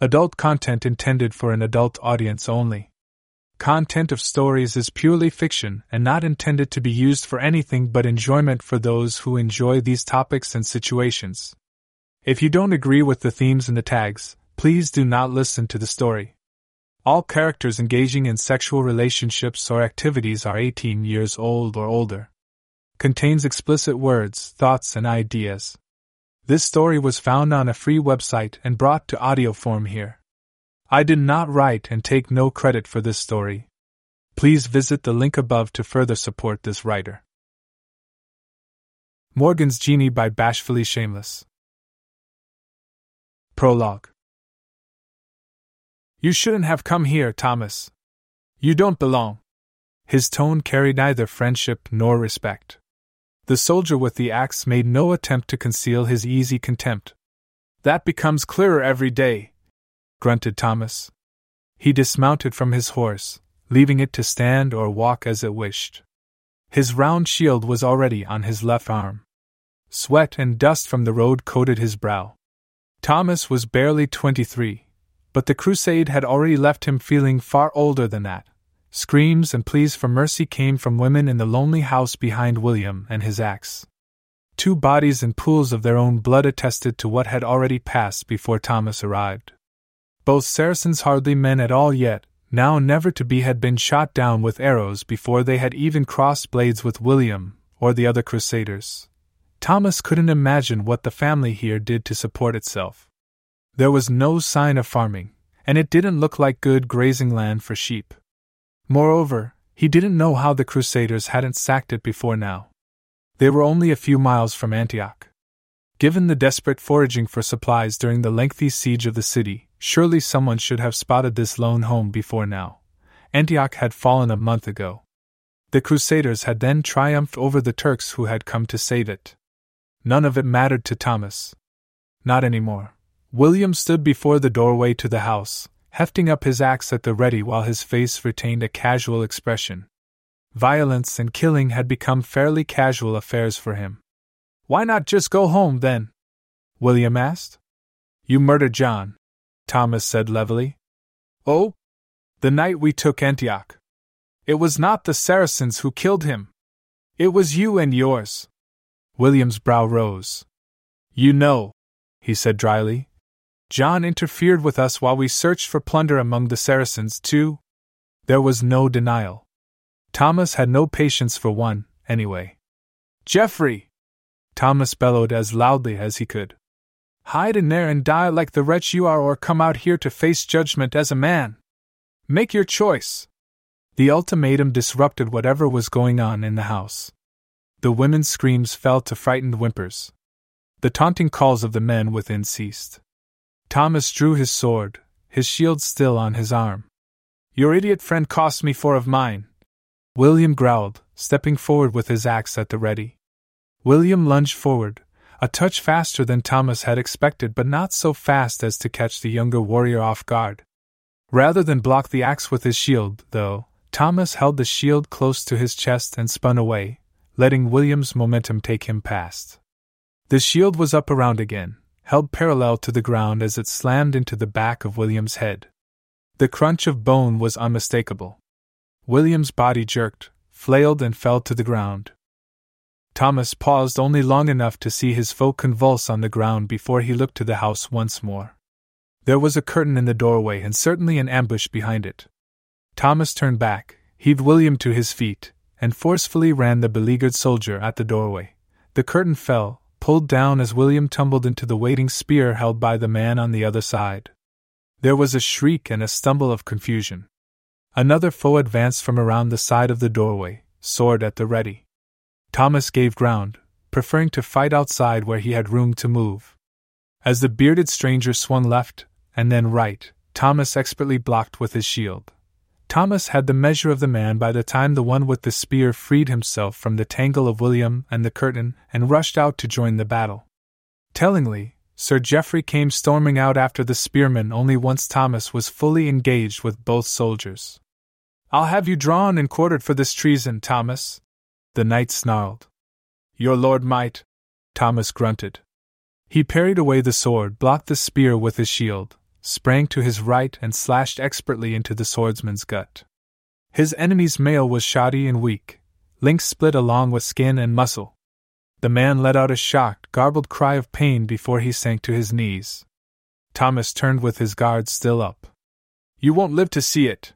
Adult content intended for an adult audience only. Content of stories is purely fiction and not intended to be used for anything but enjoyment for those who enjoy these topics and situations. If you don't agree with the themes and the tags, please do not listen to the story. All characters engaging in sexual relationships or activities are 18 years old or older. Contains explicit words, thoughts, and ideas. This story was found on a free website and brought to audio form here. I did not write and take no credit for this story. Please visit the link above to further support this writer. Morgan's Genie by Bashfully Shameless. Prologue You shouldn't have come here, Thomas. You don't belong. His tone carried neither friendship nor respect. The soldier with the axe made no attempt to conceal his easy contempt. That becomes clearer every day, grunted Thomas. He dismounted from his horse, leaving it to stand or walk as it wished. His round shield was already on his left arm. Sweat and dust from the road coated his brow. Thomas was barely twenty three, but the crusade had already left him feeling far older than that. Screams and pleas for mercy came from women in the lonely house behind William and his axe. Two bodies in pools of their own blood attested to what had already passed before Thomas arrived. Both Saracens hardly men at all yet, now never to be had been shot down with arrows before they had even crossed blades with William or the other crusaders. Thomas couldn't imagine what the family here did to support itself. There was no sign of farming, and it didn't look like good grazing land for sheep. Moreover, he didn't know how the Crusaders hadn't sacked it before now. They were only a few miles from Antioch. Given the desperate foraging for supplies during the lengthy siege of the city, surely someone should have spotted this lone home before now. Antioch had fallen a month ago. The Crusaders had then triumphed over the Turks who had come to save it. None of it mattered to Thomas. Not any more. William stood before the doorway to the house, hefting up his axe at the ready while his face retained a casual expression. Violence and killing had become fairly casual affairs for him. Why not just go home, then? William asked. You murdered John, Thomas said levelly. Oh? The night we took Antioch. It was not the Saracens who killed him. It was you and yours. William's brow rose. You know, he said dryly. John interfered with us while we searched for plunder among the Saracens, too. There was no denial. Thomas had no patience for one, anyway. Geoffrey! Thomas bellowed as loudly as he could. Hide in there and die like the wretch you are, or come out here to face judgment as a man. Make your choice. The ultimatum disrupted whatever was going on in the house. The women's screams fell to frightened whimpers. The taunting calls of the men within ceased. Thomas drew his sword, his shield still on his arm. Your idiot friend cost me four of mine. William growled, stepping forward with his axe at the ready. William lunged forward, a touch faster than Thomas had expected, but not so fast as to catch the younger warrior off guard. Rather than block the axe with his shield, though, Thomas held the shield close to his chest and spun away, letting William's momentum take him past. The shield was up around again, held parallel to the ground as it slammed into the back of William's head. The crunch of bone was unmistakable. William's body jerked, flailed, and fell to the ground, Thomas paused only long enough to see his foe convulse on the ground before he looked to the house once more. There was a curtain in the doorway and certainly an ambush behind it. Thomas turned back, heaved William to his feet, and forcefully ran the beleaguered soldier at the doorway. The curtain fell, pulled down as William tumbled into the waiting spear held by the man on the other side. There was a shriek and a stumble of confusion. Another foe advanced from around the side of the doorway, sword at the ready. Thomas gave ground, preferring to fight outside where he had room to move. As the bearded stranger swung left, and then right, Thomas expertly blocked with his shield. Thomas had the measure of the man by the time the one with the spear freed himself from the tangle of William and the curtain and rushed out to join the battle. Tellingly, Sir Geoffrey came storming out after the spearman only once Thomas was fully engaged with both soldiers. I'll have you drawn and quartered for this treason, Thomas, the knight snarled. Your lord might. Thomas grunted. He parried away the sword, blocked the spear with his shield, sprang to his right and slashed expertly into the swordsman's gut. His enemy's mail was shoddy and weak, links split along with skin and muscle. The man let out a shocked, garbled cry of pain before he sank to his knees. Thomas turned with his guard still up. You won't live to see it.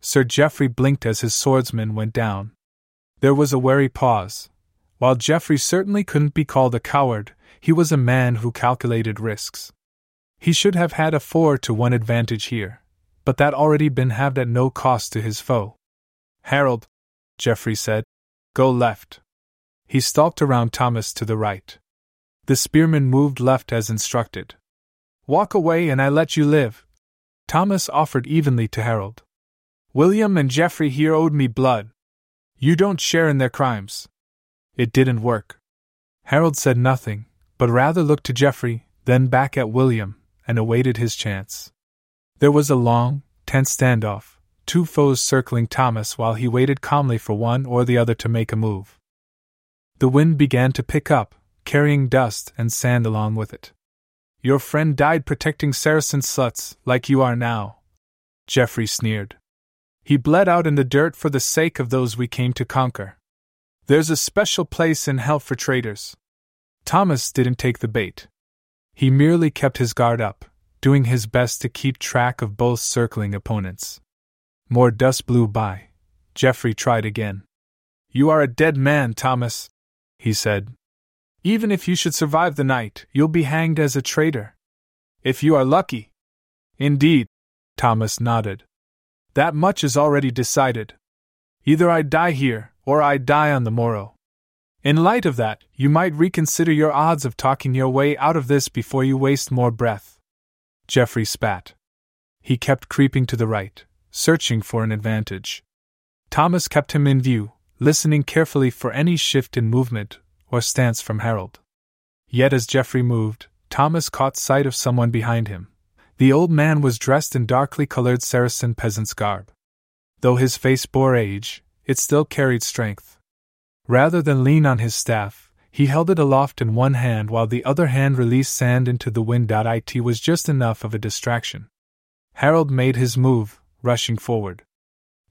Sir Geoffrey blinked as his swordsman went down. There was a wary pause. While Geoffrey certainly couldn't be called a coward, he was a man who calculated risks. He should have had a four to one advantage here, but that already been halved at no cost to his foe. Harold, Geoffrey said, go left. He stalked around Thomas to the right. The spearman moved left as instructed. Walk away and I let you live. Thomas offered evenly to Harold. William and Geoffrey here owed me blood. You don't share in their crimes. It didn't work. Harold said nothing, but rather looked to Geoffrey, then back at William, and awaited his chance. There was a long, tense standoff, two foes circling Thomas while he waited calmly for one or the other to make a move. The wind began to pick up, carrying dust and sand along with it. Your friend died protecting Saracen sluts, like you are now. Geoffrey sneered. He bled out in the dirt for the sake of those we came to conquer. There's a special place in hell for traitors. Thomas didn't take the bait. He merely kept his guard up, doing his best to keep track of both circling opponents. More dust blew by. Geoffrey tried again. You are a dead man, Thomas, he said. Even if you should survive the night, you'll be hanged as a traitor. If you are lucky. Indeed, Thomas nodded. That much is already decided. Either I die here, or I die on the morrow. In light of that, you might reconsider your odds of talking your way out of this before you waste more breath. Geoffrey spat. He kept creeping to the right, searching for an advantage. Thomas kept him in view, listening carefully for any shift in movement or stance from Harold. Yet as Geoffrey moved, Thomas caught sight of someone behind him. The old man was dressed in darkly colored Saracen peasant's garb. Though his face bore age, it still carried strength. Rather than lean on his staff, he held it aloft in one hand while the other hand released sand into the wind. It was just enough of a distraction. Harold made his move, rushing forward.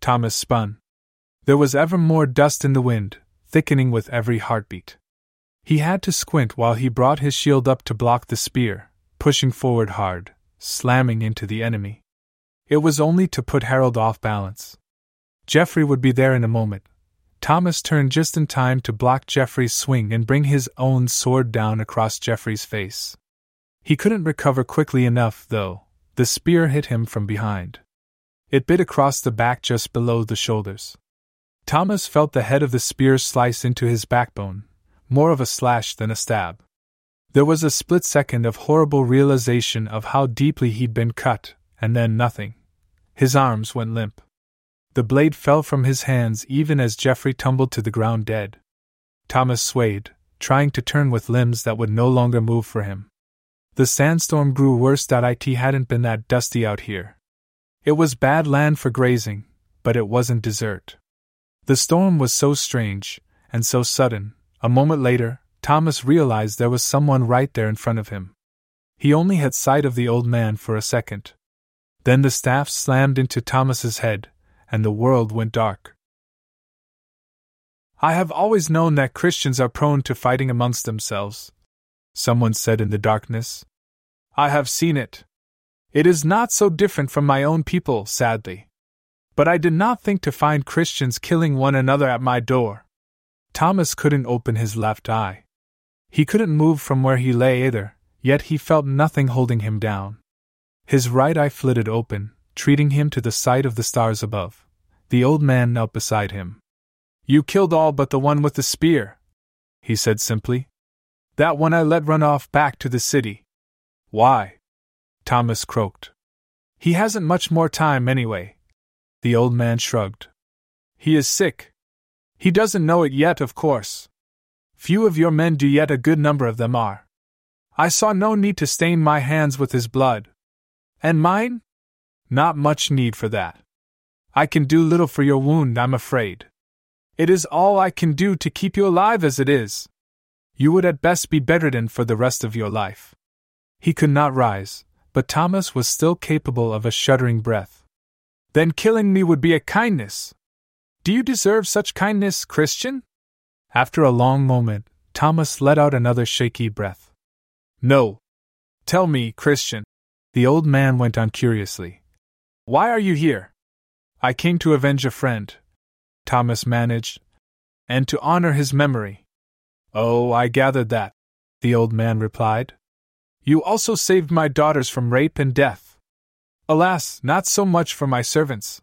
Thomas spun. There was ever more dust in the wind, thickening with every heartbeat. He had to squint while he brought his shield up to block the spear, pushing forward hard, slamming into the enemy. It was only to put Harold off balance. Geoffrey would be there in a moment, Thomas turned just in time to block Geoffrey's swing and bring his own sword down across Geoffrey's face. He couldn't recover quickly enough, though. The spear hit him from behind. It bit across the back just below the shoulders. Thomas felt the head of the spear slice into his backbone, more of a slash than a stab. There was a split second of horrible realization of how deeply he'd been cut, and then nothing. His arms went limp. The blade fell from his hands even as Geoffrey tumbled to the ground dead. Thomas swayed, trying to turn with limbs that would no longer move for him. The sandstorm grew worse. It hadn't been that dusty out here. It was bad land for grazing, but it wasn't desert. The storm was so strange, and so sudden, a moment later, Thomas realized there was someone right there in front of him. He only had sight of the old man for a second. Then the staff slammed into Thomas's head, and the world went dark. I have always known that Christians are prone to fighting amongst themselves, someone said in the darkness. I have seen it. It is not so different from my own people, sadly. But I did not think to find Christians killing one another at my door. Thomas couldn't open his left eye. He couldn't move from where he lay either, yet he felt nothing holding him down. His right eye flitted open, treating him to the sight of the stars above. The old man knelt beside him. You killed all but the one with the spear, he said simply. That one I let run off back to the city. Why? Thomas croaked. He hasn't much more time anyway. The old man shrugged. He is sick. He doesn't know it yet, of course. Few of your men do yet, a good number of them are. I saw no need to stain my hands with his blood. And mine? Not much need for that. I can do little for your wound, I'm afraid. It is all I can do to keep you alive as it is. You would at best be bedridden for the rest of your life. He could not rise, but Thomas was still capable of a shuddering breath. Then killing me would be a kindness. Do you deserve such kindness, Christian? After a long moment, Thomas let out another shaky breath. No. Tell me, Christian. The old man went on curiously. Why are you here? I came to avenge a friend. Thomas managed. And to honor his memory. Oh, I gathered that, the old man replied. You also saved my daughters from rape and death. Alas, not so much for my servants.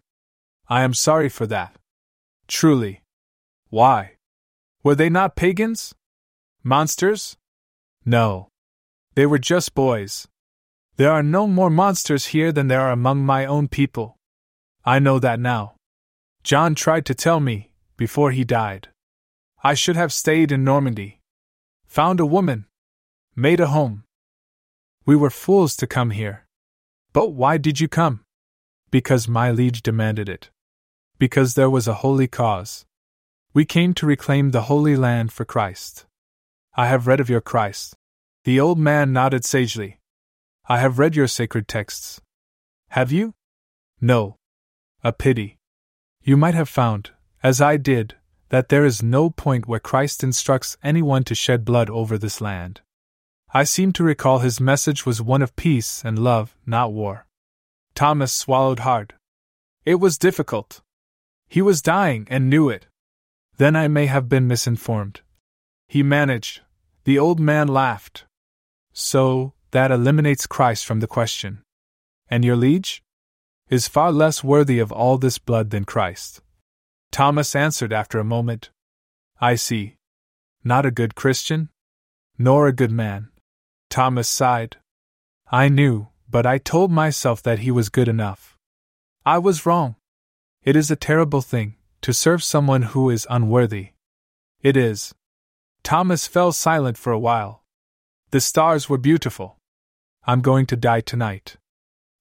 I am sorry for that. Truly. Why? Were they not pagans? Monsters? No. They were just boys. There are no more monsters here than there are among my own people. I know that now. John tried to tell me, before he died. I should have stayed in Normandy. Found a woman. Made a home. We were fools to come here. But why did you come? Because my liege demanded it. Because there was a holy cause. We came to reclaim the Holy Land for Christ. I have read of your Christ. The old man nodded sagely. I have read your sacred texts. Have you? No. A pity. You might have found, as I did, that there is no point where Christ instructs anyone to shed blood over this land. I seem to recall his message was one of peace and love, not war. Thomas swallowed hard. It was difficult. He was dying and knew it. Then I may have been misinformed. He managed. The old man laughed. So, that eliminates Christ from the question. And your liege? Is far less worthy of all this blood than Christ. Thomas answered after a moment. I see. Not a good Christian? Nor a good man. Thomas sighed. I knew, but I told myself that he was good enough. I was wrong. It is a terrible thing, to serve someone who is unworthy. It is. Thomas fell silent for a while. The stars were beautiful. I'm going to die tonight.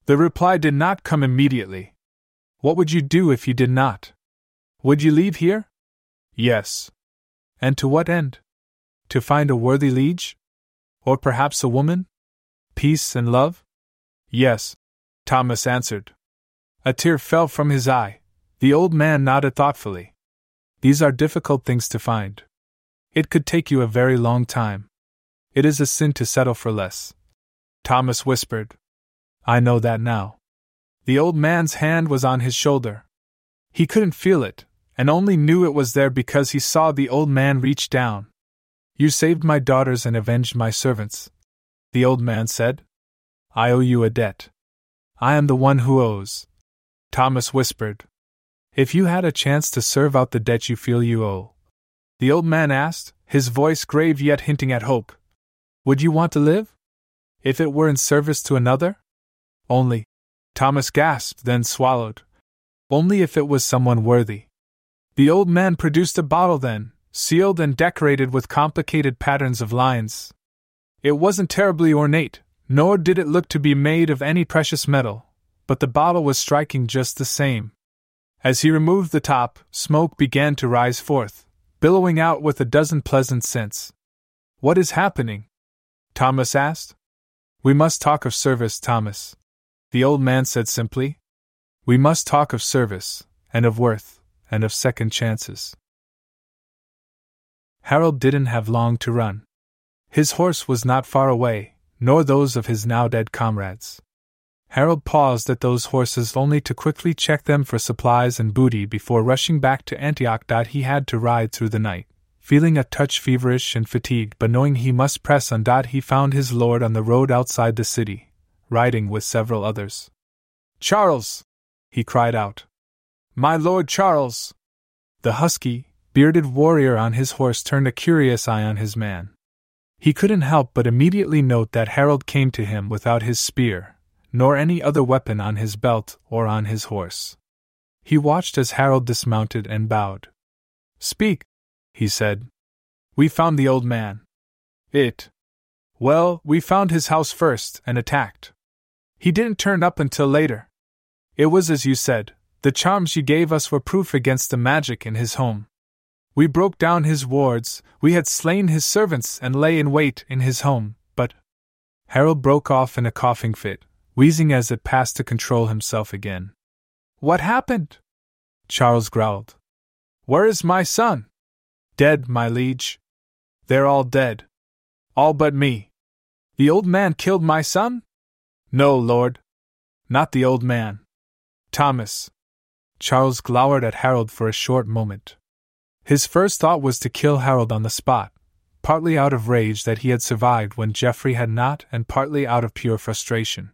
The reply did not come immediately. What would you do if you did not? Would you leave here? Yes. And to what end? To find a worthy liege? Or perhaps a woman? Peace and love? Yes, Thomas answered. A tear fell from his eye. The old man nodded thoughtfully. These are difficult things to find. It could take you a very long time. It is a sin to settle for less. Thomas whispered. I know that now. The old man's hand was on his shoulder. He couldn't feel it, and only knew it was there because he saw the old man reach down. You saved my daughters and avenged my servants. The old man said. I owe you a debt. I am the one who owes. Thomas whispered. If you had a chance to serve out the debt you feel you owe. The old man asked, his voice grave yet hinting at hope. Would you want to live? If it were in service to another? Only. Thomas gasped, then swallowed. Only if it was someone worthy. The old man produced a bottle then, sealed and decorated with complicated patterns of lines. It wasn't terribly ornate, nor did it look to be made of any precious metal, but the bottle was striking just the same. As he removed the top, smoke began to rise forth, billowing out with a dozen pleasant scents. What is happening? Thomas asked. We must talk of service, Thomas. The old man said simply. We must talk of service, and of worth, and of second chances. Harold didn't have long to run. His horse was not far away, nor those of his now dead comrades. Harold paused at those horses only to quickly check them for supplies and booty before rushing back to Antioch. He had to ride through the night. Feeling a touch feverish and fatigued, but knowing he must press on. Dot, He found his lord on the road outside the city, riding with several others. Charles! he cried out. My lord Charles! The husky, bearded warrior on his horse turned a curious eye on his man. He couldn't help but immediately note that Harold came to him without his spear, nor any other weapon on his belt or on his horse. He watched as Harold dismounted and bowed. Speak, he said. We found the old man. It. Well, we found his house first and attacked. He didn't turn up until later. It was as you said, the charms you gave us were proof against the magic in his home. We broke down his wards, we had slain his servants and lay in wait in his home, but. Harold broke off in a coughing fit, wheezing as it passed to control himself again. What happened? Charles growled. Where is my son? Dead, my liege. They're all dead. All but me. The old man killed my son? No, lord. Not the old man. Thomas. Charles glowered at Harold for a short moment. His first thought was to kill Harold on the spot, partly out of rage that he had survived when Geoffrey had not, and partly out of pure frustration.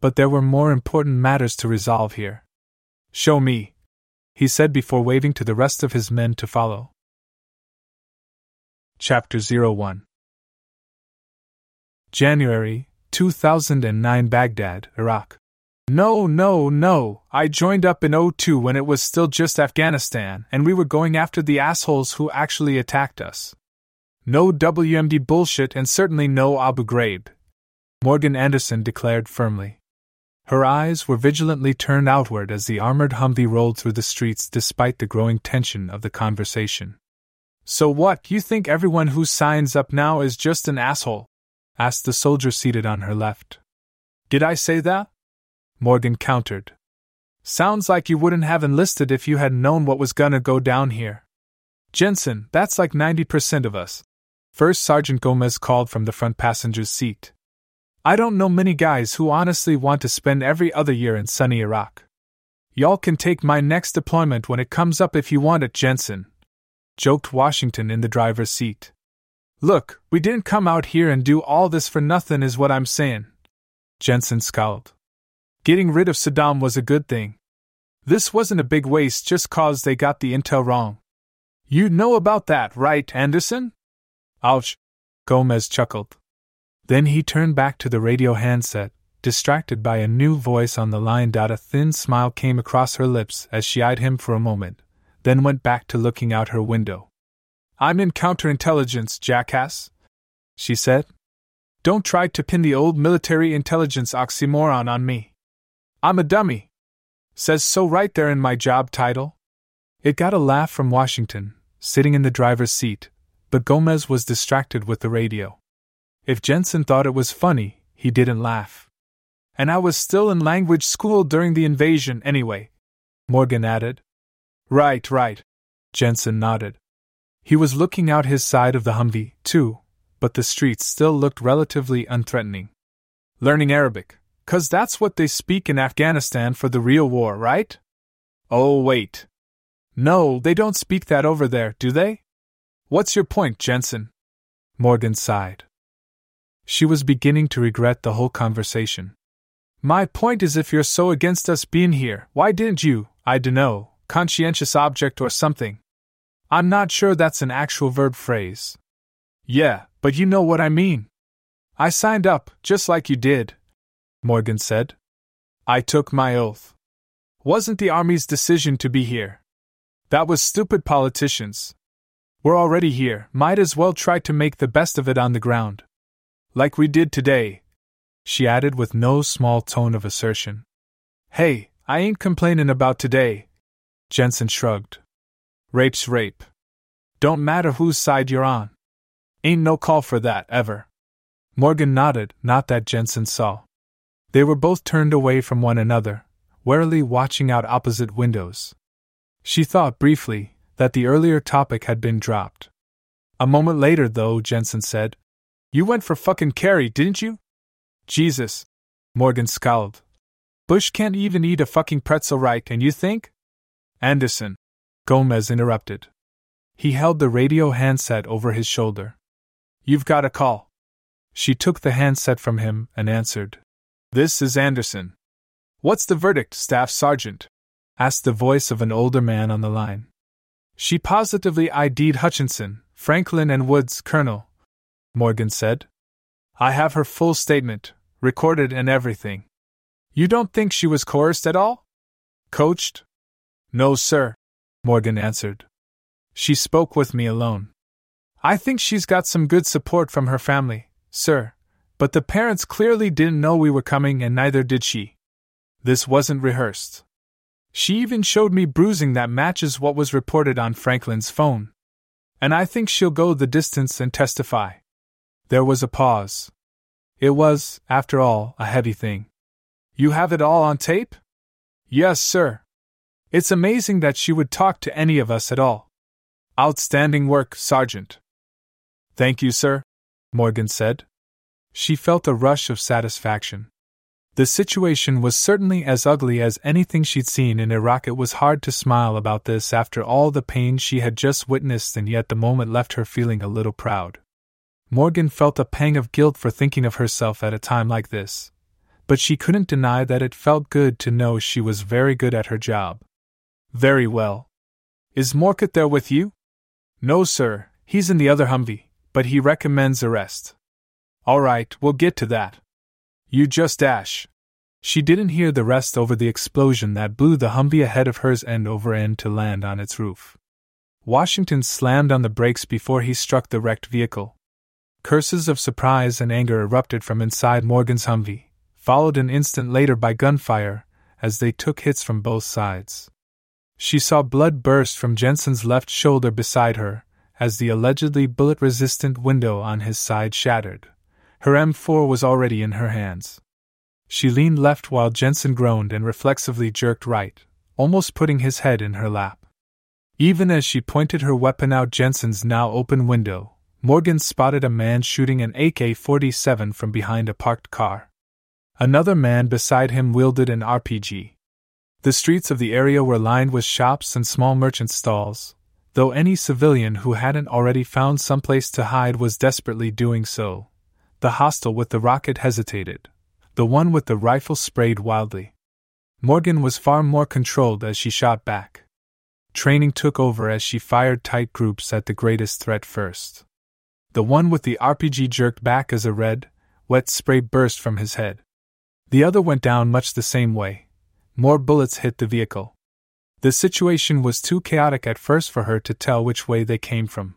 But there were more important matters to resolve here. Show me, he said before waving to the rest of his men to follow. Chapter 01 January 2009 Baghdad, Iraq. No, no, no. I joined up in 02 when it was still just Afghanistan and we were going after the assholes who actually attacked us. No WMD bullshit and certainly no Abu Ghraib. Morgan Anderson declared firmly. Her eyes were vigilantly turned outward as the armored Humvee rolled through the streets despite the growing tension of the conversation. So what, you think everyone who signs up now is just an asshole? asked the soldier seated on her left. Did I say that? Morgan countered. Sounds like you wouldn't have enlisted if you had known what was gonna go down here. Jensen, that's like 90% of us. First Sergeant Gomez called from the front passenger's seat. I don't know many guys who honestly want to spend every other year in sunny Iraq. Y'all can take my next deployment when it comes up if you want it, Jensen. Joked Washington in the driver's seat. Look, we didn't come out here and do all this for nothing, is what I'm saying. Jensen scowled. Getting rid of Saddam was a good thing. This wasn't a big waste just cause they got the intel wrong. You know about that, right, Anderson? Ouch, Gomez chuckled. Then he turned back to the radio handset, distracted by a new voice on the line. A thin smile came across her lips as she eyed him for a moment, then went back to looking out her window. I'm in counterintelligence, jackass, she said. Don't try to pin the old military intelligence oxymoron on me. I'm a dummy. Says so right there in my job title. It got a laugh from Washington, sitting in the driver's seat, but Gomez was distracted with the radio. If Jensen thought it was funny, he didn't laugh. And I was still in language school during the invasion anyway, Morgan added. Right, right. Jensen nodded. He was looking out his side of the Humvee, too, but the streets still looked relatively unthreatening. Learning Arabic. Cause that's what they speak in Afghanistan for the real war, right? Oh, wait. No, they don't speak that over there, do they? What's your point, Jensen? Morgan sighed. She was beginning to regret the whole conversation. My point is if you're so against us being here, why didn't you, I dunno, conscientious object or something? I'm not sure that's an actual verb phrase. Yeah, but you know what I mean. I signed up, just like you did, Morgan said. I took my oath. Wasn't the Army's decision to be here. That was stupid politicians. We're already here, might as well try to make the best of it on the ground. Like we did today, she added with no small tone of assertion. Hey, I ain't complaining about today. Jensen shrugged. Rape's rape. Don't matter whose side you're on. Ain't no call for that, ever. Morgan nodded, not that Jensen saw. They were both turned away from one another, warily watching out opposite windows. She thought briefly that the earlier topic had been dropped. A moment later, though, Jensen said, You went for fucking Kerry, didn't you? Jesus. Morgan scowled. Bush can't even eat a fucking pretzel right, and you think? Anderson. Gomez interrupted. He held the radio handset over his shoulder. You've got a call. She took the handset from him and answered, this is Anderson. What's the verdict, Staff Sergeant? asked the voice of an older man on the line. She positively ID'd Hutchinson, Franklin, and Woods, Colonel, Morgan said. I have her full statement, recorded and everything. You don't think she was coerced at all? Coached? No, sir, Morgan answered. She spoke with me alone. I think she's got some good support from her family, sir, but the parents clearly didn't know we were coming, and neither did she. This wasn't rehearsed. She even showed me bruising that matches what was reported on Franklin's phone. And I think she'll go the distance and testify. There was a pause. It was, after all, a heavy thing. You have it all on tape? Yes, sir. It's amazing that she would talk to any of us at all. Outstanding work, Sergeant. Thank you, sir, Morgan said. She felt a rush of satisfaction. The situation was certainly as ugly as anything she'd seen in Iraq. It was hard to smile about this after all the pain she had just witnessed, and yet the moment left her feeling a little proud. Morgan felt a pang of guilt for thinking of herself at a time like this, but she couldn't deny that it felt good to know she was very good at her job. Very well. Is Morkett there with you? No, sir, he's in the other Humvee, but he recommends arrest. All right, we'll get to that. You just dash. She didn't hear the rest over the explosion that blew the Humvee ahead of hers end over end to land on its roof. Washington slammed on the brakes before he struck the wrecked vehicle. Curses of surprise and anger erupted from inside Morgan's Humvee, followed an instant later by gunfire as they took hits from both sides. She saw blood burst from Jensen's left shoulder beside her as the allegedly bullet resistant window on his side shattered. Her M4 was already in her hands. She leaned left while Jensen groaned and reflexively jerked right, almost putting his head in her lap. Even as she pointed her weapon out Jensen's now open window, Morgan spotted a man shooting an AK 47 from behind a parked car. Another man beside him wielded an RPG. The streets of the area were lined with shops and small merchant stalls, though any civilian who hadn't already found some place to hide was desperately doing so. The hostile with the rocket hesitated. The one with the rifle sprayed wildly. Morgan was far more controlled as she shot back. Training took over as she fired tight groups at the greatest threat first. The one with the RPG jerked back as a red, wet spray burst from his head. The other went down much the same way. More bullets hit the vehicle. The situation was too chaotic at first for her to tell which way they came from.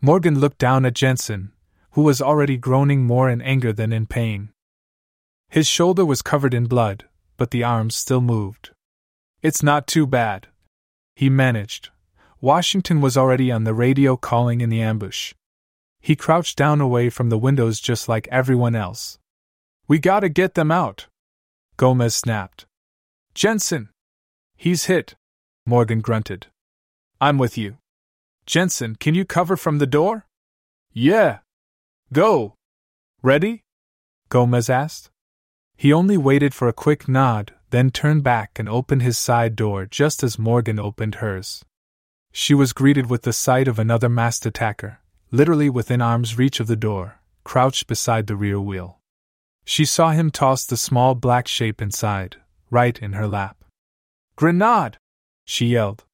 Morgan looked down at Jensen, who was already groaning more in anger than in pain. His shoulder was covered in blood, but the arms still moved. It's not too bad. He managed. Washington was already on the radio calling in the ambush. He crouched down away from the windows just like everyone else. We gotta get them out. Gomez snapped. Jensen! He's hit. Morgan grunted. I'm with you. Jensen, can you cover from the door? Yeah, Go! Ready? Gomez asked. He only waited for a quick nod, then turned back and opened his side door just as Morgan opened hers. She was greeted with the sight of another masked attacker, literally within arm's reach of the door, crouched beside the rear wheel. She saw him toss the small black shape inside, right in her lap. Grenade! she yelled.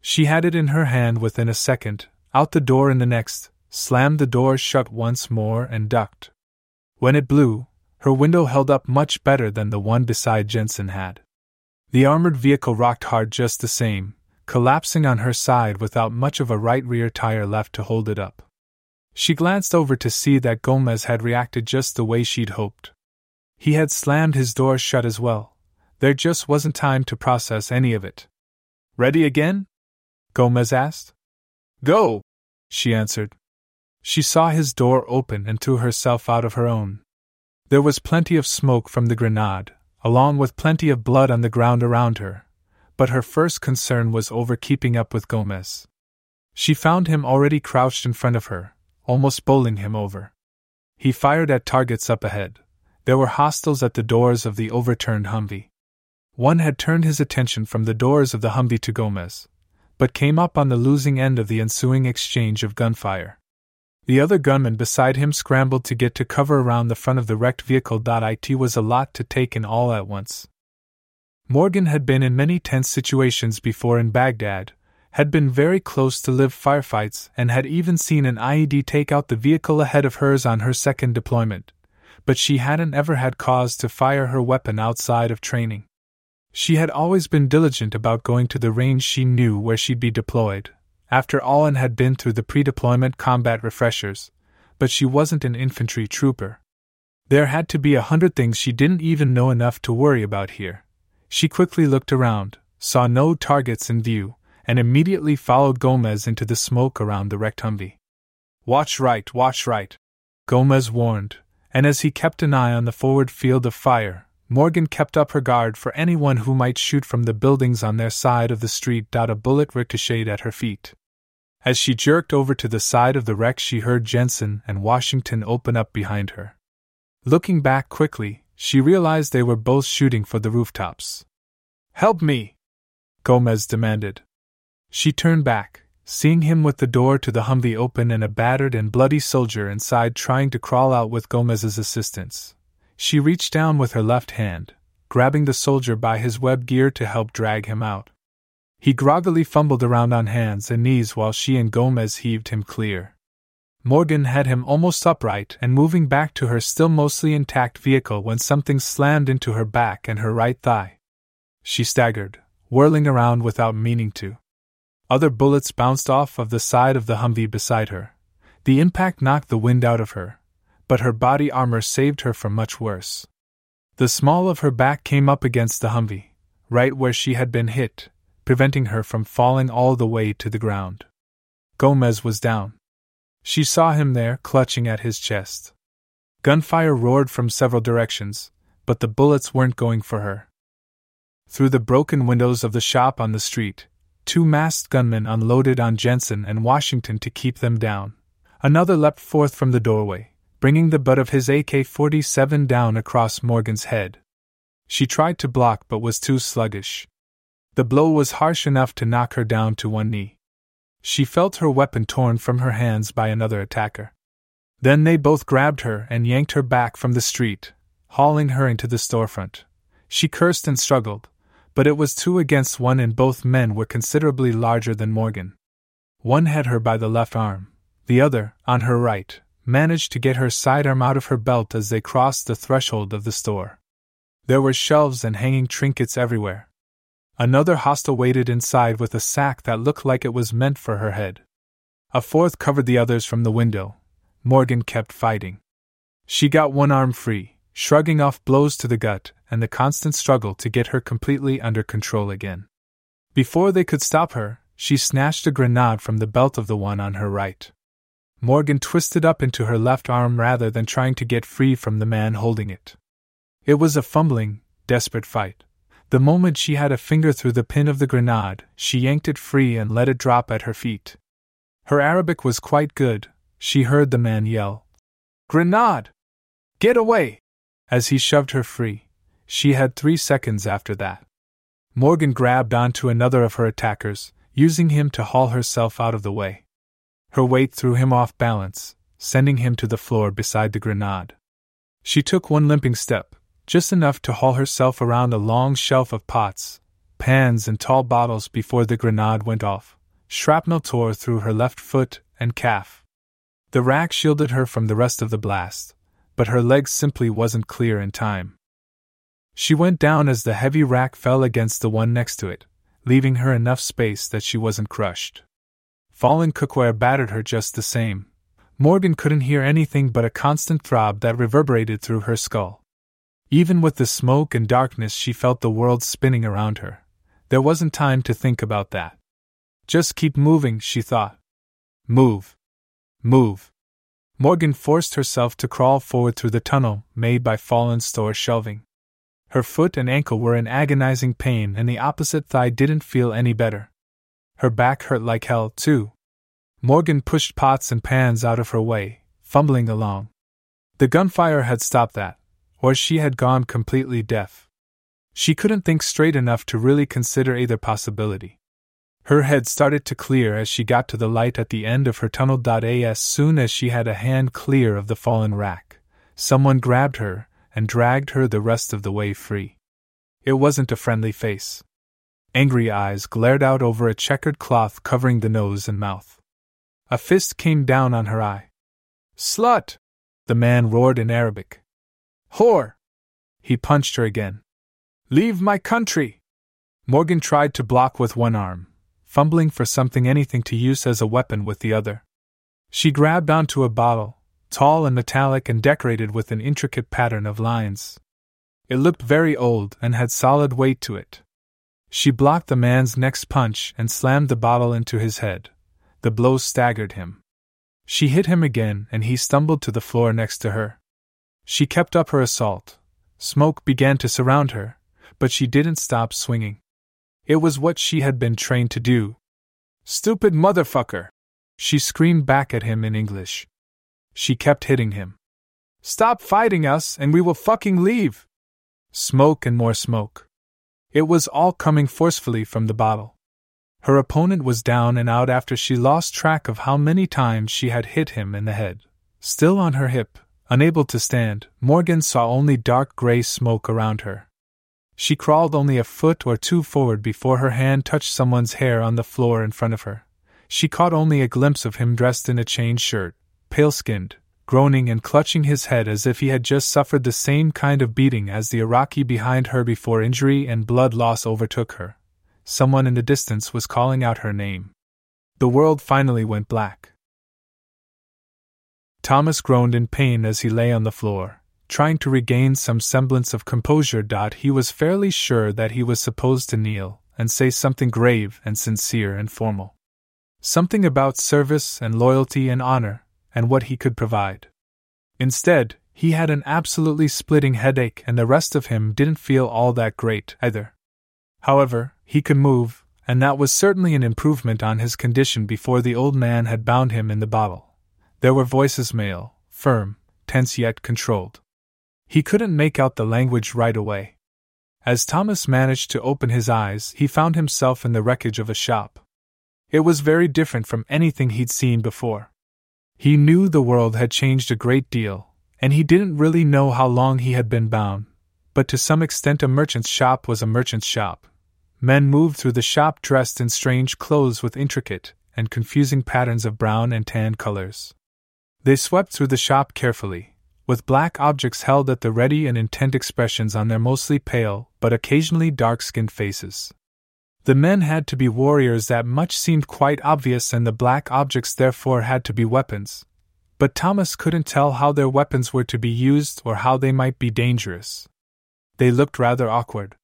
She had it in her hand within a second, out the door in the next, slammed the door shut once more, and ducked. When it blew, her window held up much better than the one beside Jensen had. The armored vehicle rocked hard just the same, collapsing on her side without much of a right rear tire left to hold it up. She glanced over to see that Gomez had reacted just the way she'd hoped. He had slammed his door shut as well. There just wasn't time to process any of it. Ready again? Gomez asked. Go, she answered, she saw his door open and threw herself out of her own. There was plenty of smoke from the grenade, along with plenty of blood on the ground around her, but her first concern was over keeping up with Gomez. She found him already crouched in front of her, almost bowling him over. He fired at targets up ahead. There were hostiles at the doors of the overturned Humvee. One had turned his attention from the doors of the Humvee to Gomez, but came up on the losing end of the ensuing exchange of gunfire. The other gunman beside him scrambled to get to cover around the front of the wrecked vehicle. It was a lot to take in all at once. Morgan had been in many tense situations before in Baghdad, had been very close to live firefights, and had even seen an IED take out the vehicle ahead of hers on her second deployment, but she hadn't ever had cause to fire her weapon outside of training. She had always been diligent about going to the range she knew where she'd be deployed, after all and had been through the pre deployment combat refreshers, but she wasn't an infantry trooper. There had to be a hundred things she didn't even know enough to worry about here. She quickly looked around, saw no targets in view, and immediately followed Gomez into the smoke around the wrecked Humvee. Watch right, watch right, Gomez warned, and as he kept an eye on the forward field of fire, Morgan kept up her guard for anyone who might shoot from the buildings on their side of the street. A bullet ricocheted at her feet. As she jerked over to the side of the wreck, she heard Jensen and Washington open up behind her. Looking back quickly, she realized they were both shooting for the rooftops. Help me! Gomez demanded. She turned back, seeing him with the door to the Humvee open and a battered and bloody soldier inside trying to crawl out with Gomez's assistance. She reached down with her left hand, grabbing the soldier by his web gear to help drag him out. He groggily fumbled around on hands and knees while she and Gomez heaved him clear. Morgan had him almost upright and moving back to her still mostly intact vehicle when something slammed into her back and her right thigh. She staggered, whirling around without meaning to. Other bullets bounced off of the side of the Humvee beside her. The impact knocked the wind out of her, but her body armor saved her from much worse. The small of her back came up against the Humvee, right where she had been hit, preventing her from falling all the way to the ground. Gomez was down. She saw him there, clutching at his chest. Gunfire roared from several directions, but the bullets weren't going for her. Through the broken windows of the shop on the street, Two masked gunmen unloaded on Jensen and Washington to keep them down. Another leapt forth from the doorway, bringing the butt of his AK 47 down across Morgan's head. She tried to block but was too sluggish. The blow was harsh enough to knock her down to one knee. She felt her weapon torn from her hands by another attacker. Then they both grabbed her and yanked her back from the street, hauling her into the storefront. She cursed and struggled, but it was two against one, and both men were considerably larger than Morgan. One had her by the left arm, the other, on her right, managed to get her sidearm out of her belt as they crossed the threshold of the store. There were shelves and hanging trinkets everywhere. Another hostile waited inside with a sack that looked like it was meant for her head. A fourth covered the others from the window. Morgan kept fighting. She got one arm free, shrugging off blows to the gut and the constant struggle to get her completely under control again. Before they could stop her, she snatched a grenade from the belt of the one on her right. Morgan twisted up into her left arm rather than trying to get free from the man holding it. It was a fumbling, desperate fight. The moment she had a finger through the pin of the grenade, she yanked it free and let it drop at her feet. Her Arabic was quite good. She heard the man yell, Grenade! Get away! as he shoved her free. She had three seconds after that. Morgan grabbed onto another of her attackers, using him to haul herself out of the way. Her weight threw him off balance, sending him to the floor beside the grenade. She took one limping step, just enough to haul herself around a long shelf of pots, pans, and tall bottles before the grenade went off. Shrapnel tore through her left foot and calf. The rack shielded her from the rest of the blast, but her legs simply wasn't clear in time. She went down as the heavy rack fell against the one next to it, leaving her enough space that she wasn't crushed. Fallen cookware battered her just the same. Morgan couldn't hear anything but a constant throb that reverberated through her skull. Even with the smoke and darkness, she felt the world spinning around her. There wasn't time to think about that. Just keep moving, she thought. Move. Move. Morgan forced herself to crawl forward through the tunnel made by fallen store shelving. Her foot and ankle were in agonizing pain, and the opposite thigh didn't feel any better. Her back hurt like hell, too. Morgan pushed pots and pans out of her way, fumbling along. The gunfire had stopped that, or she had gone completely deaf. She couldn't think straight enough to really consider either possibility. Her head started to clear as she got to the light at the end of her tunnel. As soon as she had a hand clear of the fallen rack, someone grabbed her and dragged her the rest of the way free. It wasn't a friendly face. Angry eyes glared out over a checkered cloth covering the nose and mouth. A fist came down on her eye. Slut! The man roared in Arabic. Whore! He punched her again. Leave my country! Morgan tried to block with one arm, fumbling for something anything to use as a weapon with the other. She grabbed onto a bottle, tall and metallic and decorated with an intricate pattern of lines. It looked very old and had solid weight to it. She blocked the man's next punch and slammed the bottle into his head. The blow staggered him. She hit him again and he stumbled to the floor next to her. She kept up her assault, Smoke began to surround her, but she didn't stop swinging. It was what she had been trained to do. Stupid motherfucker! She screamed back at him in English. She kept hitting him. Stop fighting us and we will fucking leave! Smoke and more smoke. It was all coming forcefully from the bottle. Her opponent was down and out after she lost track of how many times she had hit him in the head. Still on her hip, unable to stand, Morgan saw only dark gray smoke around her. She crawled only a foot or two forward before her hand touched someone's hair on the floor in front of her. She caught only a glimpse of him dressed in a chain shirt, pale skinned, groaning and clutching his head as if he had just suffered the same kind of beating as the Iraqi behind her before injury and blood loss overtook her someone in the distance was calling out her name. The world finally went black. Thomas groaned in pain as he lay on the floor, trying to regain some semblance of composure. He was fairly sure that he was supposed to kneel and say something grave and sincere and formal. Something about service and loyalty and honor, and what he could provide. Instead, he had an absolutely splitting headache, and the rest of him didn't feel all that great, either. However, he could move, and that was certainly an improvement on his condition before the old man had bound him in the bottle. There were voices male, firm, tense yet controlled. He couldn't make out the language right away. As Thomas managed to open his eyes, he found himself in the wreckage of a shop. It was very different from anything he'd seen before. He knew the world had changed a great deal, and he didn't really know how long he had been bound, but to some extent a merchant's shop was a merchant's shop, Men moved through the shop dressed in strange clothes with intricate and confusing patterns of brown and tan colors. They swept through the shop carefully, with black objects held at the ready and intent expressions on their mostly pale but occasionally dark skinned faces. The men had to be warriors, that much seemed quite obvious, and the black objects therefore had to be weapons. But Thomas couldn't tell how their weapons were to be used or how they might be dangerous. They looked rather awkward.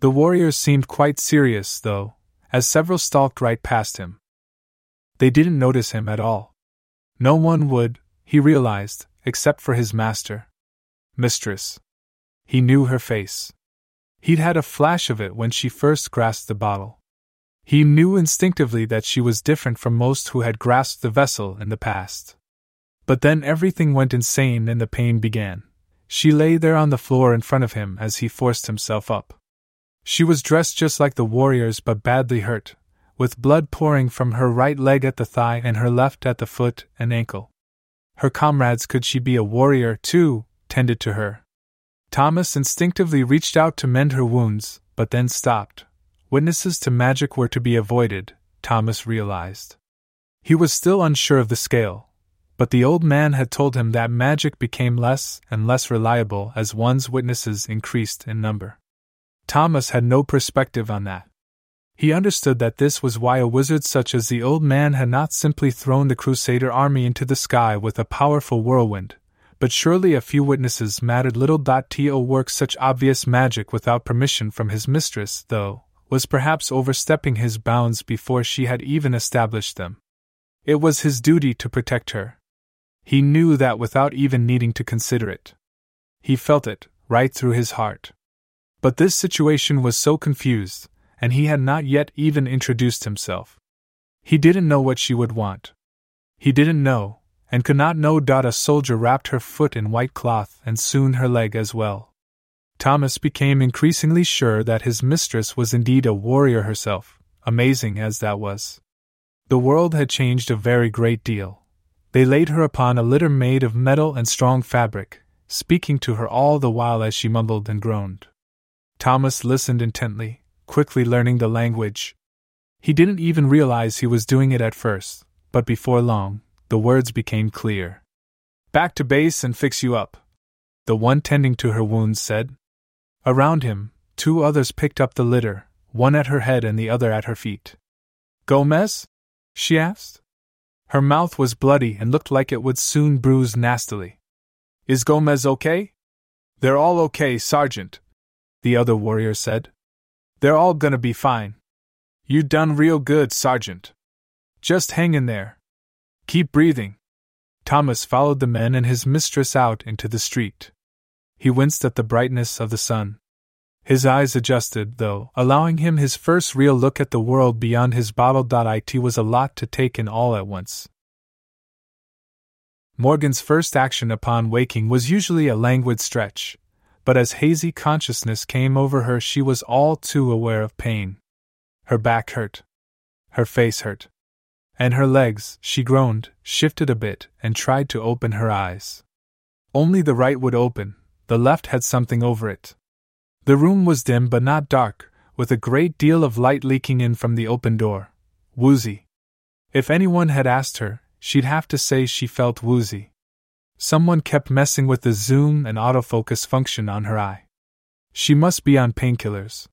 The warriors seemed quite serious, though, as several stalked right past him. They didn't notice him at all. No one would, he realized, except for his master. Mistress. He knew her face. He'd had a flash of it when she first grasped the bottle. He knew instinctively that she was different from most who had grasped the vessel in the past. But then everything went insane and the pain began. She lay there on the floor in front of him as he forced himself up. She was dressed just like the warriors but badly hurt, with blood pouring from her right leg at the thigh and her left at the foot and ankle. Her comrades, could she be a warrior too, tended to her. Thomas instinctively reached out to mend her wounds, but then stopped. Witnesses to magic were to be avoided, Thomas realized. He was still unsure of the scale, but the old man had told him that magic became less and less reliable as one's witnesses increased in number. Thomas had no perspective on that. He understood that this was why a wizard such as the old man had not simply thrown the Crusader army into the sky with a powerful whirlwind, but surely a few witnesses mattered little. To work such obvious magic without permission from his mistress, though, was perhaps overstepping his bounds before she had even established them. It was his duty to protect her. He knew that without even needing to consider it. He felt it, right through his heart. But this situation was so confused, and he had not yet even introduced himself. He didn't know what she would want. He didn't know, and could not know. A soldier wrapped her foot in white cloth and soon her leg as well. Thomas became increasingly sure that his mistress was indeed a warrior herself, amazing as that was. The world had changed a very great deal. They laid her upon a litter made of metal and strong fabric, speaking to her all the while as she mumbled and groaned. Thomas listened intently, quickly learning the language. He didn't even realize he was doing it at first, but before long, the words became clear. Back to base and fix you up, the one tending to her wounds said. Around him, two others picked up the litter, one at her head and the other at her feet. Gomez? she asked. Her mouth was bloody and looked like it would soon bruise nastily. Is Gomez okay? They're all okay, Sergeant, the other warrior said. They're all gonna be fine. You done real good, Sergeant. Just hang in there. Keep breathing. Thomas followed the men and his mistress out into the street. He winced at the brightness of the sun. His eyes adjusted, though, allowing him his first real look at the world beyond his bottle. It was a lot to take in all at once. Morgan's first action upon waking was usually a languid stretch, but as hazy consciousness came over her, she was all too aware of pain. Her back hurt. Her face hurt. And her legs, she groaned, shifted a bit, and tried to open her eyes. Only the right would open, the left had something over it. The room was dim but not dark, with a great deal of light leaking in from the open door. Woozy. If anyone had asked her, she'd have to say she felt woozy. Someone kept messing with the zoom and autofocus function on her eye. She must be on painkillers.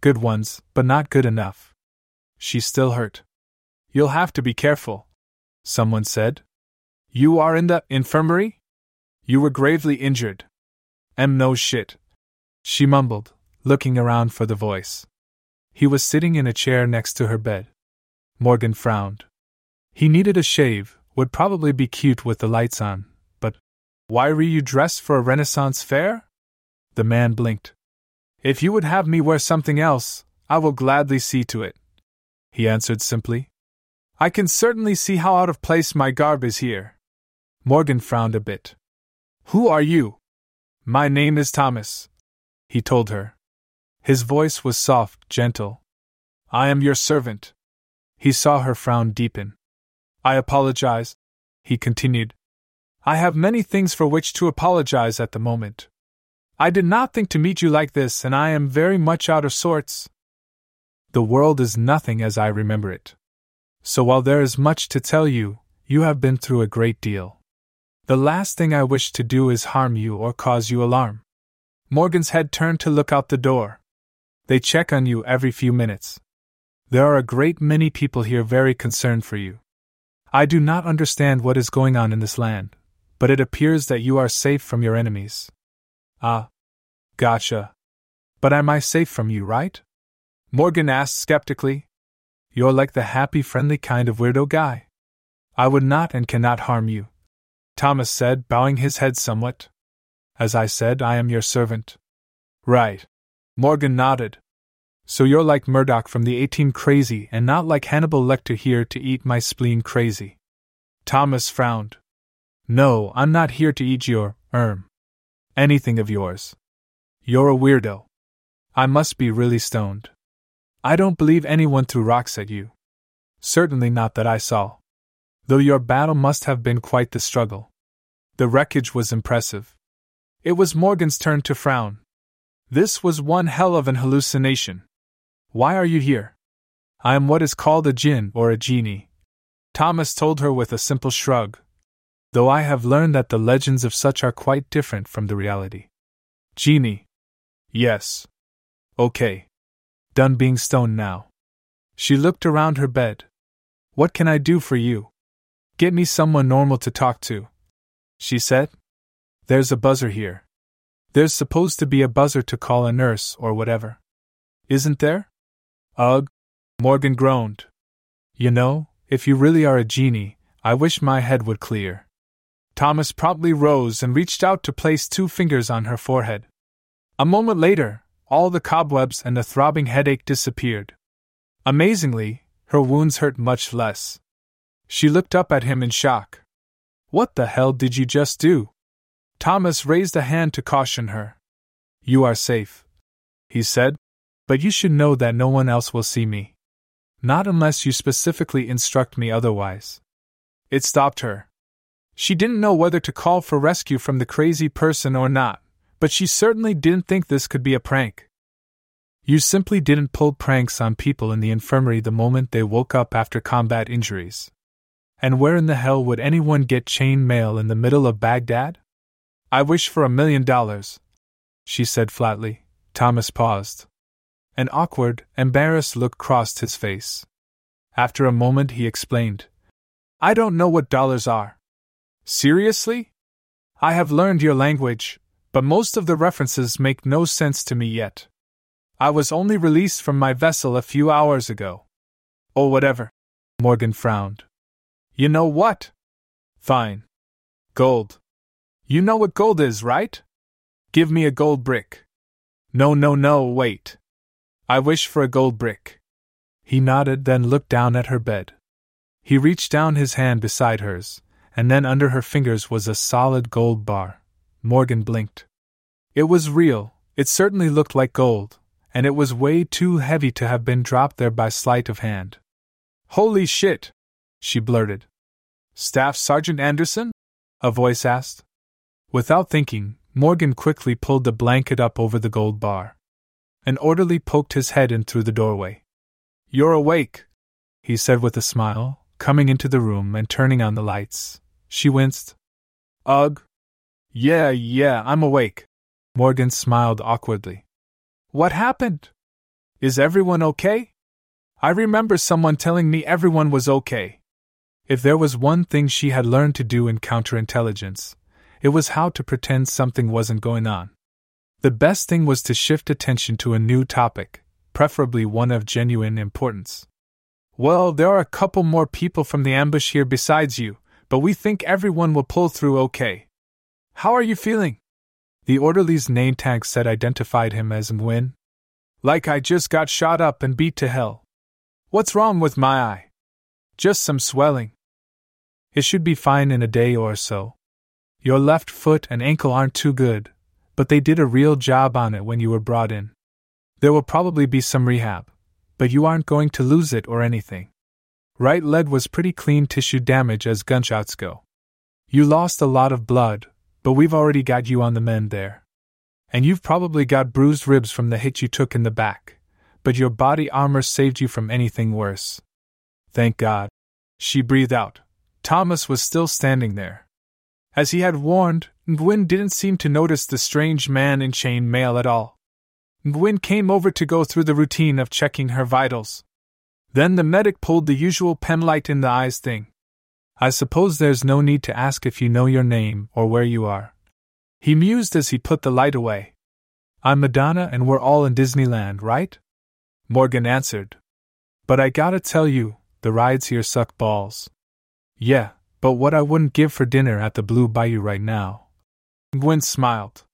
Good ones, but not good enough. She still hurt. You'll have to be careful, someone said. You are in the infirmary? You were gravely injured. Em no shit. She mumbled, looking around for the voice. He was sitting in a chair next to her bed. Morgan frowned. He needed a shave, would probably be cute with the lights on, but why were you dressed for a Renaissance fair? The man blinked. If you would have me wear something else, I will gladly see to it. He answered simply. I can certainly see how out of place my garb is here. Morgan frowned a bit. Who are you? My name is Thomas, he told her. His voice was soft, gentle. I am your servant. He saw her frown deepen. I apologize, he continued. I have many things for which to apologize at the moment. I did not think to meet you like this, and I am very much out of sorts. The world is nothing as I remember it. So while there is much to tell you, you have been through a great deal. The last thing I wish to do is harm you or cause you alarm. Morgan's head turned to look out the door. They check on you every few minutes. There are a great many people here very concerned for you. I do not understand what is going on in this land, but it appears that you are safe from your enemies. Ah. Gotcha. But am I safe from you, right? Morgan asked skeptically. You're like the happy, friendly kind of weirdo guy. I would not and cannot harm you. Thomas said, bowing his head somewhat. As I said, I am your servant. Right. Morgan nodded. So you're like Murdock from the A-Team crazy and not like Hannibal Lecter here to eat my spleen crazy. Thomas frowned. No, I'm not here to eat your, erm, anything of yours. You're a weirdo. I must be really stoned. I don't believe anyone threw rocks at you. Certainly not that I saw. Though your battle must have been quite the struggle. The wreckage was impressive. It was Morgan's turn to frown. This was one hell of an hallucination. Why are you here? I am what is called a jinn or a genie. Thomas told her with a simple shrug. Though I have learned that the legends of such are quite different from the reality. Genie. Yes. Okay. Done being stoned now. She looked around her bed. What can I do for you? Get me someone normal to talk to. She said. There's a buzzer here. There's supposed to be a buzzer to call a nurse or whatever. Isn't there? Ugh! Morgan groaned. You know, if you really are a genie, I wish my head would clear. Thomas promptly rose and reached out to place two fingers on her forehead. A moment later, all the cobwebs and the throbbing headache disappeared. Amazingly, her wounds hurt much less. She looked up at him in shock. What the hell did you just do? Thomas raised a hand to caution her. You are safe, he said, but you should know that no one else will see me. Not unless you specifically instruct me otherwise. It stopped her. She didn't know whether to call for rescue from the crazy person or not, but she certainly didn't think this could be a prank. You simply didn't pull pranks on people in the infirmary the moment they woke up after combat injuries. And where in the hell would anyone get chain mail in the middle of Baghdad? I wish for a million dollars, she said flatly. Thomas paused. An awkward, embarrassed look crossed his face. After a moment, he explained I don't know what dollars are. Seriously? I have learned your language, but most of the references make no sense to me yet. I was only released from my vessel a few hours ago. Oh, whatever. Morgan frowned. You know what? Fine. Gold. You know what gold is, right? Give me a gold brick. No, no, no, wait. I wish for a gold brick. He nodded, then looked down at her bed. He reached down his hand beside hers, and then under her fingers was a solid gold bar. Morgan blinked. It was real, it certainly looked like gold, and it was way too heavy to have been dropped there by sleight of hand. Holy shit! she blurted. Staff Sergeant Anderson? A voice asked. Without thinking, Morgan quickly pulled the blanket up over the gold bar. An orderly poked his head in through the doorway. You're awake, he said with a smile, coming into the room and turning on the lights. She winced. Ugh. Yeah, yeah, I'm awake. Morgan smiled awkwardly. What happened? Is everyone okay? I remember someone telling me everyone was okay. If there was one thing she had learned to do in counterintelligence, it was how to pretend something wasn't going on. The best thing was to shift attention to a new topic, preferably one of genuine importance. Well, there are a couple more people from the ambush here besides you, but we think everyone will pull through okay. How are you feeling? The orderly's name tag said identified him as Nguyen. Like I just got shot up and beat to hell. What's wrong with my eye? Just some swelling. It should be fine in a day or so. Your left foot and ankle aren't too good, but they did a real job on it when you were brought in. There will probably be some rehab, but you aren't going to lose it or anything. Right leg was pretty clean tissue damage as gunshots go. You lost a lot of blood, but we've already got you on the mend there. And you've probably got bruised ribs from the hit you took in the back but your body armor saved you from anything worse. Thank God. She breathed out. Thomas was still standing there. As he had warned, Nguyen didn't seem to notice the strange man in chain mail at all. Nguyen came over to go through the routine of checking her vitals. Then the medic pulled the usual penlight in the eyes thing. I suppose there's no need to ask if you know your name or where you are. He mused as he put the light away. I'm Madonna and we're all in Disneyland, right? Morgan answered. But I gotta tell you, the rides here suck balls. Yeah, but what I wouldn't give for dinner at the Blue Bayou right now. Nguyen smiled.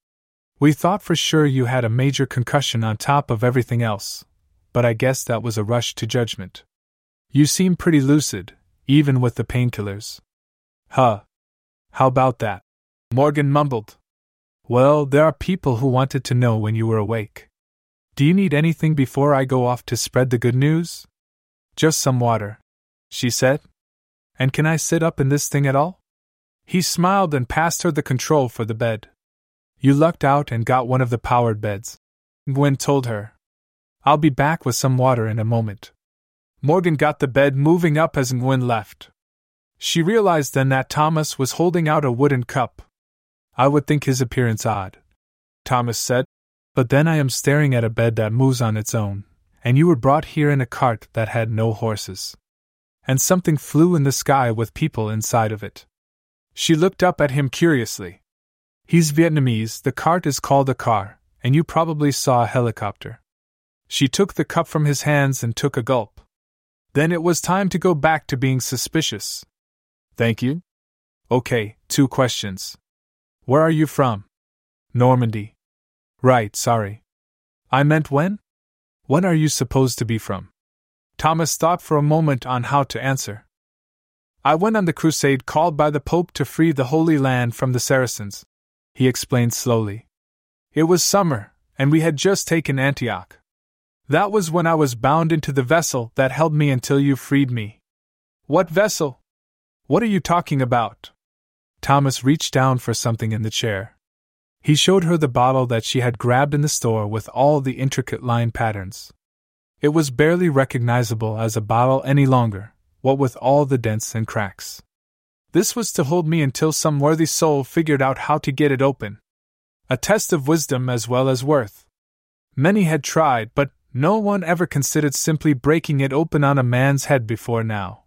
We thought for sure you had a major concussion on top of everything else, but I guess that was a rush to judgment. You seem pretty lucid, even with the painkillers. Huh. How about that? Morgan mumbled. Well, there are people who wanted to know when you were awake. Do you need anything before I go off to spread the good news? Just some water, she said. And can I sit up in this thing at all? He smiled and passed her the control for the bed. You lucked out and got one of the powered beds. Nguyen told her. I'll be back with some water in a moment. Morgan got the bed moving up as Nguyen left. She realized then that Thomas was holding out a wooden cup. I would think his appearance odd. Thomas said, but then I am staring at a bed that moves on its own, and you were brought here in a cart that had no horses. And something flew in the sky with people inside of it. She looked up at him curiously. He's Vietnamese, the cart is called a car, and you probably saw a helicopter. She took the cup from his hands and took a gulp. Then it was time to go back to being suspicious. Thank you. Okay, two questions. Where are you from? Normandy. Right, sorry. I meant when? When are you supposed to be from? Thomas thought for a moment on how to answer. I went on the crusade called by the Pope to free the Holy Land from the Saracens, he explained slowly. It was summer, and we had just taken Antioch. That was when I was bound into the vessel that held me until you freed me. What vessel? What are you talking about? Thomas reached down for something in the chair. He showed her the bottle that she had grabbed in the store with all the intricate line patterns. It was barely recognizable as a bottle any longer, what with all the dents and cracks. This was to hold me until some worthy soul figured out how to get it open. A test of wisdom as well as worth. Many had tried, but no one ever considered simply breaking it open on a man's head before now.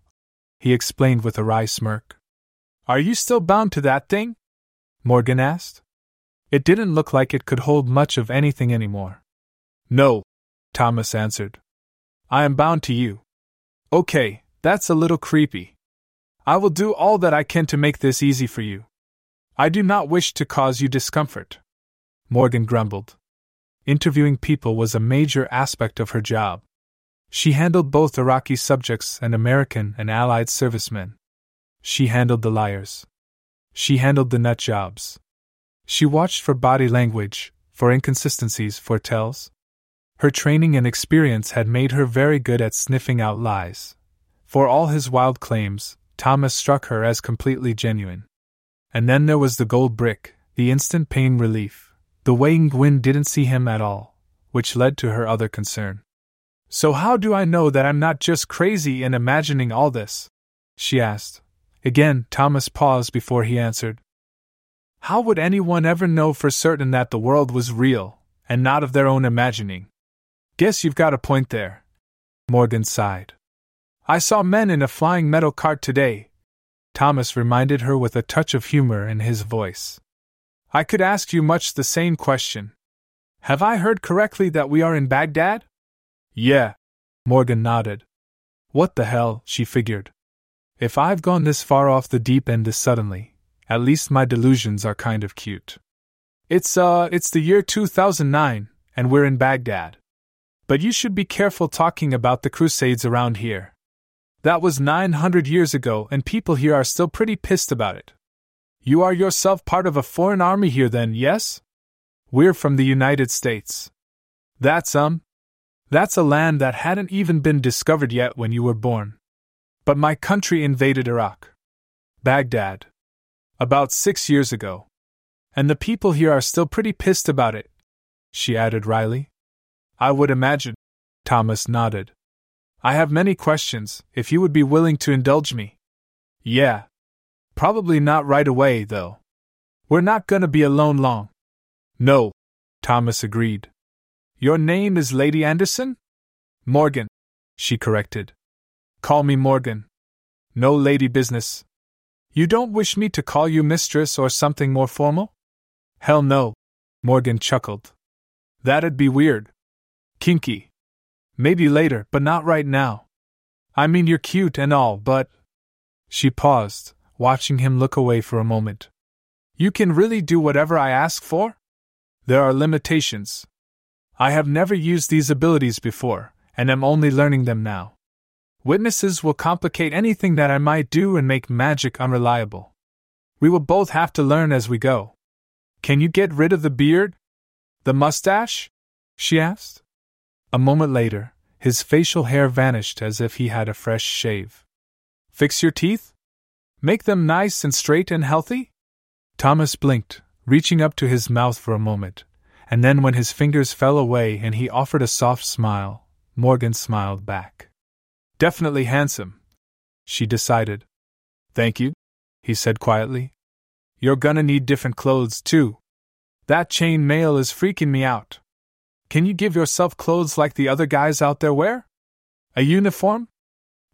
He explained with a wry smirk. Are you still bound to that thing? Morgan asked. It didn't look like it could hold much of anything anymore. No, Thomas answered. I am bound to you. Okay, that's a little creepy. I will do all that I can to make this easy for you. I do not wish to cause you discomfort. Morgan grumbled. Interviewing people was a major aspect of her job. She handled both Iraqi subjects and American and Allied servicemen. She handled the liars. She handled the nut jobs. She watched for body language, for inconsistencies, for tells. Her training and experience had made her very good at sniffing out lies. For all his wild claims, Thomas struck her as completely genuine. And then there was the gold brick, the instant pain relief, the way Nguyen didn't see him at all, which led to her other concern. So, how do I know that I'm not just crazy in imagining all this? she asked. Again, Thomas paused before he answered. How would anyone ever know for certain that the world was real, and not of their own imagining? Guess you've got a point there. Morgan sighed. I saw men in a flying metal cart today. Thomas reminded her with a touch of humor in his voice. I could ask you much the same question. Have I heard correctly that we are in Baghdad? Yeah. Morgan nodded. What the hell, she figured. If I've gone this far off the deep end this suddenly, at least my delusions are kind of cute. It's, uh, it's the year 2009, and we're in Baghdad. But you should be careful talking about the Crusades around here. That was 900 years ago, and people here are still pretty pissed about it. You are yourself part of a foreign army here, then, yes? We're from the United States. That's, um, that's a land that hadn't even been discovered yet when you were born. But my country invaded Iraq. Baghdad. About six years ago. And the people here are still pretty pissed about it, she added wryly. I would imagine. Thomas nodded. I have many questions, if you would be willing to indulge me. Yeah. Probably not right away, though. We're not gonna be alone long. No, Thomas agreed. Your name is Lady Anderson? Morgan, she corrected. Call me Morgan. No lady business. You don't wish me to call you mistress or something more formal? Hell no, Morgan chuckled. That'd be weird. Kinky. Maybe later, but not right now. I mean, you're cute and all, but. She paused, watching him look away for a moment. You can really do whatever I ask for? There are limitations. I have never used these abilities before, and am only learning them now. Witnesses will complicate anything that I might do and make magic unreliable. We will both have to learn as we go. Can you get rid of the beard? The mustache? she asked. A moment later, his facial hair vanished as if he had a fresh shave. Fix your teeth? Make them nice and straight and healthy? Thomas blinked, reaching up to his mouth for a moment, and then when his fingers fell away and he offered a soft smile, Morgan smiled back. Definitely handsome, she decided. Thank you, he said quietly. You're gonna need different clothes, too. That chain mail is freaking me out. Can you give yourself clothes like the other guys out there wear? A uniform?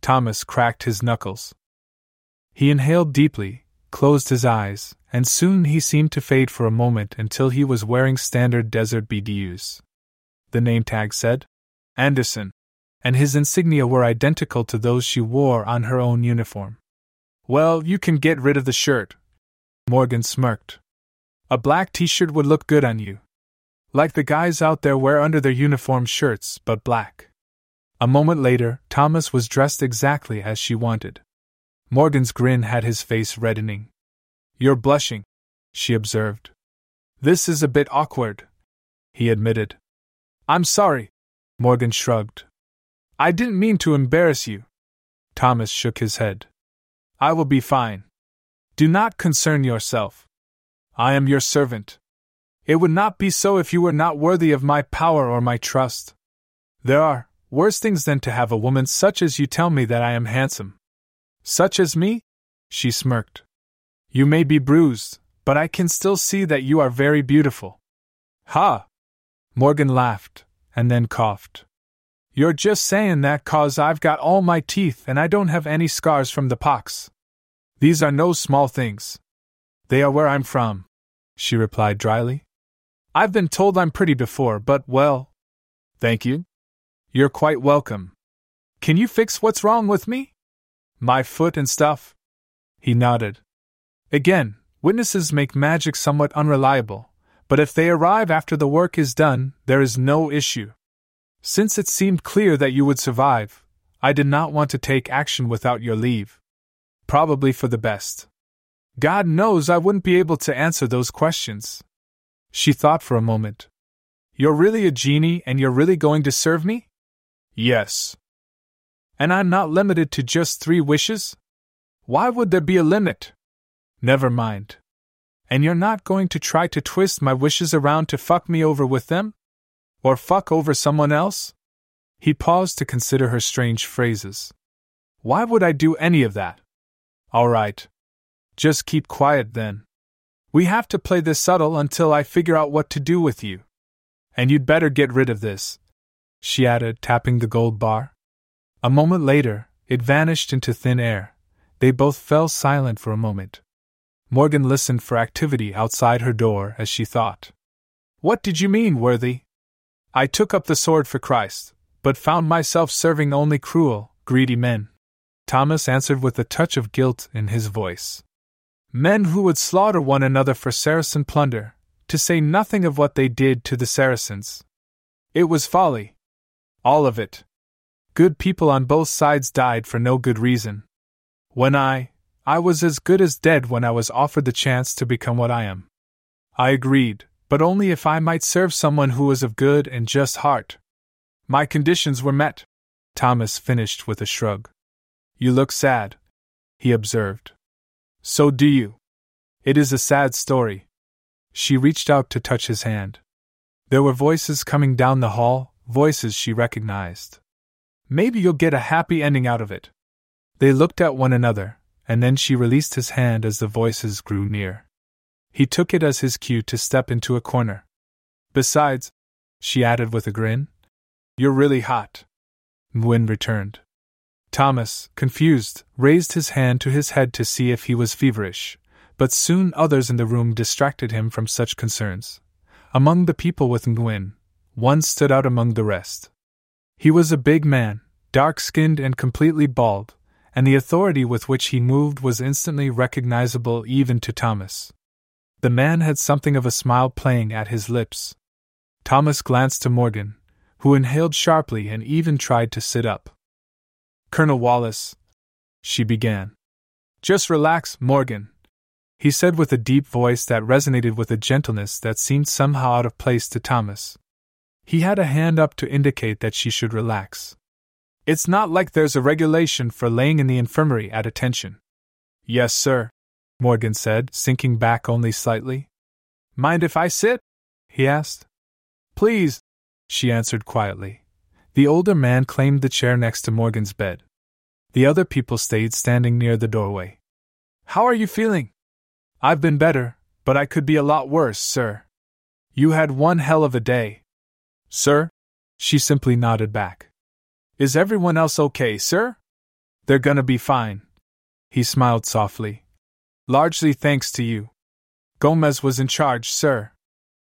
Thomas cracked his knuckles. He inhaled deeply, closed his eyes, and soon he seemed to fade for a moment until he was wearing standard desert BDUs. The name tag said Anderson, and his insignia were identical to those she wore on her own uniform. Well, you can get rid of the shirt. Morgan smirked. A black t shirt would look good on you. Like the guys out there wear under their uniform shirts, but black. A moment later, Thomas was dressed exactly as she wanted. Morgan's grin had his face reddening. You're blushing, she observed. This is a bit awkward, he admitted. I'm sorry, Morgan shrugged. I didn't mean to embarrass you. Thomas shook his head. I will be fine. Do not concern yourself. I am your servant. It would not be so if you were not worthy of my power or my trust. There are worse things than to have a woman such as you tell me that I am handsome. Such as me? She smirked. You may be bruised, but I can still see that you are very beautiful. Ha! Morgan laughed, and then coughed. You're just saying that cause I've got all my teeth and I don't have any scars from the pox. These are no small things. They are where I'm from, she replied dryly. I've been told I'm pretty before, but well. Thank you. You're quite welcome. Can you fix what's wrong with me? My foot and stuff? He nodded. Again, witnesses make magic somewhat unreliable, but if they arrive after the work is done, there is no issue. Since it seemed clear that you would survive, I did not want to take action without your leave. Probably for the best. God knows I wouldn't be able to answer those questions. She thought for a moment. You're really a genie and you're really going to serve me? Yes. And I'm not limited to just three wishes? Why would there be a limit? Never mind. And you're not going to try to twist my wishes around to fuck me over with them? Or fuck over someone else? He paused to consider her strange phrases. Why would I do any of that? All right. Just keep quiet then. We have to play this subtle until I figure out what to do with you. And you'd better get rid of this, she added, tapping the gold bar. A moment later, it vanished into thin air. They both fell silent for a moment. Morgan listened for activity outside her door as she thought. What did you mean, worthy? I took up the sword for Christ, but found myself serving only cruel, greedy men. Thomas answered with a touch of guilt in his voice. Men who would slaughter one another for Saracen plunder, to say nothing of what they did to the Saracens. It was folly. All of it. Good people on both sides died for no good reason. When I, I was as good as dead when I was offered the chance to become what I am. I agreed, but only if I might serve someone who was of good and just heart. My conditions were met. Thomas finished with a shrug. You look sad, he observed. So do you. It is a sad story. She reached out to touch his hand. There were voices coming down the hall, voices she recognized. Maybe you'll get a happy ending out of it. They looked at one another, and then she released his hand as the voices grew near. He took it as his cue to step into a corner. Besides, she added with a grin, You're really hot. Nguyen returned. Thomas, confused, raised his hand to his head to see if he was feverish, but soon others in the room distracted him from such concerns. Among the people with Nguyen, one stood out among the rest. He was a big man, dark skinned and completely bald, and the authority with which he moved was instantly recognizable even to Thomas. The man had something of a smile playing at his lips. Thomas glanced to Morgan, who inhaled sharply and even tried to sit up. Colonel Wallace, she began. Just relax, Morgan, he said with a deep voice that resonated with a gentleness that seemed somehow out of place to Thomas. He had a hand up to indicate that she should relax. It's not like there's a regulation for laying in the infirmary at attention. Yes, sir, Morgan said, sinking back only slightly. Mind if I sit? he asked. Please, she answered quietly. The older man claimed the chair next to Morgan's bed. The other people stayed standing near the doorway. How are you feeling? I've been better, but I could be a lot worse, sir. You had one hell of a day. Sir? She simply nodded back. Is everyone else okay, sir? They're gonna be fine. He smiled softly. Largely thanks to you. Gomez was in charge, sir.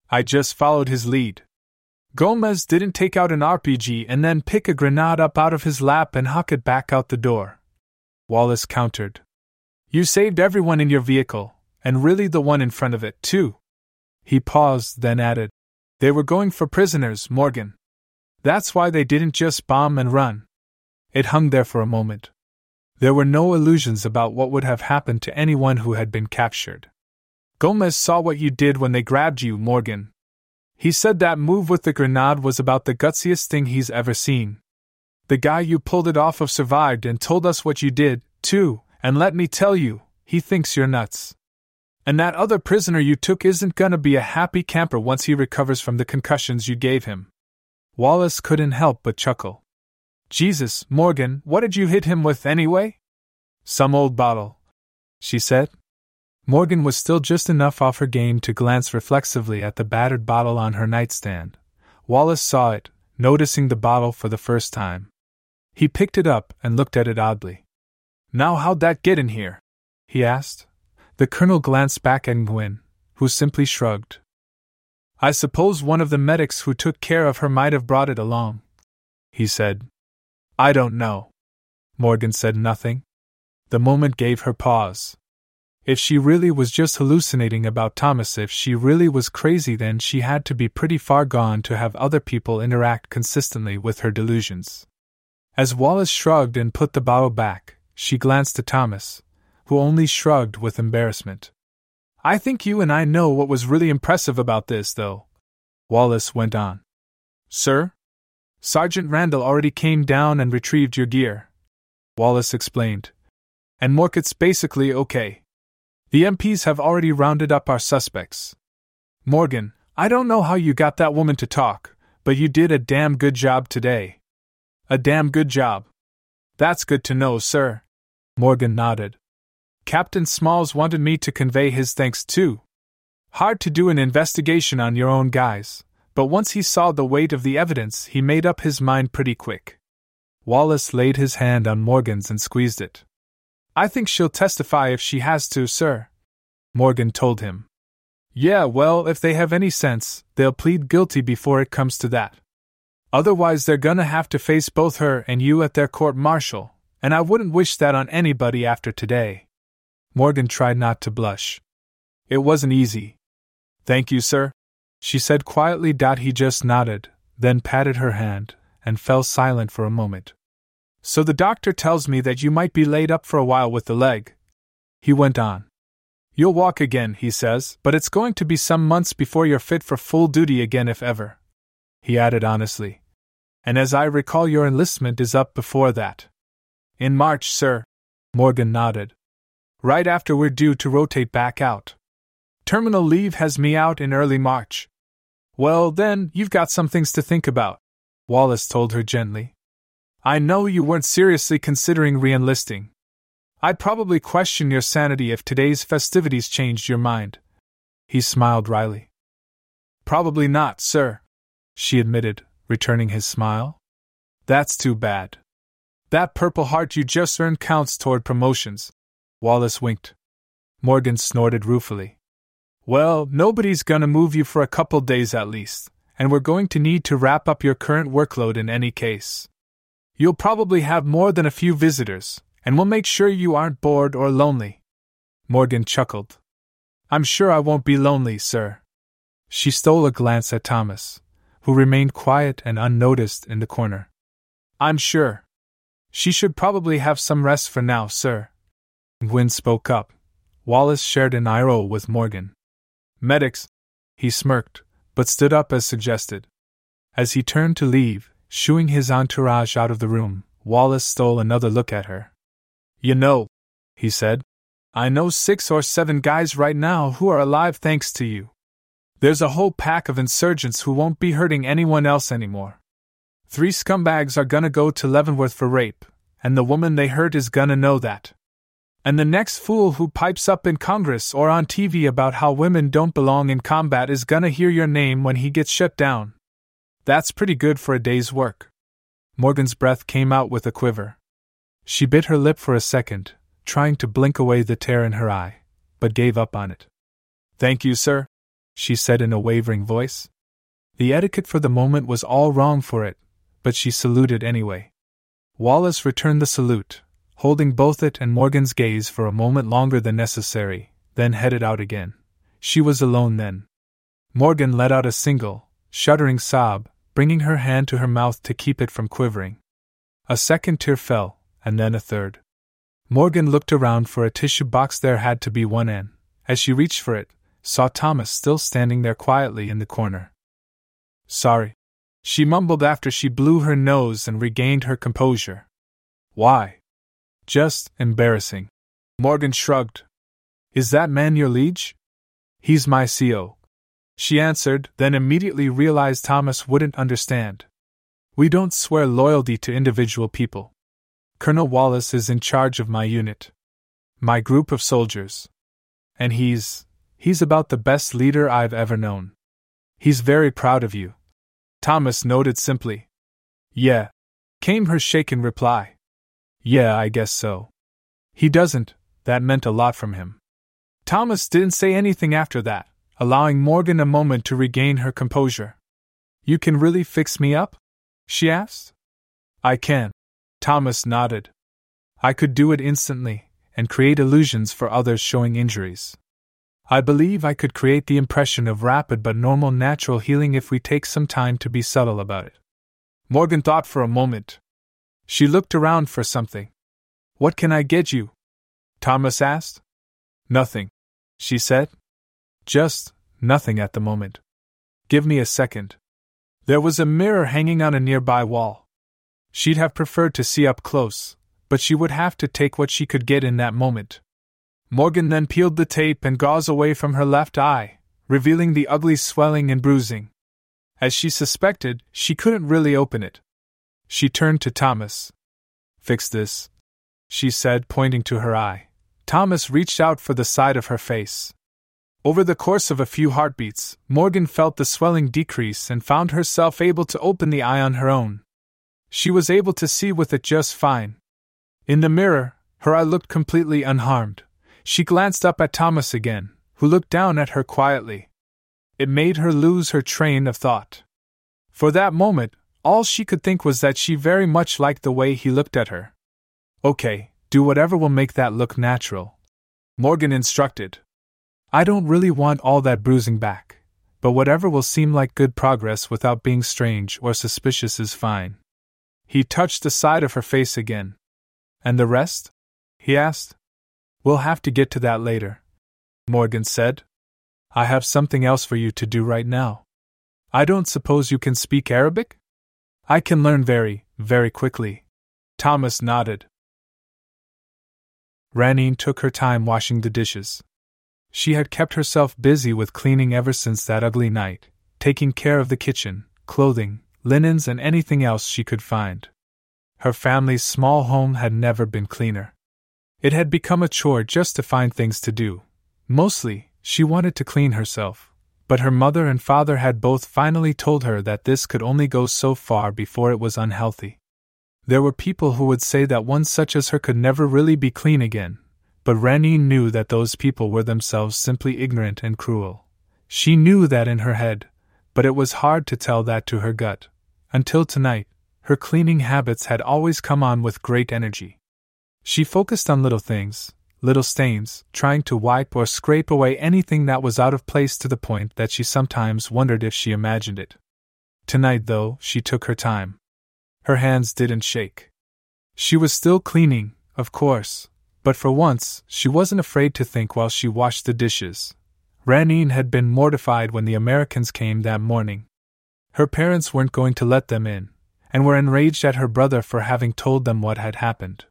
I just followed his lead. Gomez didn't take out an RPG and then pick a grenade up out of his lap and huck it back out the door. Wallace countered. You saved everyone in your vehicle, and really the one in front of it, too. He paused, then added, They were going for prisoners, Morgan. That's why they didn't just bomb and run. It hung there for a moment. There were no illusions about what would have happened to anyone who had been captured. Gomez saw what you did when they grabbed you, Morgan. He said that move with the grenade was about the gutsiest thing he's ever seen. The guy you pulled it off of survived and told us what you did, too, and let me tell you, he thinks you're nuts. And that other prisoner you took isn't gonna be a happy camper once he recovers from the concussions you gave him. Wallace couldn't help but chuckle. Jesus, Morgan, what did you hit him with anyway? Some old bottle, she said. Morgan was still just enough off her game to glance reflexively at the battered bottle on her nightstand. Wallace saw it, noticing the bottle for the first time. He picked it up and looked at it oddly. Now, how'd that get in here? he asked. The colonel glanced back at Nguyen, who simply shrugged. I suppose one of the medics who took care of her might have brought it along, he said. I don't know. Morgan said nothing. The moment gave her pause. If she really was just hallucinating about Thomas, if she really was crazy, then she had to be pretty far gone to have other people interact consistently with her delusions. As Wallace shrugged and put the bottle back, she glanced at Thomas, who only shrugged with embarrassment. I think you and I know what was really impressive about this, though. Wallace went on. Sir? Sergeant Randall already came down and retrieved your gear. Wallace explained. And Morgan's basically okay. The MPs have already rounded up our suspects. Morgan, I don't know how you got that woman to talk, but you did a damn good job today. A damn good job. That's good to know, sir. Morgan nodded. Captain Smalls wanted me to convey his thanks too. Hard to do an investigation on your own guys, but once he saw the weight of the evidence, he made up his mind pretty quick. Wallace laid his hand on Morgan's and squeezed it. I think she'll testify if she has to, sir. Morgan told him. Yeah, well, if they have any sense, they'll plead guilty before it comes to that. Otherwise, they're gonna have to face both her and you at their court martial, and I wouldn't wish that on anybody after today. Morgan tried not to blush. It wasn't easy. Thank you, sir, she said quietly. He just nodded, then patted her hand, and fell silent for a moment. So the doctor tells me that you might be laid up for a while with the leg. He went on. You'll walk again, he says, but it's going to be some months before you're fit for full duty again, if ever. He added honestly. And as I recall, your enlistment is up before that. In March, sir. Morgan nodded. Right after we're due to rotate back out. Terminal leave has me out in early March. Well, then, you've got some things to think about, Wallace told her gently. I know you weren't seriously considering re enlisting. I'd probably question your sanity if today's festivities changed your mind. He smiled wryly. Probably not, sir, she admitted, returning his smile. That's too bad. That Purple Heart you just earned counts toward promotions. Wallace winked. Morgan snorted ruefully. Well, nobody's gonna move you for a couple days at least, and we're going to need to wrap up your current workload in any case. You'll probably have more than a few visitors, and we'll make sure you aren't bored or lonely. Morgan chuckled. I'm sure I won't be lonely, sir. She stole a glance at Thomas, who remained quiet and unnoticed in the corner. I'm sure. She should probably have some rest for now, sir. Nguyen spoke up. Wallace shared an eye roll with Morgan. Medics, he smirked, but stood up as suggested. As he turned to leave, Shooing his entourage out of the room, Wallace stole another look at her. You know, he said, I know six or seven guys right now who are alive thanks to you. There's a whole pack of insurgents who won't be hurting anyone else anymore. Three scumbags are gonna go to Leavenworth for rape, and the woman they hurt is gonna know that. And the next fool who pipes up in Congress or on TV about how women don't belong in combat is gonna hear your name when he gets shut down. That's pretty good for a day's work. Morgan's breath came out with a quiver. She bit her lip for a second, trying to blink away the tear in her eye, but gave up on it. Thank you, sir, she said in a wavering voice. The etiquette for the moment was all wrong for it, but she saluted anyway. Wallace returned the salute, holding both it and Morgan's gaze for a moment longer than necessary, then headed out again. She was alone then. Morgan let out a single, shuddering sob, bringing her hand to her mouth to keep it from quivering. A second tear fell, and then a third. Morgan looked around for a tissue box. There had to be one in. As she reached for it, saw Thomas still standing there quietly in the corner. Sorry. She mumbled after she blew her nose and regained her composure. Why? Just embarrassing. Morgan shrugged. Is that man your liege? He's my CO, she answered, then immediately realized Thomas wouldn't understand. We don't swear loyalty to individual people. Colonel Wallace is in charge of my unit. My group of soldiers. And he's. he's about the best leader I've ever known. He's very proud of you. Thomas noted simply. Yeah. Came her shaken reply. Yeah, I guess so. He doesn't, that meant a lot from him. Thomas didn't say anything after that allowing Morgan a moment to regain her composure. You can really fix me up? she asked. I can. Thomas nodded. I could do it instantly, and create illusions for others showing injuries. I believe I could create the impression of rapid but normal natural healing if we take some time to be subtle about it. Morgan thought for a moment. She looked around for something. What can I get you? Thomas asked. Nothing, she said. Just nothing at the moment. Give me a second. There was a mirror hanging on a nearby wall. She'd have preferred to see up close, but she would have to take what she could get in that moment. Morgan then peeled the tape and gauze away from her left eye, revealing the ugly swelling and bruising. As she suspected, she couldn't really open it. She turned to Thomas. Fix this, she said, pointing to her eye. Thomas reached out for the side of her face. Over the course of a few heartbeats, Morgan felt the swelling decrease and found herself able to open the eye on her own. She was able to see with it just fine. In the mirror, her eye looked completely unharmed. She glanced up at Thomas again, who looked down at her quietly. It made her lose her train of thought. For that moment, all she could think was that she very much liked the way he looked at her. Okay, do whatever will make that look natural. Morgan instructed. I don't really want all that bruising back, but whatever will seem like good progress without being strange or suspicious is fine. He touched the side of her face again. And the rest? he asked. We'll have to get to that later. Morgan said. I have something else for you to do right now. I don't suppose you can speak Arabic? I can learn very, very quickly. Thomas nodded. Ranine took her time washing the dishes. She had kept herself busy with cleaning ever since that ugly night, taking care of the kitchen, clothing, linens, and anything else she could find. Her family's small home had never been cleaner. It had become a chore just to find things to do. Mostly, she wanted to clean herself, but her mother and father had both finally told her that this could only go so far before it was unhealthy. There were people who would say that one such as her could never really be clean again, but Ranine knew that those people were themselves simply ignorant and cruel. She knew that in her head, but it was hard to tell that to her gut. Until tonight, her cleaning habits had always come on with great energy. She focused on little things, little stains, trying to wipe or scrape away anything that was out of place to the point that she sometimes wondered if she imagined it. Tonight, though, she took her time. Her hands didn't shake. She was still cleaning, of course, but for once, she wasn't afraid to think while she washed the dishes. Ranine had been mortified when the Americans came that morning. Her parents weren't going to let them in, and were enraged at her brother for having told them what had happened.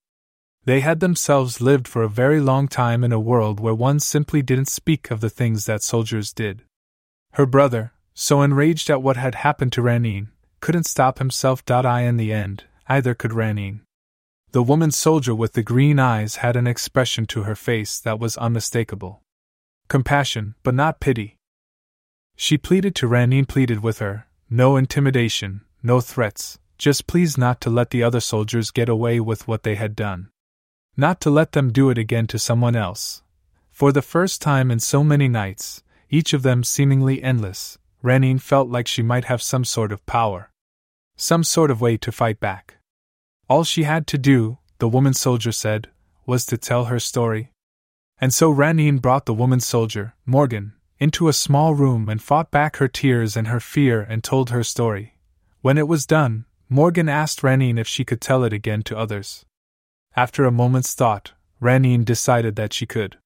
They had themselves lived for a very long time in a world where one simply didn't speak of the things that soldiers did. Her brother, so enraged at what had happened to Ranine, couldn't stop himself. I in the end, either could Ranine. The woman soldier with the green eyes had an expression to her face that was unmistakable. Compassion, but not pity. She pleaded to Ranine pleaded with her, no intimidation, no threats, just please not to let the other soldiers get away with what they had done. Not to let them do it again to someone else. For the first time in so many nights, each of them seemingly endless, Ranine felt like she might have some sort of power. Some sort of way to fight back. All she had to do, the woman soldier said, was to tell her story. And so Ranine brought the woman soldier, Morgan, into a small room and fought back her tears and her fear and told her story. When it was done, Morgan asked Ranine if she could tell it again to others. After a moment's thought, Ranine decided that she could.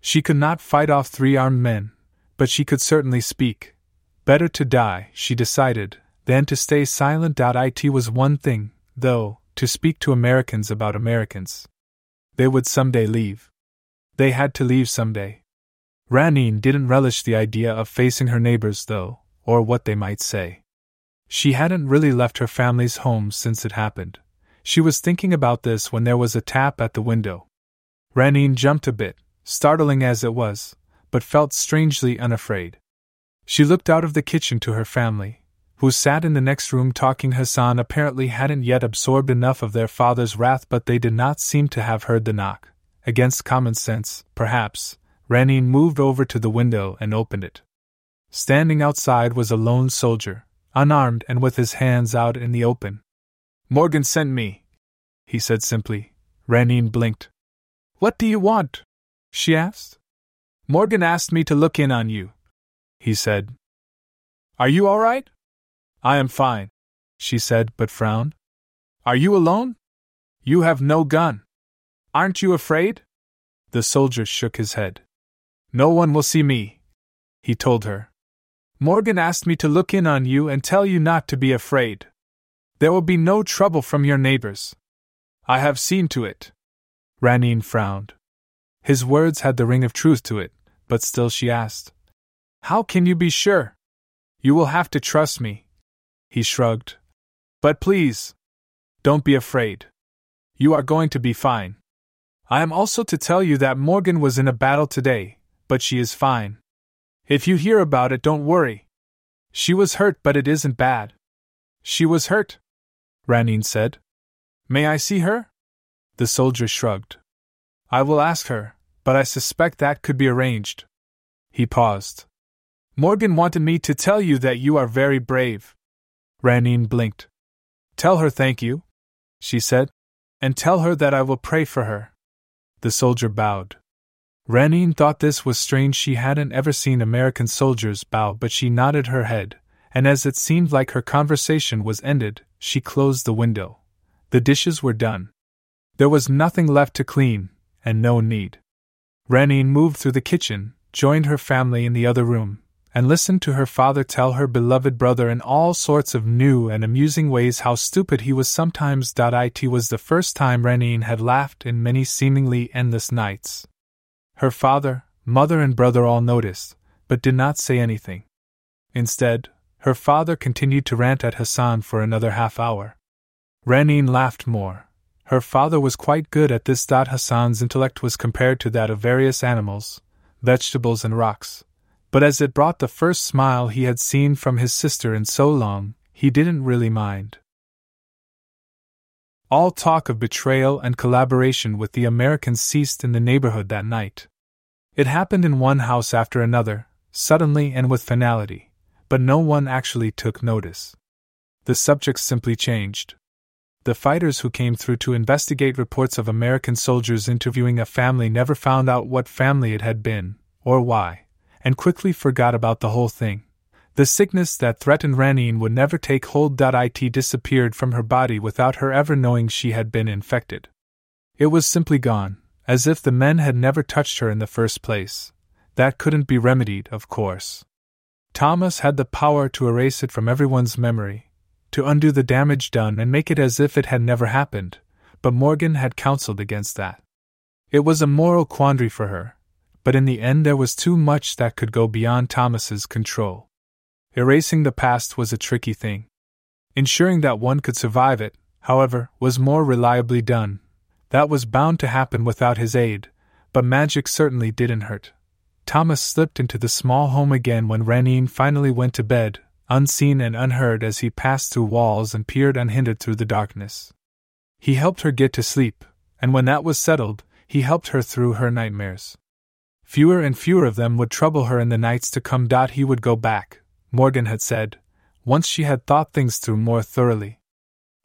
She could not fight off three armed men, but she could certainly speak. Better to die, she decided, than to stay silent. It was one thing, though, to speak to Americans about Americans. They would someday leave. They had to leave someday. Ranine didn't relish the idea of facing her neighbors, though, or what they might say. She hadn't really left her family's home since it happened. She was thinking about this when there was a tap at the window. Ranine jumped a bit, startling as it was, but felt strangely unafraid. She looked out of the kitchen to her family, who sat in the next room talking. Hassan apparently hadn't yet absorbed enough of their father's wrath, but they did not seem to have heard the knock. Against common sense, perhaps, Ranine moved over to the window and opened it. Standing outside was a lone soldier, unarmed and with his hands out in the open. Morgan sent me, he said simply. Ranine blinked. What do you want? she asked. Morgan asked me to look in on you, he said. Are you all right? I am fine, she said, but frowned. Are you alone? You have no gun. Aren't you afraid? The soldier shook his head. No one will see me, he told her. Morgan asked me to look in on you and tell you not to be afraid. There will be no trouble from your neighbors. I have seen to it. Ranine frowned. His words had the ring of truth to it, but still she asked, How can you be sure? You will have to trust me. He shrugged. But please, don't be afraid. You are going to be fine. I am also to tell you that Morgan was in a battle today, but she is fine. If you hear about it, don't worry. She was hurt, but it isn't bad. She was hurt, Ranine said. May I see her? The soldier shrugged. I will ask her, but I suspect that could be arranged. He paused. Morgan wanted me to tell you that you are very brave. Ranine blinked. Tell her thank you, she said, and tell her that I will pray for her. The soldier bowed. Ranine thought this was strange. She hadn't ever seen American soldiers bow, but she nodded her head, and as it seemed like her conversation was ended, she closed the window. The dishes were done. There was nothing left to clean, and no need. Ranine moved through the kitchen, joined her family in the other room, and listened to her father tell her beloved brother in all sorts of new and amusing ways how stupid he was sometimes. It was the first time Ranine had laughed in many seemingly endless nights. Her father, mother, and brother all noticed, but did not say anything. Instead, her father continued to rant at Hassan for another half hour. Ranine laughed more. Her father was quite good at this. That Hassan's intellect was compared to that of various animals, vegetables, and rocks. But as it brought the first smile he had seen from his sister in so long, he didn't really mind. All talk of betrayal and collaboration with the Americans ceased in the neighborhood that night. It happened in one house after another, suddenly and with finality, but no one actually took notice. The subject simply changed. The fighters who came through to investigate reports of American soldiers interviewing a family never found out what family it had been, or why, and quickly forgot about the whole thing. The sickness that threatened Ranine would never take hold. It disappeared from her body without her ever knowing she had been infected. It was simply gone, as if the men had never touched her in the first place. That couldn't be remedied, of course. Thomas had the power to erase it from everyone's memory, to undo the damage done and make it as if it had never happened, but Morgan had counseled against that. It was a moral quandary for her, but in the end there was too much that could go beyond Thomas's control. Erasing the past was a tricky thing. Ensuring that one could survive it, however, was more reliably done. That was bound to happen without his aid, but magic certainly didn't hurt. Thomas slipped into the small home again when Ranine finally went to bed, unseen and unheard as he passed through walls and peered unhindered through the darkness. He helped her get to sleep, and when that was settled, he helped her through her nightmares. Fewer and fewer of them would trouble her in the nights to come. He would go back, Morgan had said, once she had thought things through more thoroughly.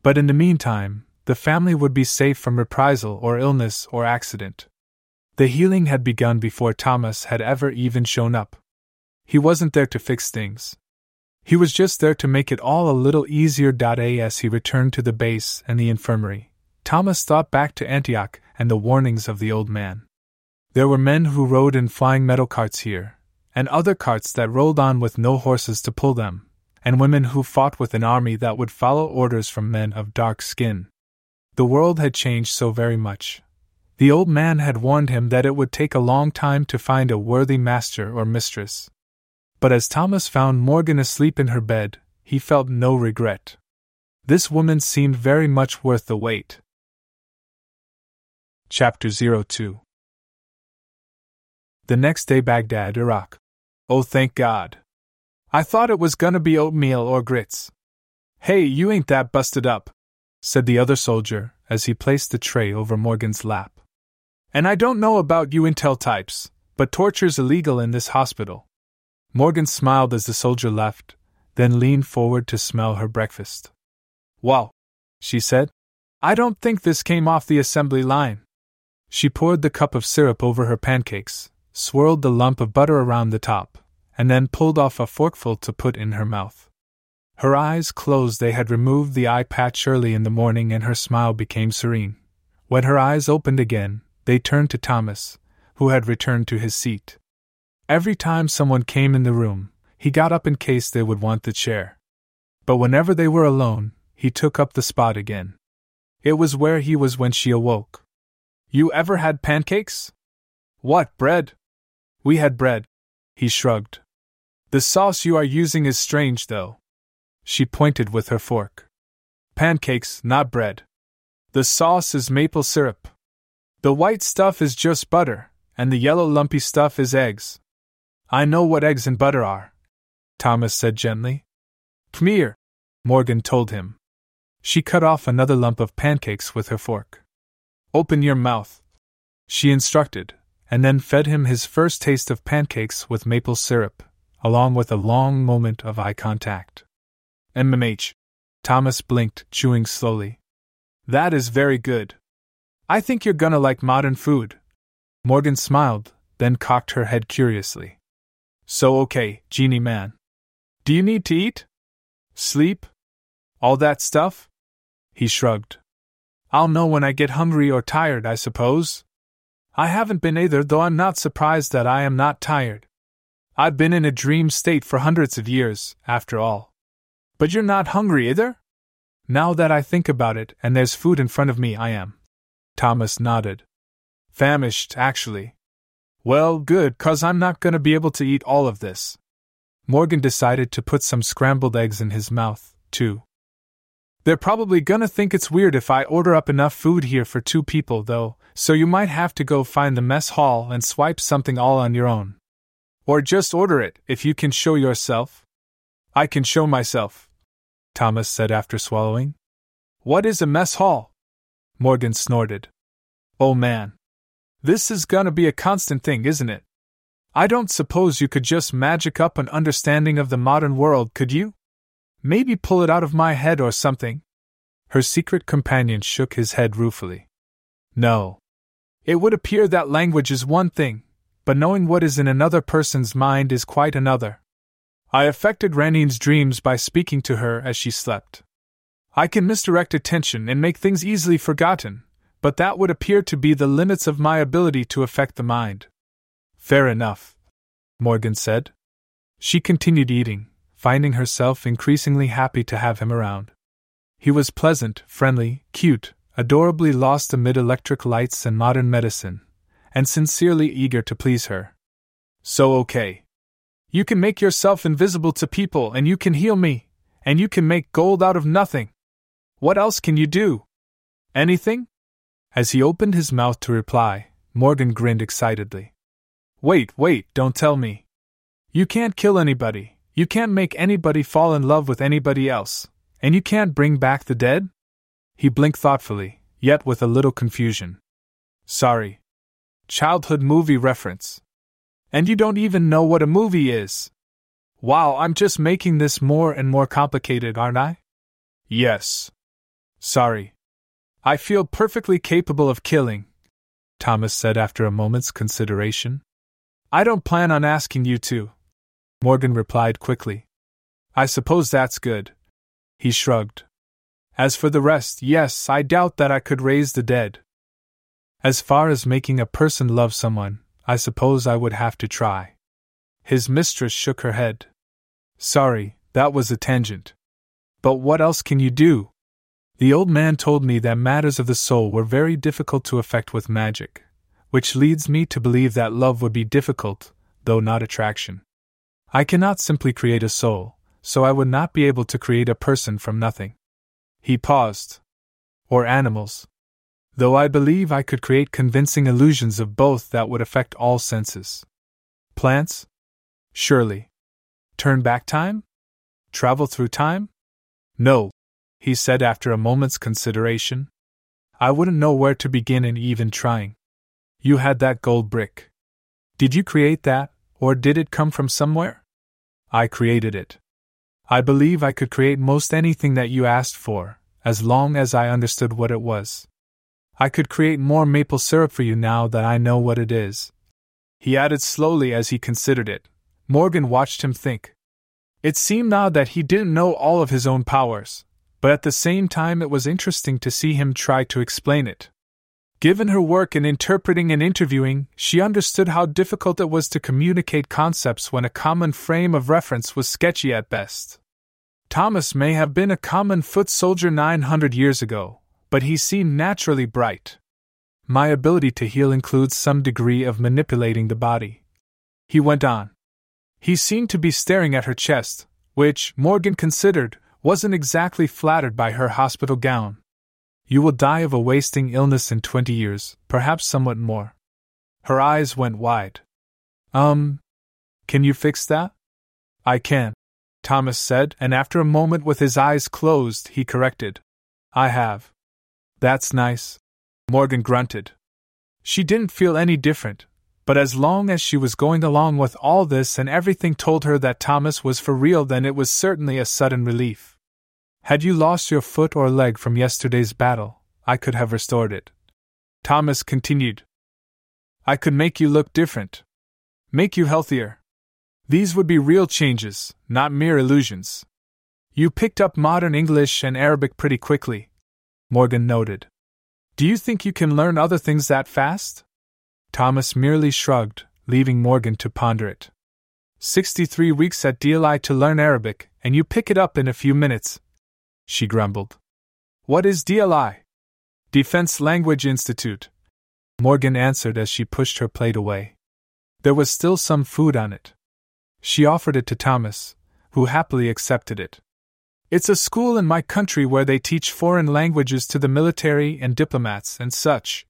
But in the meantime, the family would be safe from reprisal or illness or accident. The healing had begun before Thomas had ever even shown up. He wasn't there to fix things. He was just there to make it all a little easier. As he returned to the base and the infirmary, Thomas thought back to Antioch and the warnings of the old man. There were men who rode in flying metal carts here, and other carts that rolled on with no horses to pull them, and women who fought with an army that would follow orders from men of dark skin. The world had changed so very much. The old man had warned him that it would take a long time to find a worthy master or mistress. But as Thomas found Morgan asleep in her bed, he felt no regret. This woman seemed very much worth the wait. Chapter 02 The next day, Baghdad, Iraq. Oh, thank God. I thought it was gonna be oatmeal or grits. Hey, you ain't that busted up, said the other soldier as he placed the tray over Morgan's lap. And I don't know about you intel types, but torture's illegal in this hospital. Morgan smiled as the soldier left, then leaned forward to smell her breakfast. Well, she said, I don't think this came off the assembly line. She poured the cup of syrup over her pancakes, swirled the lump of butter around the top, and then pulled off a forkful to put in her mouth. Her eyes closed, they had removed the eye patch early in the morning, and her smile became serene. When her eyes opened again, they turned to Thomas, who had returned to his seat. Every time someone came in the room, he got up in case they would want the chair. But whenever they were alone, he took up the spot again. It was where he was when she awoke. You ever had pancakes? What, bread? We had bread. He shrugged. The sauce you are using is strange, though. She pointed with her fork. Pancakes, not bread. The sauce is maple syrup. The white stuff is just butter, and the yellow lumpy stuff is eggs. I know what eggs and butter are, Thomas said gently. Come Morgan told him. She cut off another lump of pancakes with her fork. Open your mouth, she instructed, and then fed him his first taste of pancakes with maple syrup, along with a long moment of eye contact. MMH. Thomas blinked, chewing slowly. That is very good. I think you're gonna like modern food. Morgan smiled, then cocked her head curiously. So, okay, Genie Man. Do you need to eat? Sleep? All that stuff? He shrugged. I'll know when I get hungry or tired, I suppose. I haven't been either, though I'm not surprised that I am not tired. I've been in a dream state for hundreds of years, after all. But you're not hungry either? Now that I think about it, and there's food in front of me, I am. Thomas nodded. Famished, actually. Well, good, cause I'm not gonna be able to eat all of this. Morgan decided to put some scrambled eggs in his mouth, too. They're probably gonna think it's weird if I order up enough food here for two people, though, so you might have to go find the mess hall and swipe something all on your own. Or just order it, if you can show yourself. I can show myself, Thomas said after swallowing. What is a mess hall? Morgan snorted. Oh man. This is gonna be a constant thing, isn't it? I don't suppose you could just magic up an understanding of the modern world, could you? Maybe pull it out of my head or something. Her secret companion shook his head ruefully. No. It would appear that language is one thing, but knowing what is in another person's mind is quite another. I affected Ranine's dreams by speaking to her as she slept. I can misdirect attention and make things easily forgotten, but that would appear to be the limits of my ability to affect the mind. Fair enough, Morgan said. She continued eating, finding herself increasingly happy to have him around. He was pleasant, friendly, cute, adorably lost amid electric lights and modern medicine, and sincerely eager to please her. So, okay. You can make yourself invisible to people and you can heal me, and you can make gold out of nothing. What else can you do? Anything? As he opened his mouth to reply, Morgan grinned excitedly. Wait, wait, don't tell me. You can't kill anybody, you can't make anybody fall in love with anybody else, and you can't bring back the dead? He blinked thoughtfully, yet with a little confusion. Sorry. Childhood movie reference. And you don't even know what a movie is. Wow, I'm just making this more and more complicated, aren't I? Yes. Sorry. I feel perfectly capable of killing, Thomas said after a moment's consideration. I don't plan on asking you to. Morgan replied quickly. I suppose that's good. He shrugged. As for the rest, yes, I doubt that I could raise the dead. As far as making a person love someone, I suppose I would have to try. His mistress shook her head. Sorry, that was a tangent. But what else can you do? The old man told me that matters of the soul were very difficult to effect with magic, which leads me to believe that love would be difficult, though not attraction. I cannot simply create a soul, so I would not be able to create a person from nothing. He paused. Or animals. Though I believe I could create convincing illusions of both that would affect all senses. Plants? Surely. Turn back time? Travel through time? No, he said after a moment's consideration. I wouldn't know where to begin in even trying. You had that gold brick. Did you create that, or did it come from somewhere? I created it. I believe I could create most anything that you asked for, as long as I understood what it was. I could create more maple syrup for you now that I know what it is. He added slowly as he considered it. Morgan watched him think. It seemed now that he didn't know all of his own powers, but at the same time it was interesting to see him try to explain it. Given her work in interpreting and interviewing, she understood how difficult it was to communicate concepts when a common frame of reference was sketchy at best. Thomas may have been a common foot soldier 900 years ago, but he seemed naturally bright. My ability to heal includes some degree of manipulating the body. He went on. He seemed to be staring at her chest, which, Morgan considered, wasn't exactly flattered by her hospital gown. You will die of a wasting illness in twenty years, perhaps somewhat more. Her eyes went wide. Um, can you fix that? I can, Thomas said, and after a moment with his eyes closed, he corrected. I have. That's nice. Morgan grunted. She didn't feel any different, but as long as she was going along with all this and everything told her that Thomas was for real, then it was certainly a sudden relief. Had you lost your foot or leg from yesterday's battle, I could have restored it. Thomas continued. I could make you look different. Make you healthier. These would be real changes, not mere illusions. You picked up modern English and Arabic pretty quickly, Morgan noted. Do you think you can learn other things that fast? Thomas merely shrugged, leaving Morgan to ponder it. 63 weeks at DLI to learn Arabic, and you pick it up in a few minutes, she grumbled. What is DLI? Defense Language Institute. Morgan answered as she pushed her plate away. There was still some food on it. She offered it to Thomas, who happily accepted it. It's a school in my country where they teach foreign languages to the military and diplomats and such.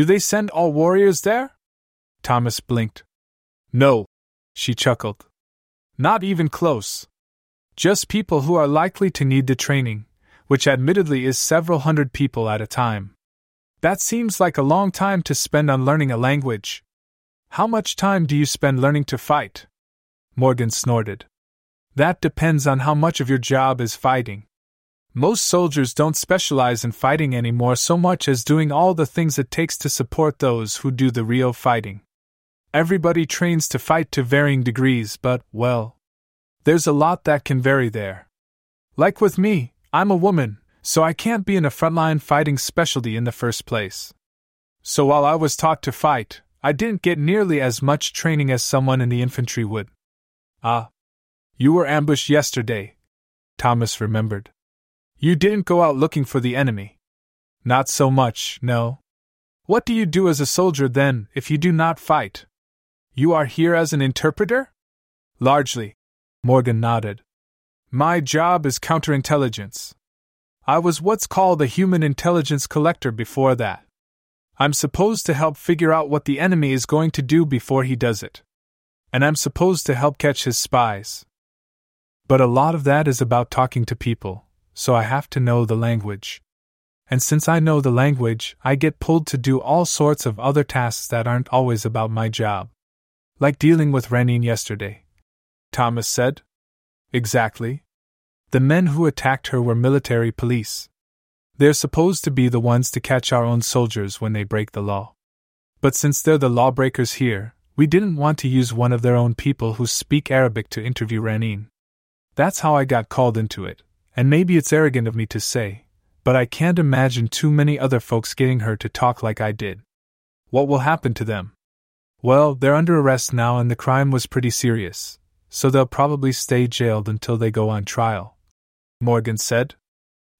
Do they send all warriors there? Thomas blinked. No, she chuckled. Not even close. Just people who are likely to need the training, which admittedly is several hundred people at a time. That seems like a long time to spend on learning a language. How much time do you spend learning to fight? Morgan snorted. That depends on how much of your job is fighting. Most soldiers don't specialize in fighting anymore so much as doing all the things it takes to support those who do the real fighting. Everybody trains to fight to varying degrees, but, well, there's a lot that can vary there. Like with me, I'm a woman, so I can't be in a frontline fighting specialty in the first place. So while I was taught to fight, I didn't get nearly as much training as someone in the infantry would. Ah. You were ambushed yesterday, Thomas remembered. You didn't go out looking for the enemy. Not so much, no. What do you do as a soldier then, if you do not fight? You are here as an interpreter? Largely, Morgan nodded. My job is counterintelligence. I was what's called a human intelligence collector before that. I'm supposed to help figure out what the enemy is going to do before he does it. And I'm supposed to help catch his spies. But a lot of that is about talking to people, so I have to know the language. And since I know the language, I get pulled to do all sorts of other tasks that aren't always about my job. Like dealing with Ranine yesterday. Thomas said. Exactly. The men who attacked her were military police. They're supposed to be the ones to catch our own soldiers when they break the law. But since they're the lawbreakers here, we didn't want to use one of their own people who speak Arabic to interview Ranine. That's how I got called into it, and maybe it's arrogant of me to say, but I can't imagine too many other folks getting her to talk like I did. What will happen to them? Well, they're under arrest now, and the crime was pretty serious so they'll probably stay jailed until they go on trial. Morgan said.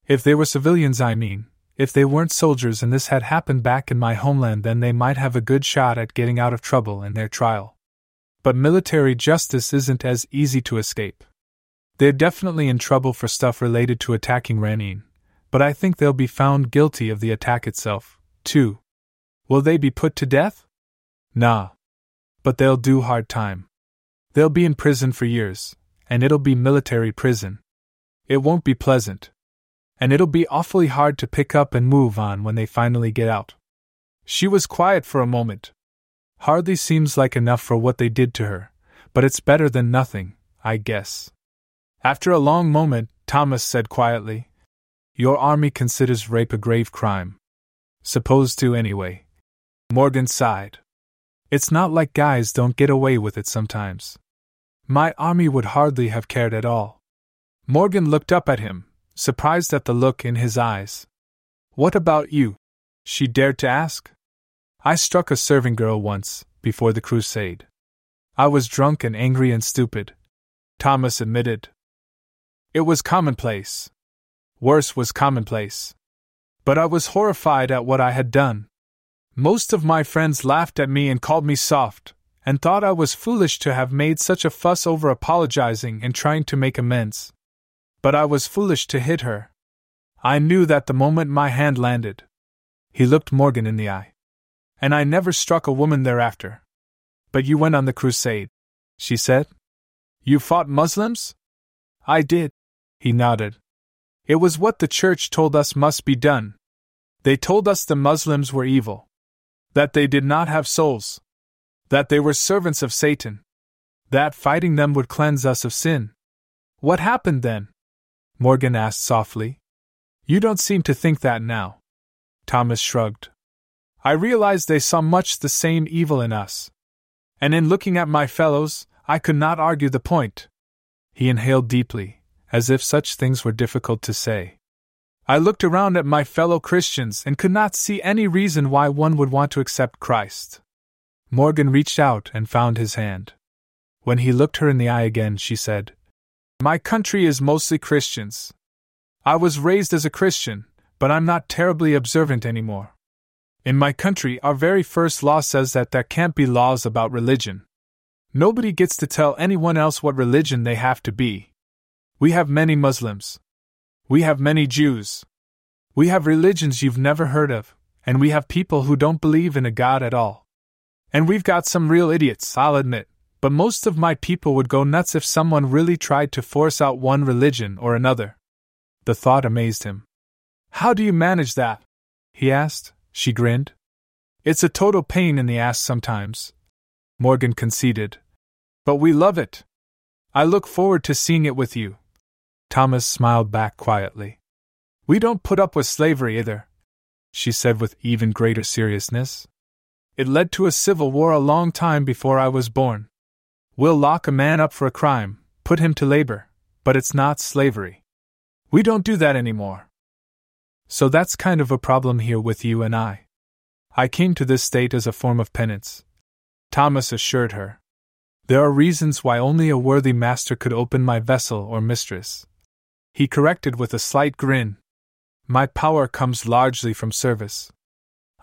If they were civilians, I mean. If they weren't soldiers and this had happened back in my homeland, then they might have a good shot at getting out of trouble in their trial. But military justice isn't as easy to escape. They're definitely in trouble for stuff related to attacking Ranine, but I think they'll be found guilty of the attack itself, too. Will they be put to death? Nah. But they'll do hard time. They'll be in prison for years, and it'll be military prison. It won't be pleasant. And it'll be awfully hard to pick up and move on when they finally get out. She was quiet for a moment. Hardly seems like enough for what they did to her, but it's better than nothing, I guess. After a long moment, Thomas said quietly, Your army considers rape a grave crime. Supposed to, anyway. Morgan sighed. It's not like guys don't get away with it sometimes. My army would hardly have cared at all. Morgan looked up at him, surprised at the look in his eyes. What about you? She dared to ask. I struck a serving girl once, before the crusade. I was drunk and angry and stupid. Thomas admitted. It was commonplace. Worse was commonplace. But I was horrified at what I had done. Most of my friends laughed at me and called me soft, and thought I was foolish to have made such a fuss over apologizing and trying to make amends. But I was foolish to hit her. I knew that the moment my hand landed. He looked Morgan in the eye. And I never struck a woman thereafter. But you went on the crusade, she said. You fought Muslims? I did. He nodded. It was what the church told us must be done. They told us the Muslims were evil. That they did not have souls. That they were servants of Satan. That fighting them would cleanse us of sin. What happened then? Morgan asked softly. You don't seem to think that now. Thomas shrugged. I realized they saw much the same evil in us. And in looking at my fellows, I could not argue the point. He inhaled deeply, as if such things were difficult to say. I looked around at my fellow Christians and could not see any reason why one would want to accept Christ. Morgan reached out and found his hand. When he looked her in the eye again, she said, My country is mostly Christians. I was raised as a Christian, but I'm not terribly observant anymore. In my country, our very first law says that there can't be laws about religion. Nobody gets to tell anyone else what religion they have to be. We have many Muslims. We have many Jews. We have religions you've never heard of, and we have people who don't believe in a God at all. And we've got some real idiots, I'll admit, but most of my people would go nuts if someone really tried to force out one religion or another. The thought amazed him. How do you manage that? he asked. She grinned. It's a total pain in the ass sometimes. Morgan conceded. But we love it. I look forward to seeing it with you. Thomas smiled back quietly. We don't put up with slavery either, she said with even greater seriousness. It led to a civil war a long time before I was born. We'll lock a man up for a crime, put him to labor, but it's not slavery. We don't do that anymore. So that's kind of a problem here with you and I. I came to this state as a form of penance. Thomas assured her. There are reasons why only a worthy master could open my vessel or mistress. He corrected with a slight grin. My power comes largely from service.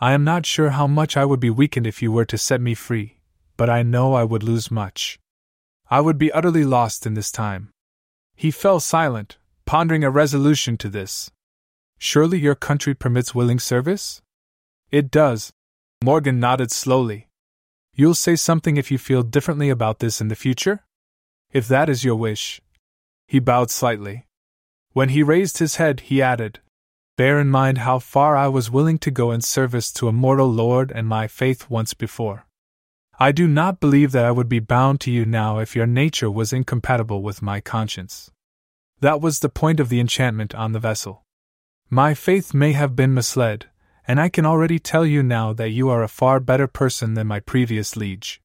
I am not sure how much I would be weakened if you were to set me free, but I know I would lose much. I would be utterly lost in this time. He fell silent, pondering a resolution to this. Surely your country permits willing service? It does. Morgan nodded slowly. You'll say something if you feel differently about this in the future? If that is your wish. He bowed slightly. When he raised his head, he added, Bear in mind how far I was willing to go in service to a mortal lord and my faith once before. I do not believe that I would be bound to you now if your nature was incompatible with my conscience. That was the point of the enchantment on the vessel. My faith may have been misled, and I can already tell you now that you are a far better person than my previous liege.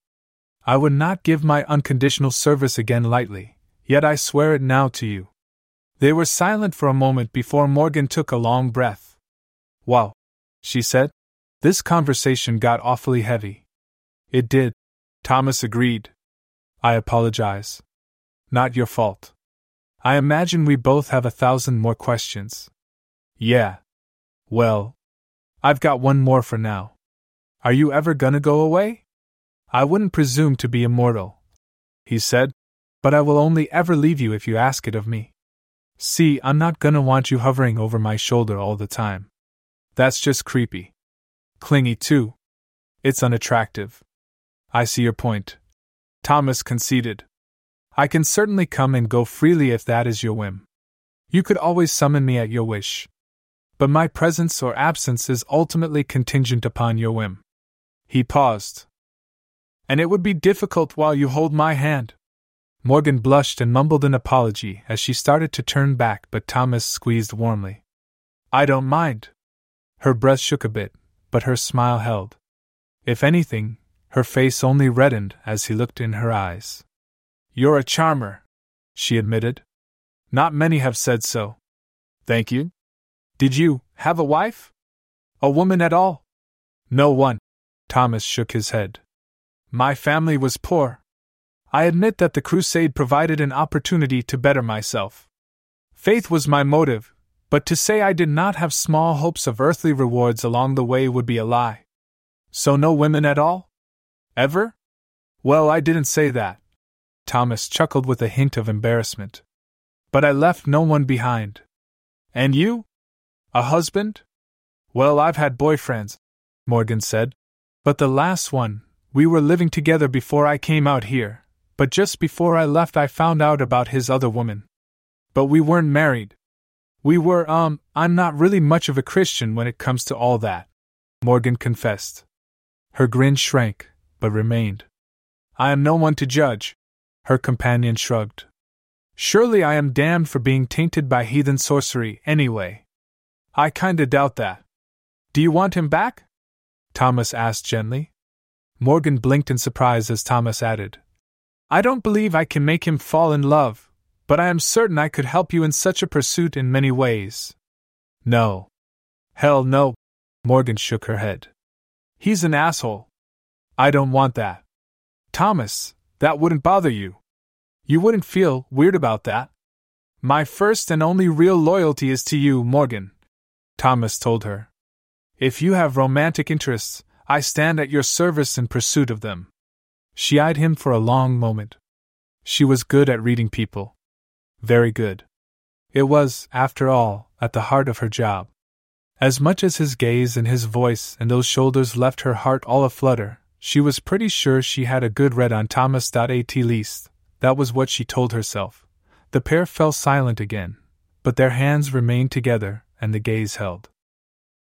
I would not give my unconditional service again lightly, yet I swear it now to you. They were silent for a moment before Morgan took a long breath. Wow, she said. This conversation got awfully heavy. It did, Thomas agreed. I apologize. Not your fault. I imagine we both have a thousand more questions. Yeah. Well, I've got one more for now. Are you ever gonna go away? I wouldn't presume to be immortal, he said, but I will only ever leave you if you ask it of me. See, I'm not gonna want you hovering over my shoulder all the time. That's just creepy. Clingy, too. It's unattractive. I see your point. Thomas conceded. I can certainly come and go freely if that is your whim. You could always summon me at your wish but my presence or absence is ultimately contingent upon your whim. He paused. And it would be difficult while you hold my hand. Morgan blushed and mumbled an apology as she started to turn back, but Thomas squeezed warmly. I don't mind. Her breath shook a bit, but her smile held. If anything, her face only reddened as he looked in her eyes. You're a charmer, she admitted. Not many have said so. Thank you. Did you have a wife? A woman at all? No one. Thomas shook his head. My family was poor. I admit that the crusade provided an opportunity to better myself. Faith was my motive, but to say I did not have small hopes of earthly rewards along the way would be a lie. So, no women at all? Ever? Well, I didn't say that. Thomas chuckled with a hint of embarrassment. But I left no one behind. And you? A husband? Well, I've had boyfriends, Morgan said. But the last one, we were living together before I came out here but just before I left, I found out about his other woman. But we weren't married. We were, um, I'm not really much of a Christian when it comes to all that, Morgan confessed. Her grin shrank, but remained. I am no one to judge, her companion shrugged. Surely I am damned for being tainted by heathen sorcery, anyway. I kinda doubt that. Do you want him back? Thomas asked gently. Morgan blinked in surprise as Thomas added, I don't believe I can make him fall in love, but I am certain I could help you in such a pursuit in many ways. No. Hell no. Morgan shook her head. He's an asshole. I don't want that. Thomas, that wouldn't bother you. You wouldn't feel weird about that. My first and only real loyalty is to you, Morgan, Thomas told her. If you have romantic interests, I stand at your service in pursuit of them. She eyed him for a long moment. She was good at reading people. Very good. It was, after all, at the heart of her job. As much as his gaze and his voice and those shoulders left her heart all aflutter, she was pretty sure she had a good read on Thomas. At least, that was what she told herself. The pair fell silent again, but their hands remained together and the gaze held.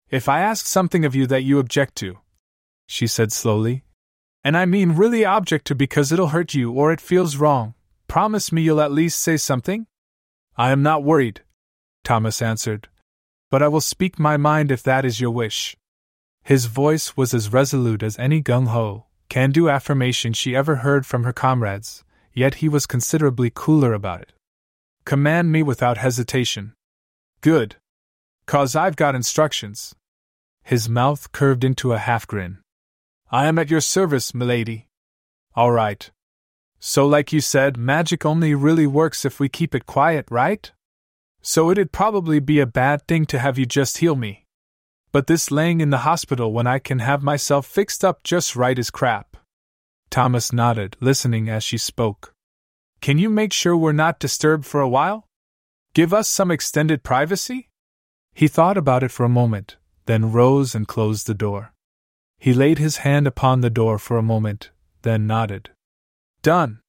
If I ask something of you that you object to, she said slowly, and I mean really object to because it'll hurt you or it feels wrong. Promise me you'll at least say something? I am not worried, Thomas answered. But I will speak my mind if that is your wish. His voice was as resolute as any gung ho, can do affirmation she ever heard from her comrades, yet he was considerably cooler about it. Command me without hesitation. Good. Cause I've got instructions. His mouth curved into a half grin. I am at your service, milady. All right. So, like you said, magic only really works if we keep it quiet, right? So, it'd probably be a bad thing to have you just heal me. But this laying in the hospital when I can have myself fixed up just right is crap. Thomas nodded, listening as she spoke. Can you make sure we're not disturbed for a while? Give us some extended privacy? He thought about it for a moment, then rose and closed the door. He laid his hand upon the door for a moment, then nodded. Done.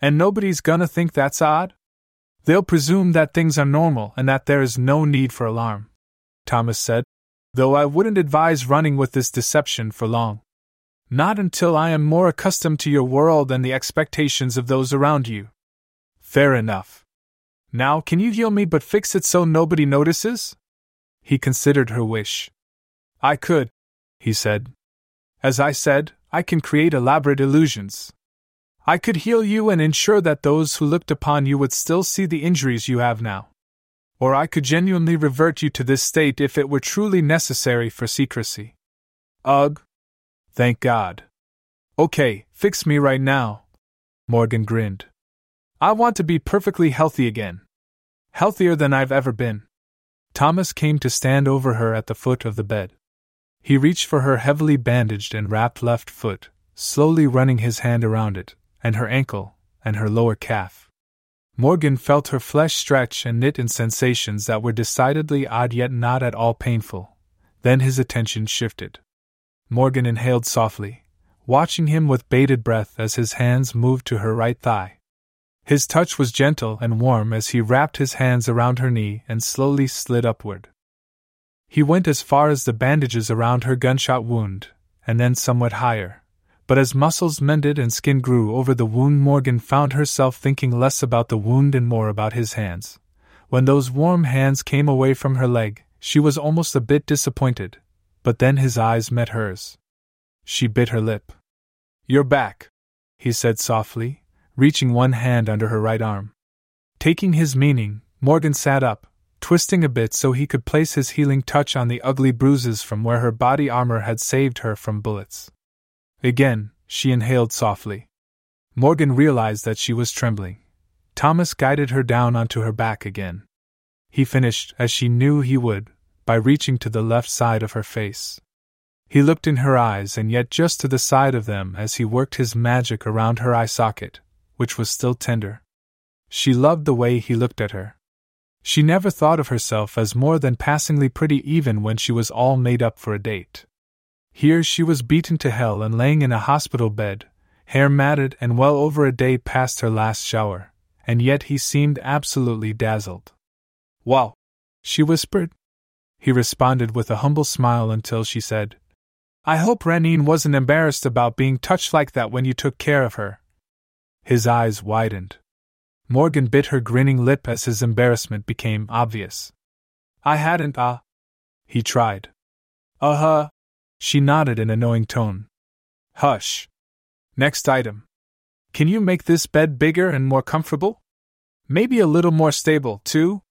And nobody's gonna think that's odd? They'll presume that things are normal and that there is no need for alarm, Thomas said, though I wouldn't advise running with this deception for long. Not until I am more accustomed to your world and the expectations of those around you. Fair enough. Now, can you heal me but fix it so nobody notices? He considered her wish. I could, he said, as I said, I can create elaborate illusions. I could heal you and ensure that those who looked upon you would still see the injuries you have now. Or I could genuinely revert you to this state if it were truly necessary for secrecy. Ugh. Thank God. Okay, fix me right now. Morgan grinned. I want to be perfectly healthy again. Healthier than I've ever been. Thomas came to stand over her at the foot of the bed. He reached for her heavily bandaged and wrapped left foot, slowly running his hand around it, and her ankle, and her lower calf. Morgan felt her flesh stretch and knit in sensations that were decidedly odd yet not at all painful. Then his attention shifted. Morgan inhaled softly, watching him with bated breath as his hands moved to her right thigh. His touch was gentle and warm as he wrapped his hands around her knee and slowly slid upward. He went as far as the bandages around her gunshot wound, and then somewhat higher. But as muscles mended and skin grew over the wound, Morgan found herself thinking less about the wound and more about his hands. When those warm hands came away from her leg, she was almost a bit disappointed, but then his eyes met hers. She bit her lip. You're back, he said softly, reaching one hand under her right arm. Taking his meaning, Morgan sat up, twisting a bit so he could place his healing touch on the ugly bruises from where her body armor had saved her from bullets. Again, she inhaled softly. Morgan realized that she was trembling. Thomas guided her down onto her back again. He finished, as she knew he would, by reaching to the left side of her face. He looked in her eyes and yet just to the side of them as he worked his magic around her eye socket, which was still tender. She loved the way he looked at her. She never thought of herself as more than passingly pretty even when she was all made up for a date. Here she was beaten to hell and laying in a hospital bed, hair matted and well over a day past her last shower, and yet he seemed absolutely dazzled. Wow! she whispered. He responded with a humble smile until she said, I hope Ranine wasn't embarrassed about being touched like that when you took care of her. His eyes widened. Morgan bit her grinning lip as his embarrassment became obvious. I hadn't, ah. Uh, he tried. Uh huh. She nodded in a knowing tone. Hush. Next item. Can you make this bed bigger and more comfortable? Maybe a little more stable, too?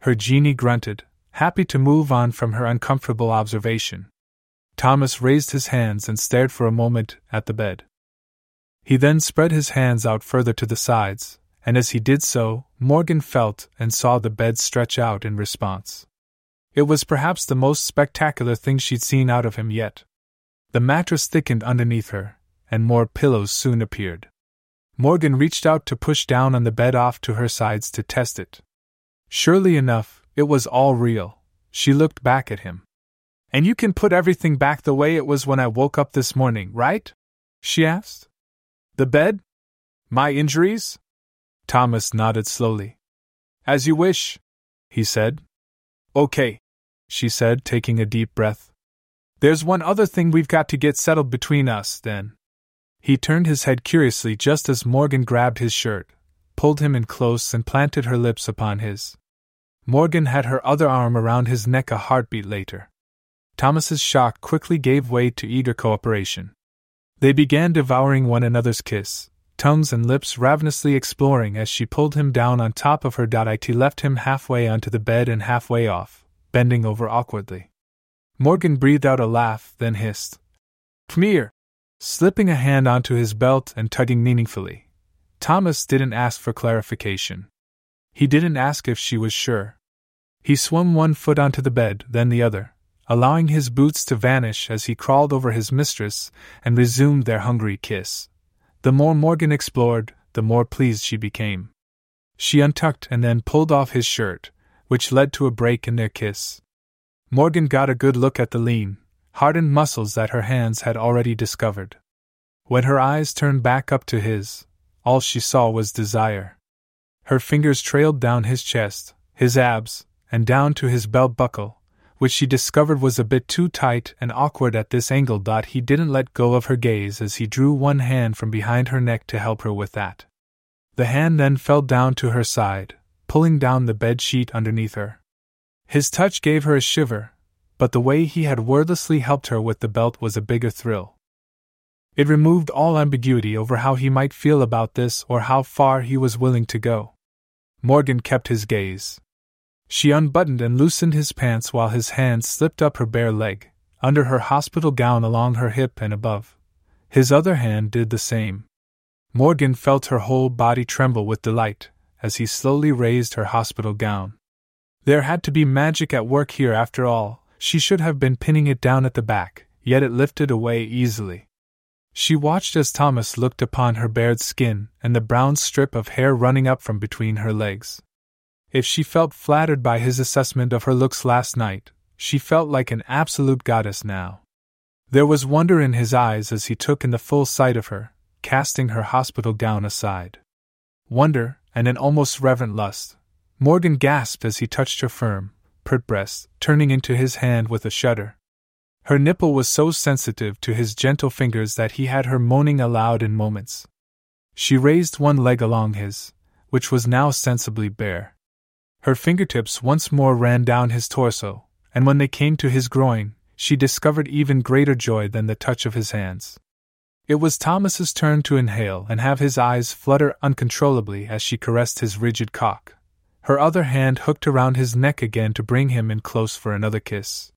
Her genie grunted, happy to move on from her uncomfortable observation. Thomas raised his hands and stared for a moment at the bed. He then spread his hands out further to the sides, and as he did so, Morgan felt and saw the bed stretch out in response. It was perhaps the most spectacular thing she'd seen out of him yet. The mattress thickened underneath her, and more pillows soon appeared. Morgan reached out to push down on the bed off to her sides to test it. Surely enough, it was all real. She looked back at him. And you can put everything back the way it was when I woke up this morning, right? she asked. The bed? My injuries? Thomas nodded slowly. As you wish, he said. Okay, she said, taking a deep breath. There's one other thing we've got to get settled between us, then. He turned his head curiously just as Morgan grabbed his shirt, pulled him in close, and planted her lips upon his. Morgan had her other arm around his neck a heartbeat later. Thomas's shock quickly gave way to eager cooperation. They began devouring one another's kiss, tongues and lips ravenously exploring as she pulled him down on top of her. It left him halfway onto the bed and halfway off, bending over awkwardly. Morgan breathed out a laugh, then hissed, Come here! Slipping a hand onto his belt and tugging meaningfully. Thomas didn't ask for clarification. He didn't ask if she was sure. He swung one foot onto the bed, then the other, allowing his boots to vanish as he crawled over his mistress and resumed their hungry kiss. The more Morgan explored, the more pleased she became. She untucked and then pulled off his shirt, which led to a break in their kiss. Morgan got a good look at the lean, hardened muscles that her hands had already discovered. When her eyes turned back up to his, all she saw was desire. Her fingers trailed down his chest, his abs, and down to his belt buckle, which she discovered was a bit too tight and awkward at this angle. He didn't let go of her gaze as he drew one hand from behind her neck to help her with that. The hand then fell down to her side, pulling down the bed sheet underneath her. His touch gave her a shiver, but the way he had wordlessly helped her with the belt was a bigger thrill. It removed all ambiguity over how he might feel about this or how far he was willing to go. Morgan kept his gaze. She unbuttoned and loosened his pants while his hand slipped up her bare leg, under her hospital gown along her hip and above. His other hand did the same. Morgan felt her whole body tremble with delight as he slowly raised her hospital gown. There had to be magic at work here after all, she should have been pinning it down at the back, yet it lifted away easily. She watched as Thomas looked upon her bared skin and the brown strip of hair running up from between her legs. If she felt flattered by his assessment of her looks last night, she felt like an absolute goddess now. There was wonder in his eyes as he took in the full sight of her, casting her hospital gown aside. Wonder, and an almost reverent lust. Morgan gasped as he touched her firm, pert breast, turning into his hand with a shudder. Her nipple was so sensitive to his gentle fingers that he had her moaning aloud in moments. She raised one leg along his, which was now sensibly bare. Her fingertips once more ran down his torso, and when they came to his groin, she discovered even greater joy than the touch of his hands. It was Thomas's turn to inhale and have his eyes flutter uncontrollably as she caressed his rigid cock. Her other hand hooked around his neck again to bring him in close for another kiss.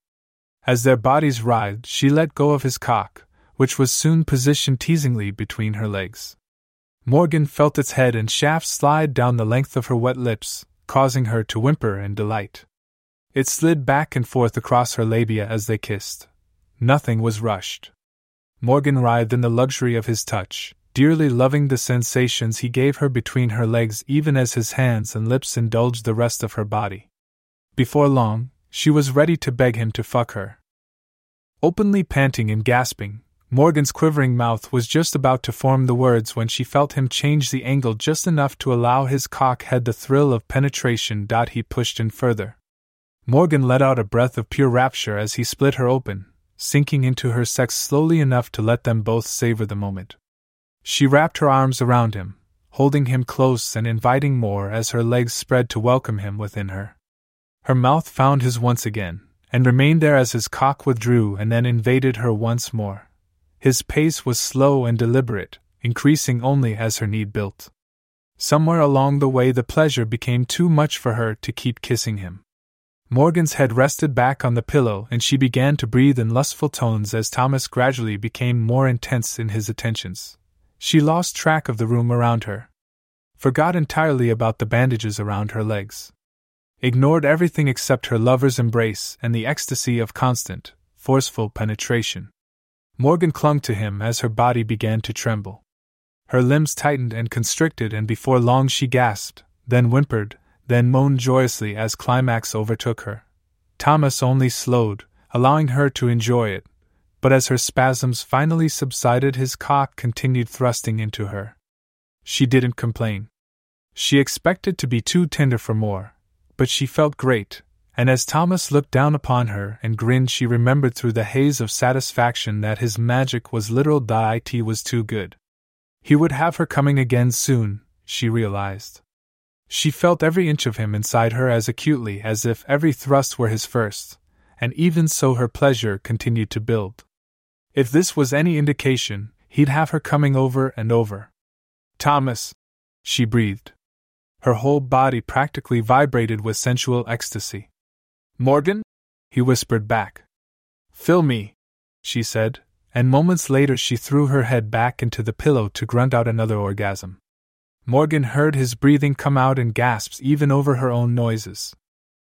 As their bodies writhed, she let go of his cock, which was soon positioned teasingly between her legs. Morgan felt its head and shaft slide down the length of her wet lips, causing her to whimper in delight. It slid back and forth across her labia as they kissed. Nothing was rushed. Morgan writhed in the luxury of his touch, dearly loving the sensations he gave her between her legs even as his hands and lips indulged the rest of her body. Before long, she was ready to beg him to fuck her. Openly panting and gasping, Morgan's quivering mouth was just about to form the words when she felt him change the angle just enough to allow his cock head the thrill of penetration. He pushed in further. Morgan let out a breath of pure rapture as he split her open, sinking into her sex slowly enough to let them both savor the moment. She wrapped her arms around him, holding him close and inviting more as her legs spread to welcome him within her. Her mouth found his once again, and remained there as his cock withdrew and then invaded her once more. His pace was slow and deliberate, increasing only as her need built. Somewhere along the way, the pleasure became too much for her to keep kissing him. Morgan's head rested back on the pillow and she began to breathe in lustful tones as Thomas gradually became more intense in his attentions. She lost track of the room around her. Forgot entirely about the bandages around her legs. Ignored everything except her lover's embrace and the ecstasy of constant, forceful penetration. Morgan clung to him as her body began to tremble. Her limbs tightened and constricted, and before long she gasped, then whimpered, then moaned joyously as climax overtook her. Thomas only slowed, allowing her to enjoy it, but as her spasms finally subsided, his cock continued thrusting into her. She didn't complain. She expected to be too tender for more, but she felt great, and as Thomas looked down upon her and grinned, she remembered through the haze of satisfaction that his magic was literal. It was too good. He would have her coming again soon, she realized. She felt every inch of him inside her as acutely as if every thrust were his first, and even so her pleasure continued to build. If this was any indication, he'd have her coming over and over. Thomas, she breathed. Her whole body practically vibrated with sensual ecstasy. Morgan? he whispered back. Fill me, she said, and moments later she threw her head back into the pillow to grunt out another orgasm. Morgan heard his breathing come out in gasps even over her own noises.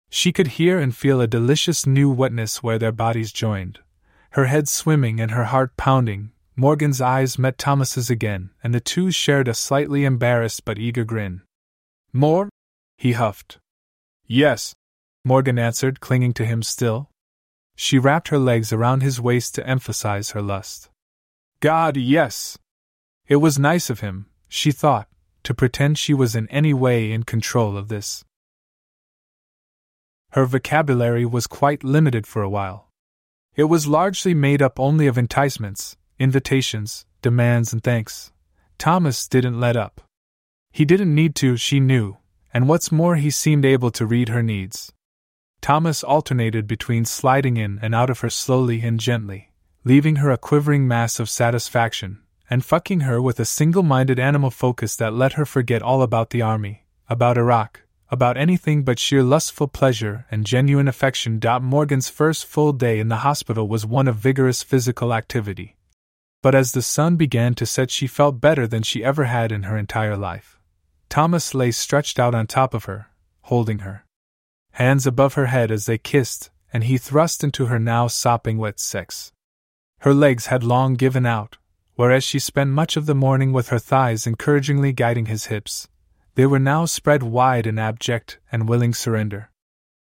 She could hear and feel a delicious new wetness where their bodies joined. Her head swimming and her heart pounding, Morgan's eyes met Thomas's again, and the two shared a slightly embarrassed but eager grin. More? he huffed. Yes, Morgan answered, clinging to him still. She wrapped her legs around his waist to emphasize her lust. God, yes! It was nice of him, she thought, to pretend she was in any way in control of this. Her vocabulary was quite limited for a while. It was largely made up only of enticements, invitations, demands, and thanks. Thomas didn't let up. He didn't need to, she knew, and what's more, he seemed able to read her needs. Thomas alternated between sliding in and out of her slowly and gently, leaving her a quivering mass of satisfaction, and fucking her with a single minded animal focus that let her forget all about the army, about Iraq, about anything but sheer lustful pleasure and genuine affection. Morgan's first full day in the hospital was one of vigorous physical activity. But as the sun began to set, she felt better than she ever had in her entire life. Thomas lay stretched out on top of her, holding her hands above her head as they kissed, and he thrust into her now sopping wet sex. Her legs had long given out, whereas she spent much of the morning with her thighs encouragingly guiding his hips. They were now spread wide in abject and willing surrender.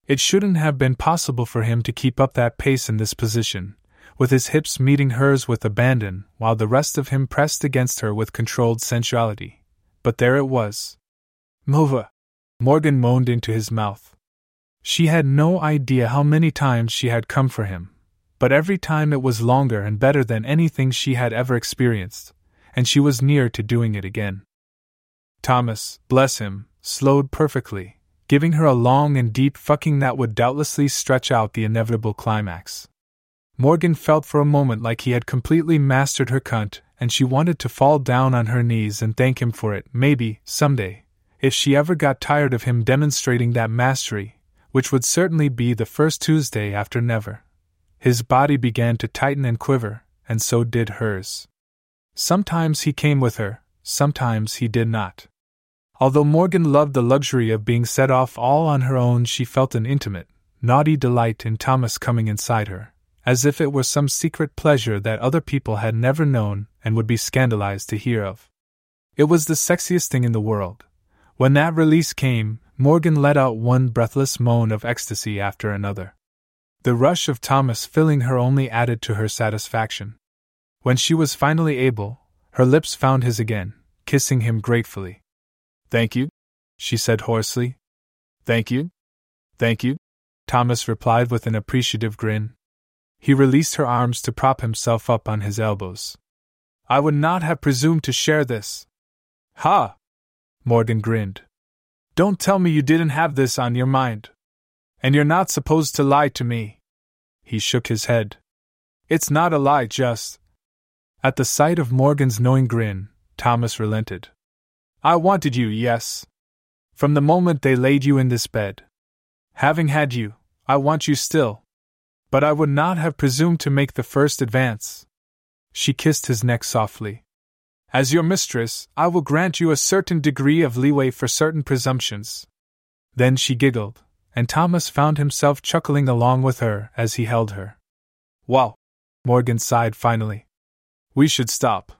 It shouldn't have been possible for him to keep up that pace in this position, with his hips meeting hers with abandon, while the rest of him pressed against her with controlled sensuality. But there it was. Mova! Morgan moaned into his mouth. She had no idea how many times she had come for him, but every time it was longer and better than anything she had ever experienced, and she was near to doing it again. Thomas, bless him, slowed perfectly, giving her a long and deep fucking that would doubtlessly stretch out the inevitable climax. Morgan felt for a moment like he had completely mastered her cunt, and she wanted to fall down on her knees and thank him for it, maybe, someday, if she ever got tired of him demonstrating that mastery, which would certainly be the first Tuesday after never. His body began to tighten and quiver, and so did hers. Sometimes he came with her, sometimes he did not. Although Morgan loved the luxury of being set off all on her own, she felt an intimate, naughty delight in Thomas coming inside her, as if it were some secret pleasure that other people had never known and would be scandalized to hear of. It was the sexiest thing in the world. When that release came, Morgan let out one breathless moan of ecstasy after another. The rush of Thomas filling her only added to her satisfaction. When she was finally able, her lips found his again, kissing him gratefully. Thank you, she said hoarsely. Thank you. Thank you, Thomas replied with an appreciative grin. He released her arms to prop himself up on his elbows. I would not have presumed to share this. Ha! Morgan grinned. Don't tell me you didn't have this on your mind. And you're not supposed to lie to me. He shook his head. It's not a lie, just. At the sight of Morgan's knowing grin, Thomas relented. I wanted you, yes. From the moment they laid you in this bed. Having had you, I want you still. But I would not have presumed to make the first advance. She kissed his neck softly. As your mistress, I will grant you a certain degree of leeway for certain presumptions. Then she giggled, and Thomas found himself chuckling along with her as he held her. Well, Morgan sighed finally. We should stop.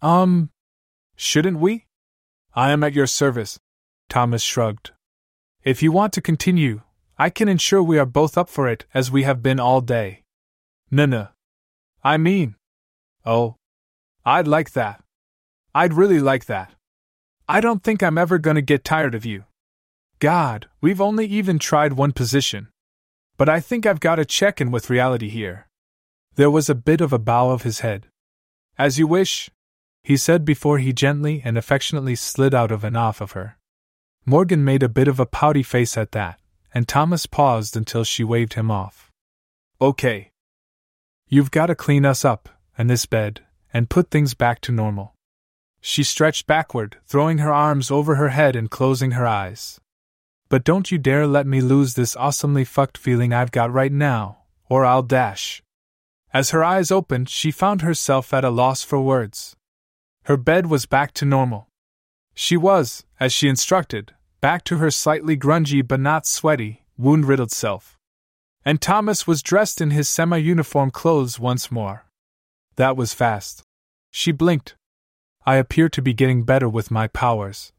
Um, shouldn't we? I am at your service. Thomas shrugged. If you want to continue, I can ensure we are both up for it as we have been all day. Nana. I mean. Oh. I'd like that. I'd really like that. I don't think I'm ever gonna get tired of you. God, we've only even tried one position. But I think I've got to check in with reality here. There was a bit of a bow of his head. As you wish, he said before he gently and affectionately slid out of and off of her. Morgan made a bit of a pouty face at that, and Thomas paused until she waved him off. Okay. You've got to clean us up, and this bed, and put things back to normal. She stretched backward, throwing her arms over her head and closing her eyes. But don't you dare let me lose this awesomely fucked feeling I've got right now, or I'll dash. As her eyes opened, she found herself at a loss for words. Her bed was back to normal. She was, as she instructed, back to her slightly grungy but not sweaty, wound riddled self. And Thomas was dressed in his semi uniform clothes once more. That was fast. She blinked. I appear to be getting better with my powers.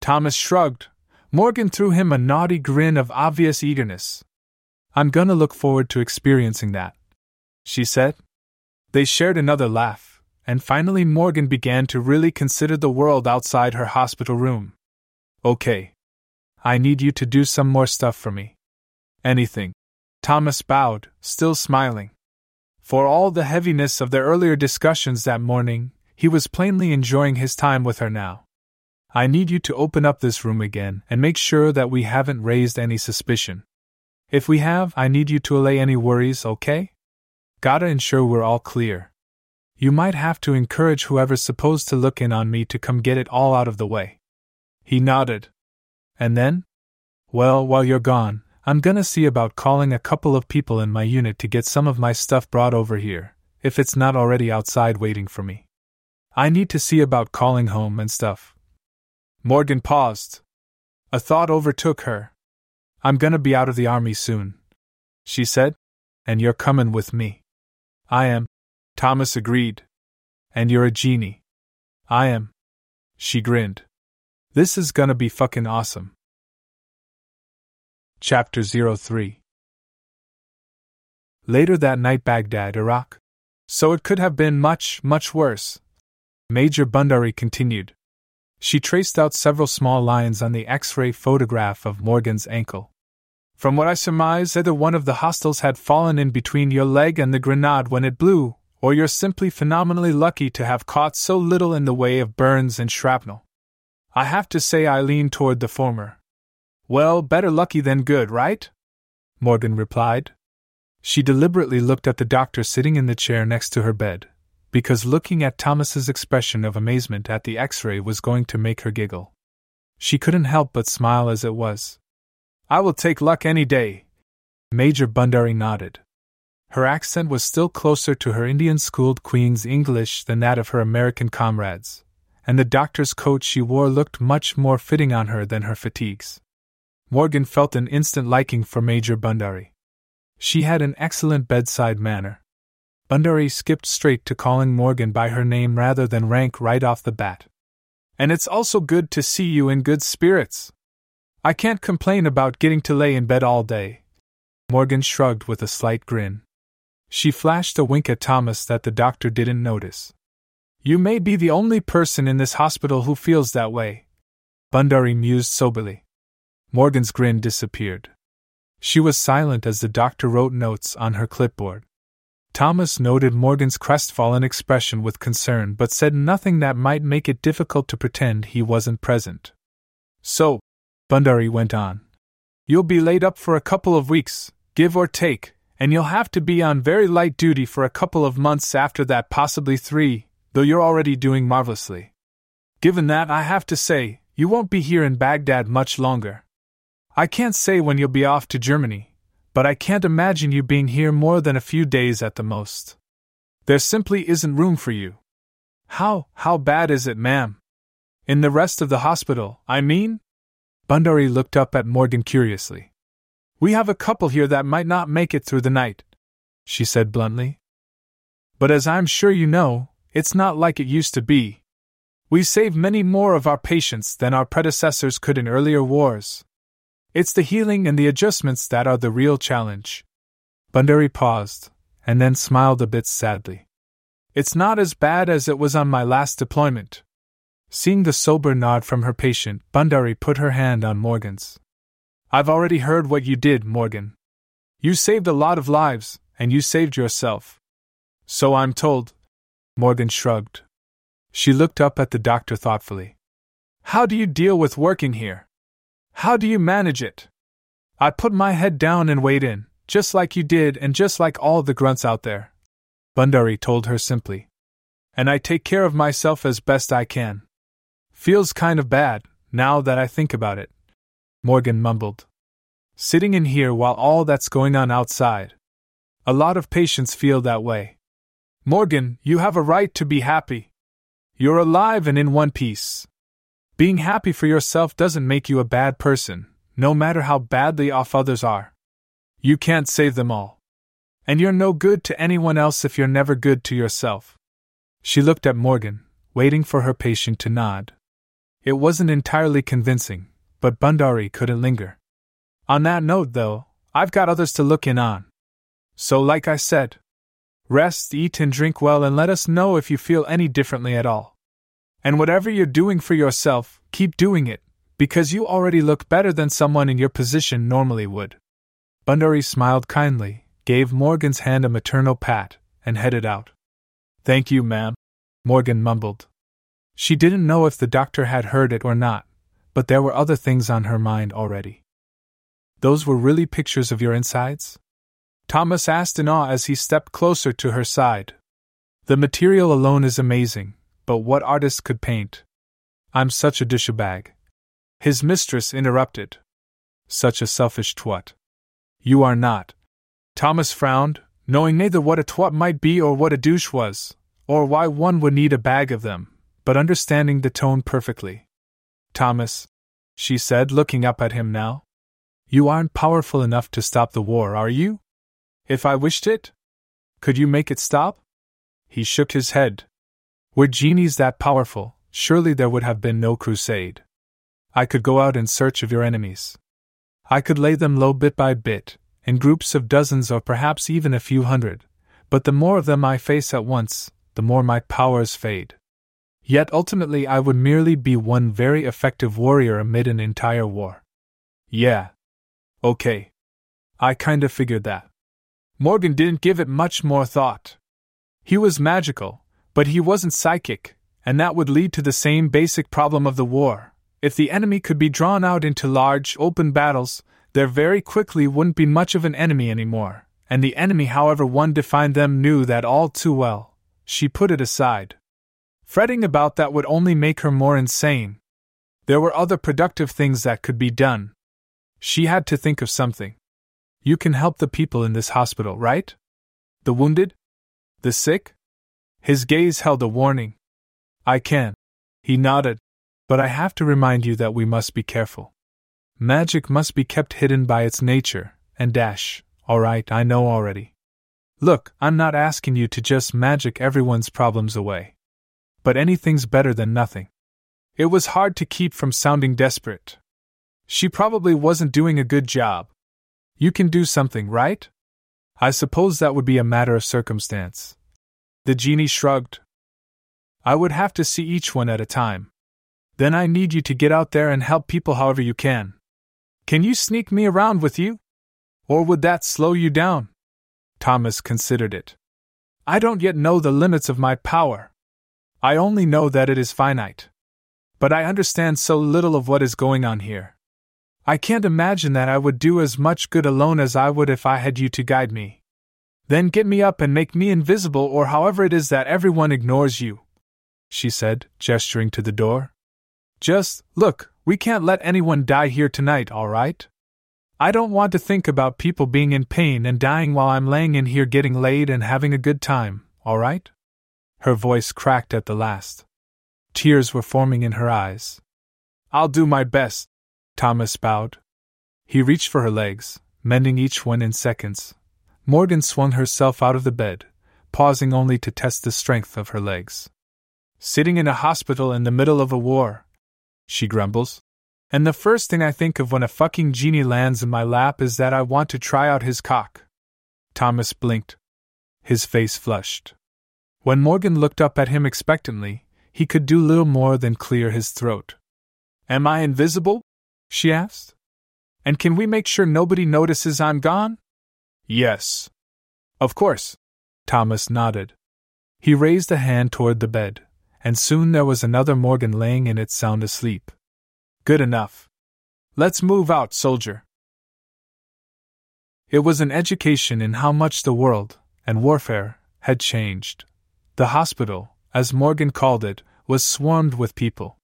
Thomas shrugged. Morgan threw him a naughty grin of obvious eagerness. I'm gonna look forward to experiencing that, she said. They shared another laugh and finally Morgan began to really consider the world outside her hospital room. Okay. I need you to do some more stuff for me. Anything. Thomas bowed, still smiling. For all the heaviness of their earlier discussions that morning, he was plainly enjoying his time with her now. I need you to open up this room again and make sure that we haven't raised any suspicion. If we have, I need you to allay any worries, okay? Gotta ensure we're all clear. You might have to encourage whoever's supposed to look in on me to come get it all out of the way. He nodded. And then? Well, while you're gone, I'm gonna see about calling a couple of people in my unit to get some of my stuff brought over here, if it's not already outside waiting for me. I need to see about calling home and stuff. Morgan paused. A thought overtook her. I'm gonna be out of the army soon, she said, and you're comin' with me. I am, Thomas agreed. And you're a genie. I am. She grinned. This is gonna be fucking awesome. Chapter 03 Later that night, Baghdad, Iraq. So it could have been much, much worse. Major Bundari continued. She traced out several small lines on the X ray photograph of Morgan's ankle. From what I surmise, either one of the hostiles had fallen in between your leg and the grenade when it blew, or you're simply phenomenally lucky to have caught so little in the way of burns and shrapnel. I have to say I lean toward the former. Well, better lucky than good, right? Morgan replied. She deliberately looked at the doctor sitting in the chair next to her bed, because looking at Thomas's expression of amazement at the x ray was going to make her giggle. She couldn't help but smile as it was. I will take luck any day. Major Bundari nodded. Her accent was still closer to her Indian schooled Queen's English than that of her American comrades, and the doctor's coat she wore looked much more fitting on her than her fatigues. Morgan felt an instant liking for Major Bundari. She had an excellent bedside manner. Bundari skipped straight to calling Morgan by her name rather than rank right off the bat. And it's also good to see you in good spirits. I can't complain about getting to lay in bed all day. Morgan shrugged with a slight grin. She flashed a wink at Thomas that the doctor didn't notice. You may be the only person in this hospital who feels that way. Bundari mused soberly. Morgan's grin disappeared. She was silent as the doctor wrote notes on her clipboard. Thomas noted Morgan's crestfallen expression with concern but said nothing that might make it difficult to pretend he wasn't present. So, Bundari went on, you'll be laid up for a couple of weeks, give or take, and you'll have to be on very light duty for a couple of months after that, possibly three, though you're already doing marvelously. Given that, I have to say, you won't be here in Baghdad much longer. I can't say when you'll be off to Germany, but I can't imagine you being here more than a few days at the most. There simply isn't room for you. How, how bad is it, ma'am? In the rest of the hospital, I mean? Bundari looked up at Morgan curiously. We have a couple here that might not make it through the night, she said bluntly. But as I'm sure you know, it's not like it used to be. We save many more of our patients than our predecessors could in earlier wars. It's the healing and the adjustments that are the real challenge. Bundari paused, and then smiled a bit sadly. It's not as bad as it was on my last deployment. Seeing the sober nod from her patient, Bundari put her hand on Morgan's. I've already heard what you did, Morgan. You saved a lot of lives, and you saved yourself. So I'm told. Morgan shrugged. She looked up at the doctor thoughtfully. How do you deal with working here? How do you manage it? I put my head down and wade in, just like you did and just like all the grunts out there. Bundari told her simply. And I take care of myself as best I can. Feels kind of bad, now that I think about it. Morgan mumbled. Sitting in here while all that's going on outside. A lot of patients feel that way. Morgan, you have a right to be happy. You're alive and in one piece. Being happy for yourself doesn't make you a bad person, no matter how badly off others are. You can't save them all. And you're no good to anyone else if you're never good to yourself. She looked at Morgan, waiting for her patient to nod. It wasn't entirely convincing, but Bundari couldn't linger. On that note, though, I've got others to look in on. So, like I said, rest, eat, and drink well, and let us know if you feel any differently at all. And whatever you're doing for yourself, keep doing it, because you already look better than someone in your position normally would. Bundari smiled kindly, gave Morgan's hand a maternal pat, and headed out. Thank you, ma'am, Morgan mumbled. She didn't know if the doctor had heard it or not, but there were other things on her mind already. Those were really pictures of your insides? Thomas asked in awe as he stepped closer to her side. The material alone is amazing, but what artist could paint? I'm such a dishabag. His mistress interrupted. Such a selfish twat. You are not. Thomas frowned, knowing neither what a twat might be or what a douche was, or why one would need a bag of them, but understanding the tone perfectly. Thomas, she said, looking up at him now. You aren't powerful enough to stop the war, are you? If I wished it? Could you make it stop? He shook his head. Were genies that powerful, surely there would have been no crusade. I could go out in search of your enemies. I could lay them low bit by bit, in groups of dozens or perhaps even a few hundred, but the more of them I face at once, the more my powers fade. Yet ultimately, I would merely be one very effective warrior amid an entire war. Yeah. Okay. I kinda figured that. Morgan didn't give it much more thought. He was magical, but he wasn't psychic, and that would lead to the same basic problem of the war. If the enemy could be drawn out into large, open battles, there very quickly wouldn't be much of an enemy anymore, and the enemy, however one defined them, knew that all too well. She put it aside. Fretting about that would only make her more insane. There were other productive things that could be done. She had to think of something. You can help the people in this hospital, right? The wounded? The sick? His gaze held a warning. I can. He nodded. But I have to remind you that we must be careful. Magic must be kept hidden by its nature, and dash, alright, I know already. Look, I'm not asking you to just magic everyone's problems away. But anything's better than nothing. It was hard to keep from sounding desperate. She probably wasn't doing a good job. You can do something, right? I suppose that would be a matter of circumstance. The genie shrugged. I would have to see each one at a time. Then I need you to get out there and help people however you can. Can you sneak me around with you? Or would that slow you down? Thomas considered it. I don't yet know the limits of my power. I only know that it is finite. But I understand so little of what is going on here. I can't imagine that I would do as much good alone as I would if I had you to guide me. Then get me up and make me invisible, or however it is that everyone ignores you, she said, gesturing to the door. Just, look, we can't let anyone die here tonight, all right? I don't want to think about people being in pain and dying while I'm laying in here getting laid and having a good time, all right? Her voice cracked at the last. Tears were forming in her eyes. I'll do my best, Thomas bowed. He reached for her legs, mending each one in seconds. Morgan swung herself out of the bed, pausing only to test the strength of her legs. Sitting in a hospital in the middle of a war, she grumbles. And the first thing I think of when a fucking genie lands in my lap is that I want to try out his cock. Thomas blinked. His face flushed. When Morgan looked up at him expectantly, he could do little more than clear his throat. Am I invisible? she asked. And can we make sure nobody notices I'm gone? Yes. Of course. Thomas nodded. He raised a hand toward the bed, and soon there was another Morgan laying in it sound asleep. Good enough. Let's move out, soldier. It was an education in how much the world, and warfare, had changed. The hospital, as Morgan called it, was swarmed with people.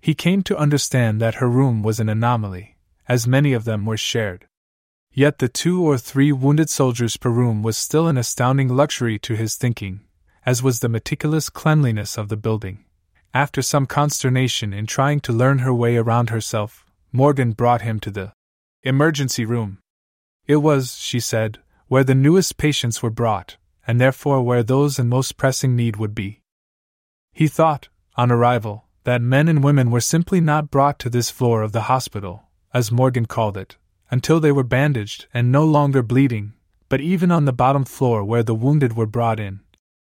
He came to understand that her room was an anomaly, as many of them were shared. Yet the two or three wounded soldiers per room was still an astounding luxury to his thinking, as was the meticulous cleanliness of the building. After some consternation in trying to learn her way around herself, Morgan brought him to the emergency room. It was, she said, where the newest patients were brought, and therefore where those in most pressing need would be. He thought, on arrival, that men and women were simply not brought to this floor of the hospital, as Morgan called it, until they were bandaged and no longer bleeding, but even on the bottom floor where the wounded were brought in,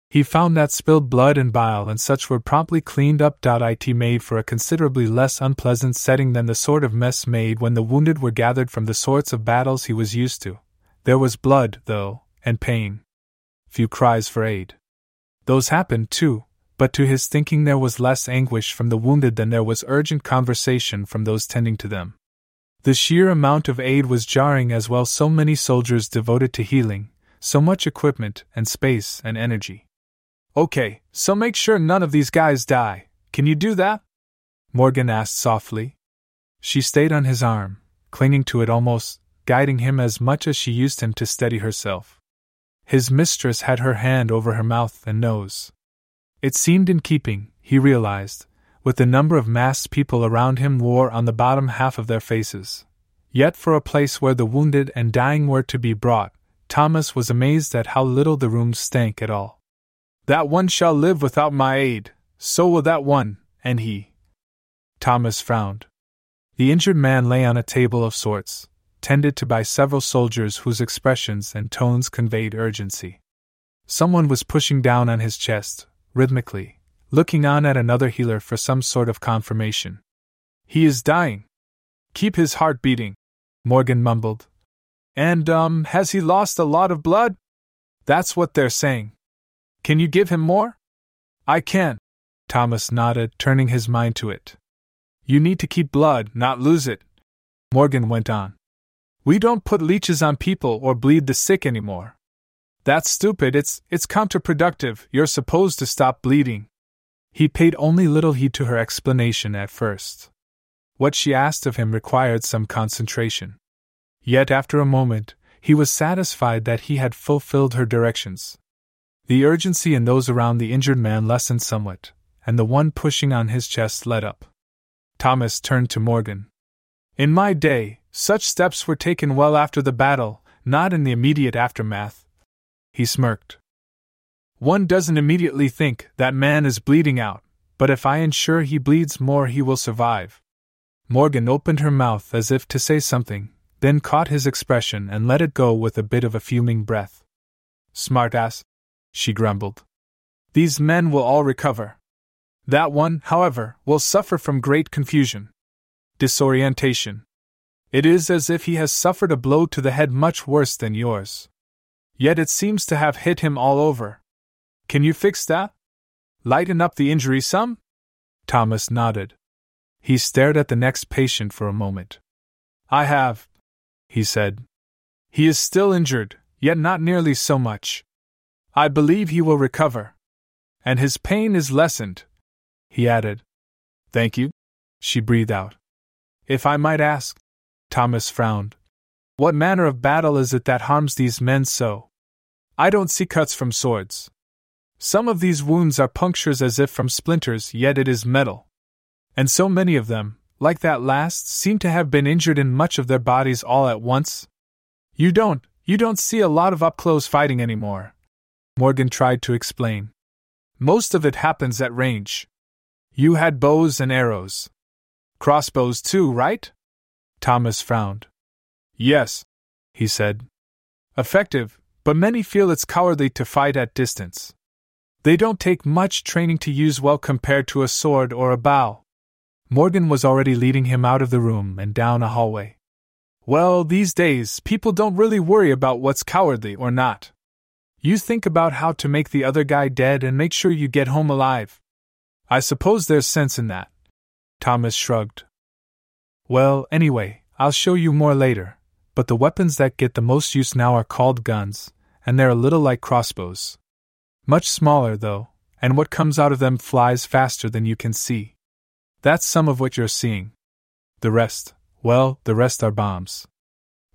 he found that spilled blood and bile and such were promptly cleaned up. It made for a considerably less unpleasant setting than the sort of mess made when the wounded were gathered from the sorts of battles he was used to. There was blood, though, and pain. Few cries for aid. Those happened, too, but to his thinking there was less anguish from the wounded than there was urgent conversation from those tending to them. The sheer amount of aid was jarring as well, so many soldiers devoted to healing, so much equipment and space and energy. Okay, so make sure none of these guys die. Can you do that? Morgan asked softly. She stayed on his arm, clinging to it almost, guiding him as much as she used him to steady herself. His mistress had her hand over her mouth and nose. It seemed in keeping, he realized, with the number of masked people around him wore on the bottom half of their faces. Yet, for a place where the wounded and dying were to be brought, Thomas was amazed at how little the room stank at all. That one shall live without my aid, so will that one, and he. Thomas frowned. The injured man lay on a table of sorts, tended to by several soldiers whose expressions and tones conveyed urgency. Someone was pushing down on his chest, rhythmically, looking on at another healer for some sort of confirmation. He is dying. Keep his heart beating, Morgan mumbled. And, um, has he lost a lot of blood? That's what they're saying. Can you give him more? I can. Thomas nodded, turning his mind to it. You need to keep blood, not lose it. Morgan went on. We don't put leeches on people or bleed the sick anymore. That's stupid, it's, it's counterproductive, you're supposed to stop bleeding. He paid only little heed to her explanation at first. What she asked of him required some concentration. Yet after a moment, he was satisfied that he had fulfilled her directions. The urgency in those around the injured man lessened somewhat, and the one pushing on his chest let up. Thomas turned to Morgan. In my day, such steps were taken well after the battle, not in the immediate aftermath. He smirked. One doesn't immediately think that man is bleeding out, but if I ensure he bleeds more, he will survive. Morgan opened her mouth as if to say something, then caught his expression and let it go with a bit of a fuming breath. Smartass, she grumbled. These men will all recover. That one, however, will suffer from great confusion. Disorientation. It is as if he has suffered a blow to the head much worse than yours. Yet it seems to have hit him all over. Can you fix that? Lighten up the injury some? Thomas nodded. He stared at the next patient for a moment. I have, he said. He is still injured, yet not nearly so much. I believe he will recover. And his pain is lessened, he added. Thank you, she breathed out. If I might ask, Thomas frowned, what manner of battle is it that harms these men so? I don't see cuts from swords. Some of these wounds are punctures as if from splinters, yet it is metal. And so many of them, like that last, seem to have been injured in much of their bodies all at once. You don't, you don't see a lot of up close fighting anymore. Morgan tried to explain. Most of it happens at range. You had bows and arrows. Crossbows too, right? Thomas frowned. Yes, he said. Effective, but many feel it's cowardly to fight at distance. They don't take much training to use well compared to a sword or a bow. Morgan was already leading him out of the room and down a hallway. Well, these days, people don't really worry about what's cowardly or not. You think about how to make the other guy dead and make sure you get home alive. I suppose there's sense in that. Thomas shrugged. Well, anyway, I'll show you more later, but the weapons that get the most use now are called guns, and they're a little like crossbows. Much smaller, though, and what comes out of them flies faster than you can see. That's some of what you're seeing. The rest, well, the rest are bombs.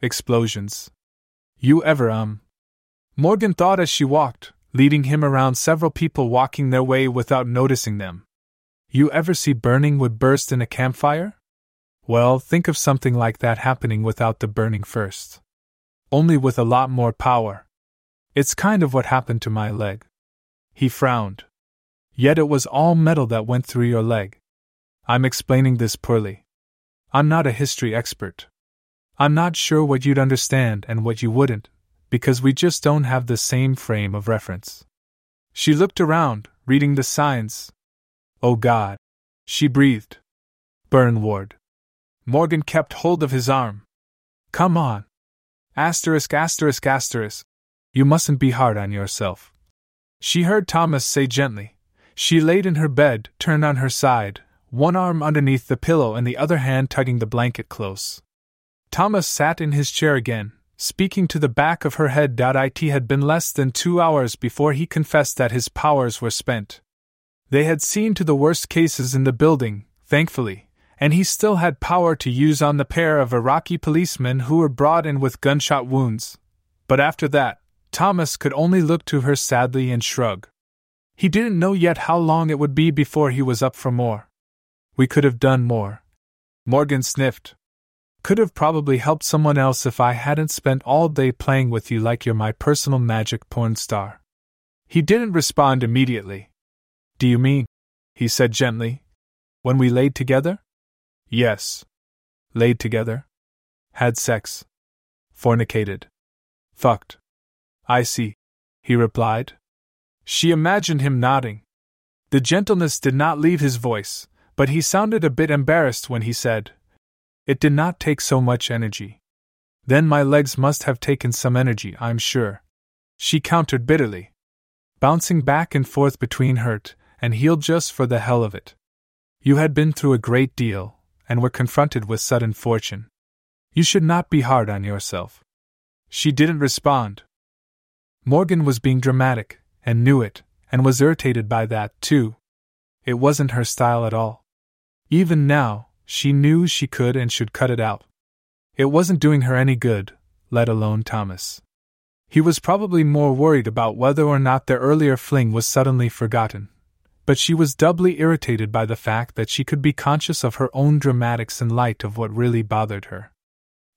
Explosions. You ever, um. Morgan thought as she walked, leading him around several people walking their way without noticing them. You ever see burning wood burst in a campfire? Well, think of something like that happening without the burning first. Only with a lot more power. It's kind of what happened to my leg. He frowned. Yet it was all metal that went through your leg. I'm explaining this poorly. I'm not a history expert. I'm not sure what you'd understand and what you wouldn't, because we just don't have the same frame of reference. She looked around, reading the signs. Oh God. She breathed. Burn Ward. Morgan kept hold of his arm. Come on. Asterisk, asterisk, asterisk. You mustn't be hard on yourself. She heard Thomas say gently. She laid in her bed, turned on her side, one arm underneath the pillow and the other hand tugging the blanket close. Thomas sat in his chair again, speaking to the back of her head. It had been less than two hours before he confessed that his powers were spent. They had seen to the worst cases in the building, thankfully, and he still had power to use on the pair of Iraqi policemen who were brought in with gunshot wounds. But after that, Thomas could only look to her sadly and shrug. He didn't know yet how long it would be before he was up for more. We could have done more. Morgan sniffed. Could have probably helped someone else if I hadn't spent all day playing with you like you're my personal magic porn star. He didn't respond immediately. Do you mean? He said gently. When we laid together? Yes. Laid together? Had sex. Fornicated. Fucked. I see, he replied. She imagined him nodding. The gentleness did not leave his voice, but he sounded a bit embarrassed when he said, It did not take so much energy. Then my legs must have taken some energy, I'm sure. She countered bitterly, bouncing back and forth between hurt and healed just for the hell of it. You had been through a great deal, and were confronted with sudden fortune. You should not be hard on yourself. She didn't respond. Morgan was being dramatic, and knew it, and was irritated by that, too. It wasn't her style at all. Even now, she knew she could and should cut it out. It wasn't doing her any good, let alone Thomas. He was probably more worried about whether or not their earlier fling was suddenly forgotten. But she was doubly irritated by the fact that she could be conscious of her own dramatics in light of what really bothered her.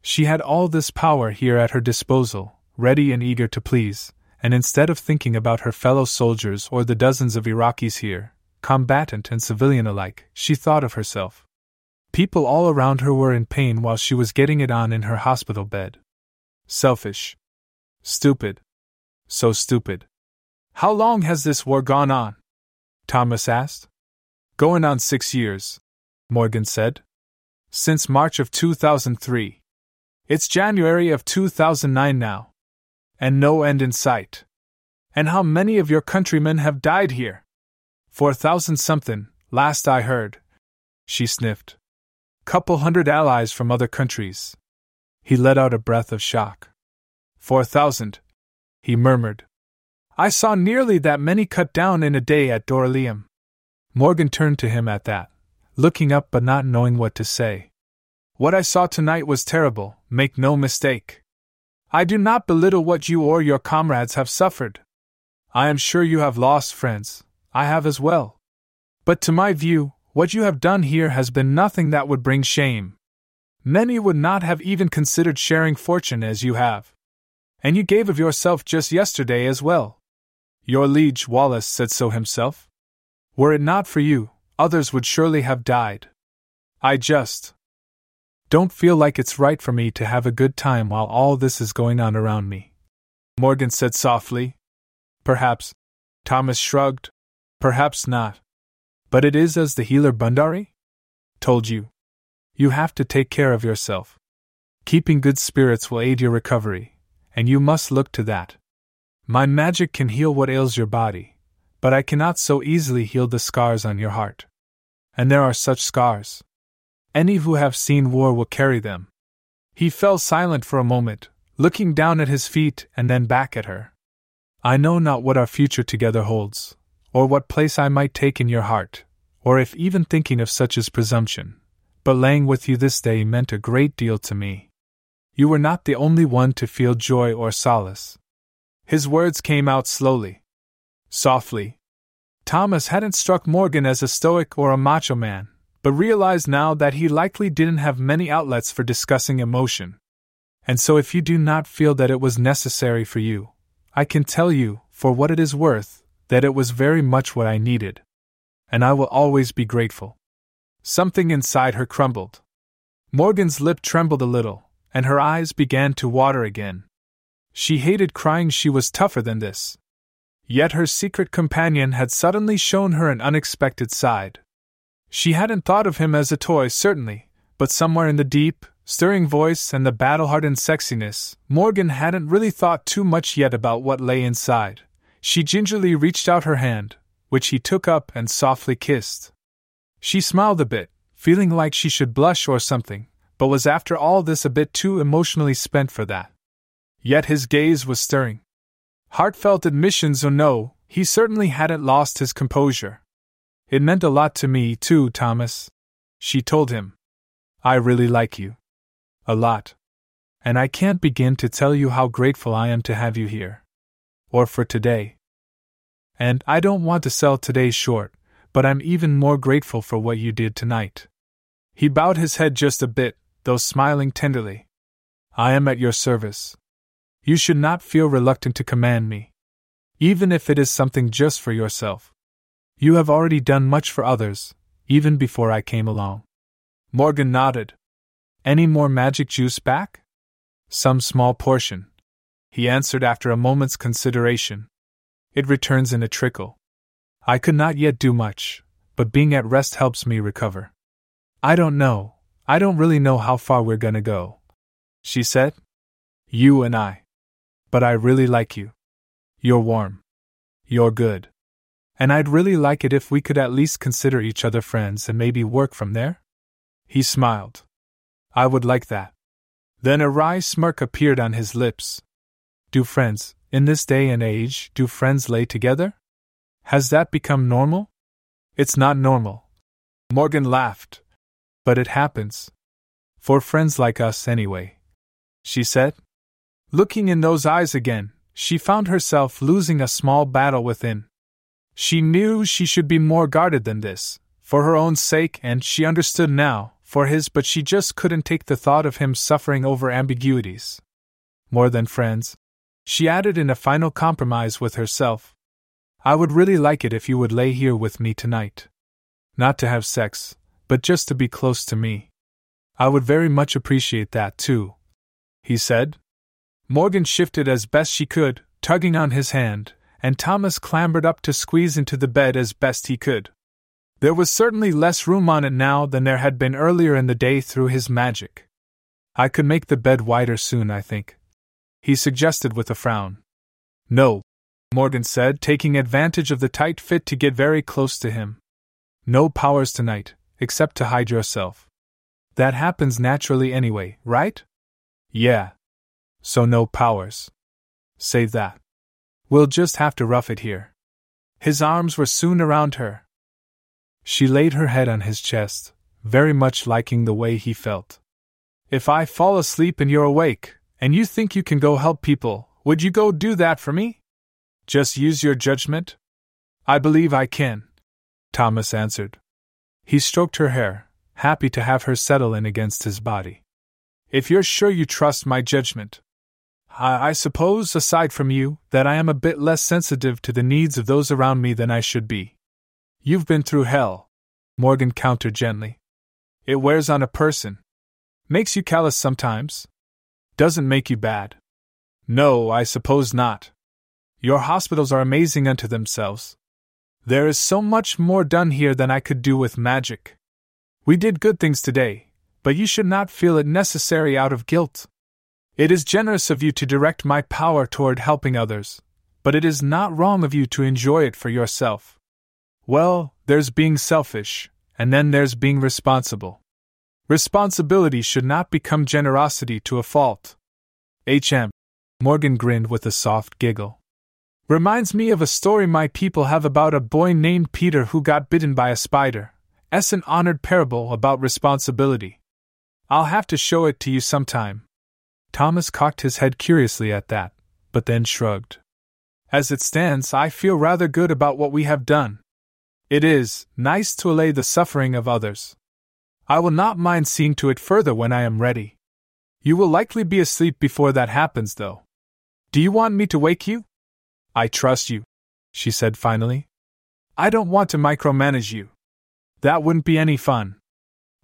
She had all this power here at her disposal, ready and eager to please, and instead of thinking about her fellow soldiers or the dozens of Iraqis here, combatant and civilian alike, she thought of herself. People all around her were in pain while she was getting it on in her hospital bed. Selfish. Stupid. So stupid. How long has this war gone on? Thomas asked. Going on six years, Morgan said. Since March of 2003. It's January of 2009 now. And no end in sight. And how many of your countrymen have died here? Four thousand something, last I heard. She sniffed. Couple hundred allies from other countries. He let out a breath of shock. Four thousand, he murmured. I saw nearly that many cut down in a day at Dorylaeum. Morgan turned to him at that, looking up but not knowing what to say. What I saw tonight was terrible, make no mistake. I do not belittle what you or your comrades have suffered. I am sure you have lost friends, I have as well. But to my view, what you have done here has been nothing that would bring shame. Many would not have even considered sharing fortune as you have. And you gave of yourself just yesterday as well. Your liege Wallace said so himself. Were it not for you, others would surely have died. I just don't feel like it's right for me to have a good time while all this is going on around me. Morgan said softly. Perhaps. Thomas shrugged. Perhaps not. But it is as the healer Bundari? Told you. You have to take care of yourself. Keeping good spirits will aid your recovery, and you must look to that. My magic can heal what ails your body, but I cannot so easily heal the scars on your heart. And there are such scars. Any who have seen war will carry them. He fell silent for a moment, looking down at his feet and then back at her. I know not what our future together holds, or what place I might take in your heart, or if even thinking of such is presumption, but laying with you this day meant a great deal to me. You were not the only one to feel joy or solace. His words came out slowly, softly. Thomas hadn't struck Morgan as a stoic or a macho man, but realized now that he likely didn't have many outlets for discussing emotion. And so, if you do not feel that it was necessary for you, I can tell you, for what it is worth, that it was very much what I needed. And I will always be grateful. Something inside her crumbled. Morgan's lip trembled a little, and her eyes began to water again. She hated crying she was tougher than this. Yet her secret companion had suddenly shown her an unexpected side. She hadn't thought of him as a toy, certainly, but somewhere in the deep, stirring voice and the battle hardened sexiness, Morgan hadn't really thought too much yet about what lay inside. She gingerly reached out her hand, which he took up and softly kissed. She smiled a bit, feeling like she should blush or something, but was after all this a bit too emotionally spent for that. Yet his gaze was stirring. Heartfelt admissions or no, he certainly hadn't lost his composure. It meant a lot to me, too, Thomas. She told him. I really like you. A lot. And I can't begin to tell you how grateful I am to have you here. Or for today. And I don't want to sell today short, but I'm even more grateful for what you did tonight. He bowed his head just a bit, though smiling tenderly. I am at your service. You should not feel reluctant to command me, even if it is something just for yourself. You have already done much for others, even before I came along. Morgan nodded. Any more magic juice back? Some small portion. He answered after a moment's consideration. It returns in a trickle. I could not yet do much, but being at rest helps me recover. I don't know, I don't really know how far we're gonna go. She said. You and I. But I really like you. You're warm. You're good. And I'd really like it if we could at least consider each other friends and maybe work from there? He smiled. I would like that. Then a wry smirk appeared on his lips. Do friends, in this day and age, do friends lay together? Has that become normal? It's not normal. Morgan laughed. But it happens. For friends like us, anyway. She said. Looking in those eyes again, she found herself losing a small battle within. She knew she should be more guarded than this, for her own sake, and she understood now, for his, but she just couldn't take the thought of him suffering over ambiguities. More than friends, she added in a final compromise with herself. I would really like it if you would lay here with me tonight. Not to have sex, but just to be close to me. I would very much appreciate that, too. He said. Morgan shifted as best she could, tugging on his hand, and Thomas clambered up to squeeze into the bed as best he could. There was certainly less room on it now than there had been earlier in the day through his magic. I could make the bed wider soon, I think. He suggested with a frown. No, Morgan said, taking advantage of the tight fit to get very close to him. No powers tonight, except to hide yourself. That happens naturally anyway, right? Yeah. So no powers. Save that. We'll just have to rough it here. His arms were soon around her. She laid her head on his chest, very much liking the way he felt. If I fall asleep and you're awake, and you think you can go help people, would you go do that for me? Just use your judgment? I believe I can, Thomas answered. He stroked her hair, happy to have her settle in against his body. If you're sure you trust my judgment, I, I suppose, aside from you, that I am a bit less sensitive to the needs of those around me than I should be. You've been through hell, Morgan countered gently. It wears on a person. Makes you callous sometimes. Doesn't make you bad. No, I suppose not. Your hospitals are amazing unto themselves. There is so much more done here than I could do with magic. We did good things today, but you should not feel it necessary out of guilt. It is generous of you to direct my power toward helping others, but it is not wrong of you to enjoy it for yourself. Well, there's being selfish, and then there's being responsible. Responsibility should not become generosity to a fault. H.M. Morgan grinned with a soft giggle. Reminds me of a story my people have about a boy named Peter who got bitten by a spider. S. an honored parable about responsibility. I'll have to show it to you sometime. Thomas cocked his head curiously at that, but then shrugged. As it stands, I feel rather good about what we have done. It is nice to allay the suffering of others. I will not mind seeing to it further when I am ready. You will likely be asleep before that happens, though. Do you want me to wake you? I trust you, she said finally. I don't want to micromanage you. That wouldn't be any fun.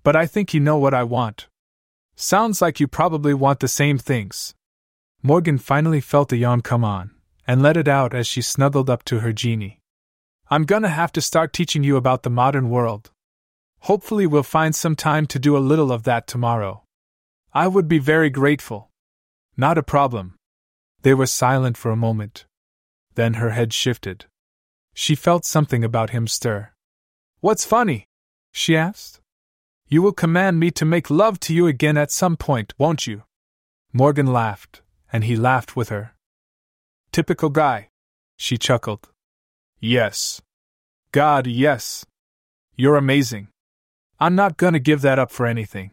But I think you know what I want. Sounds like you probably want the same things. Morgan finally felt a yawn come on, and let it out as she snuggled up to her genie. I'm gonna have to start teaching you about the modern world. Hopefully, we'll find some time to do a little of that tomorrow. I would be very grateful. Not a problem. They were silent for a moment. Then her head shifted. She felt something about him stir. What's funny? she asked. You will command me to make love to you again at some point, won't you? Morgan laughed, and he laughed with her. Typical guy. She chuckled. Yes. God, yes. You're amazing. I'm not gonna give that up for anything.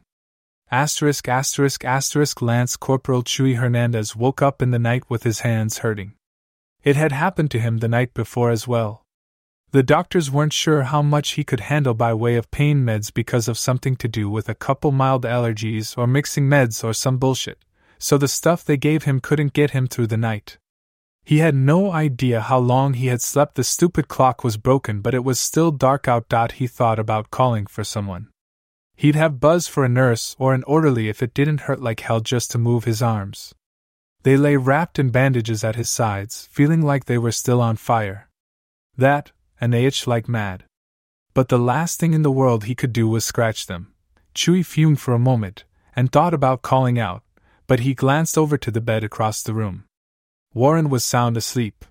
Asterisk, asterisk, asterisk, Lance Corporal Chuy Hernandez woke up in the night with his hands hurting. It had happened to him the night before as well. The doctors weren't sure how much he could handle by way of pain meds because of something to do with a couple mild allergies or mixing meds or some bullshit, so the stuff they gave him couldn't get him through the night. He had no idea how long he had slept. The stupid clock was broken, but it was still dark out. He thought about calling for someone. He'd have Buzz for a nurse or an orderly if it didn't hurt like hell just to move his arms. They lay wrapped in bandages at his sides, feeling like they were still on fire. That, and they itched like mad. But the last thing in the world he could do was scratch them. Chuy fumed for a moment, and thought about calling out, but he glanced over to the bed across the room. Warren was sound asleep.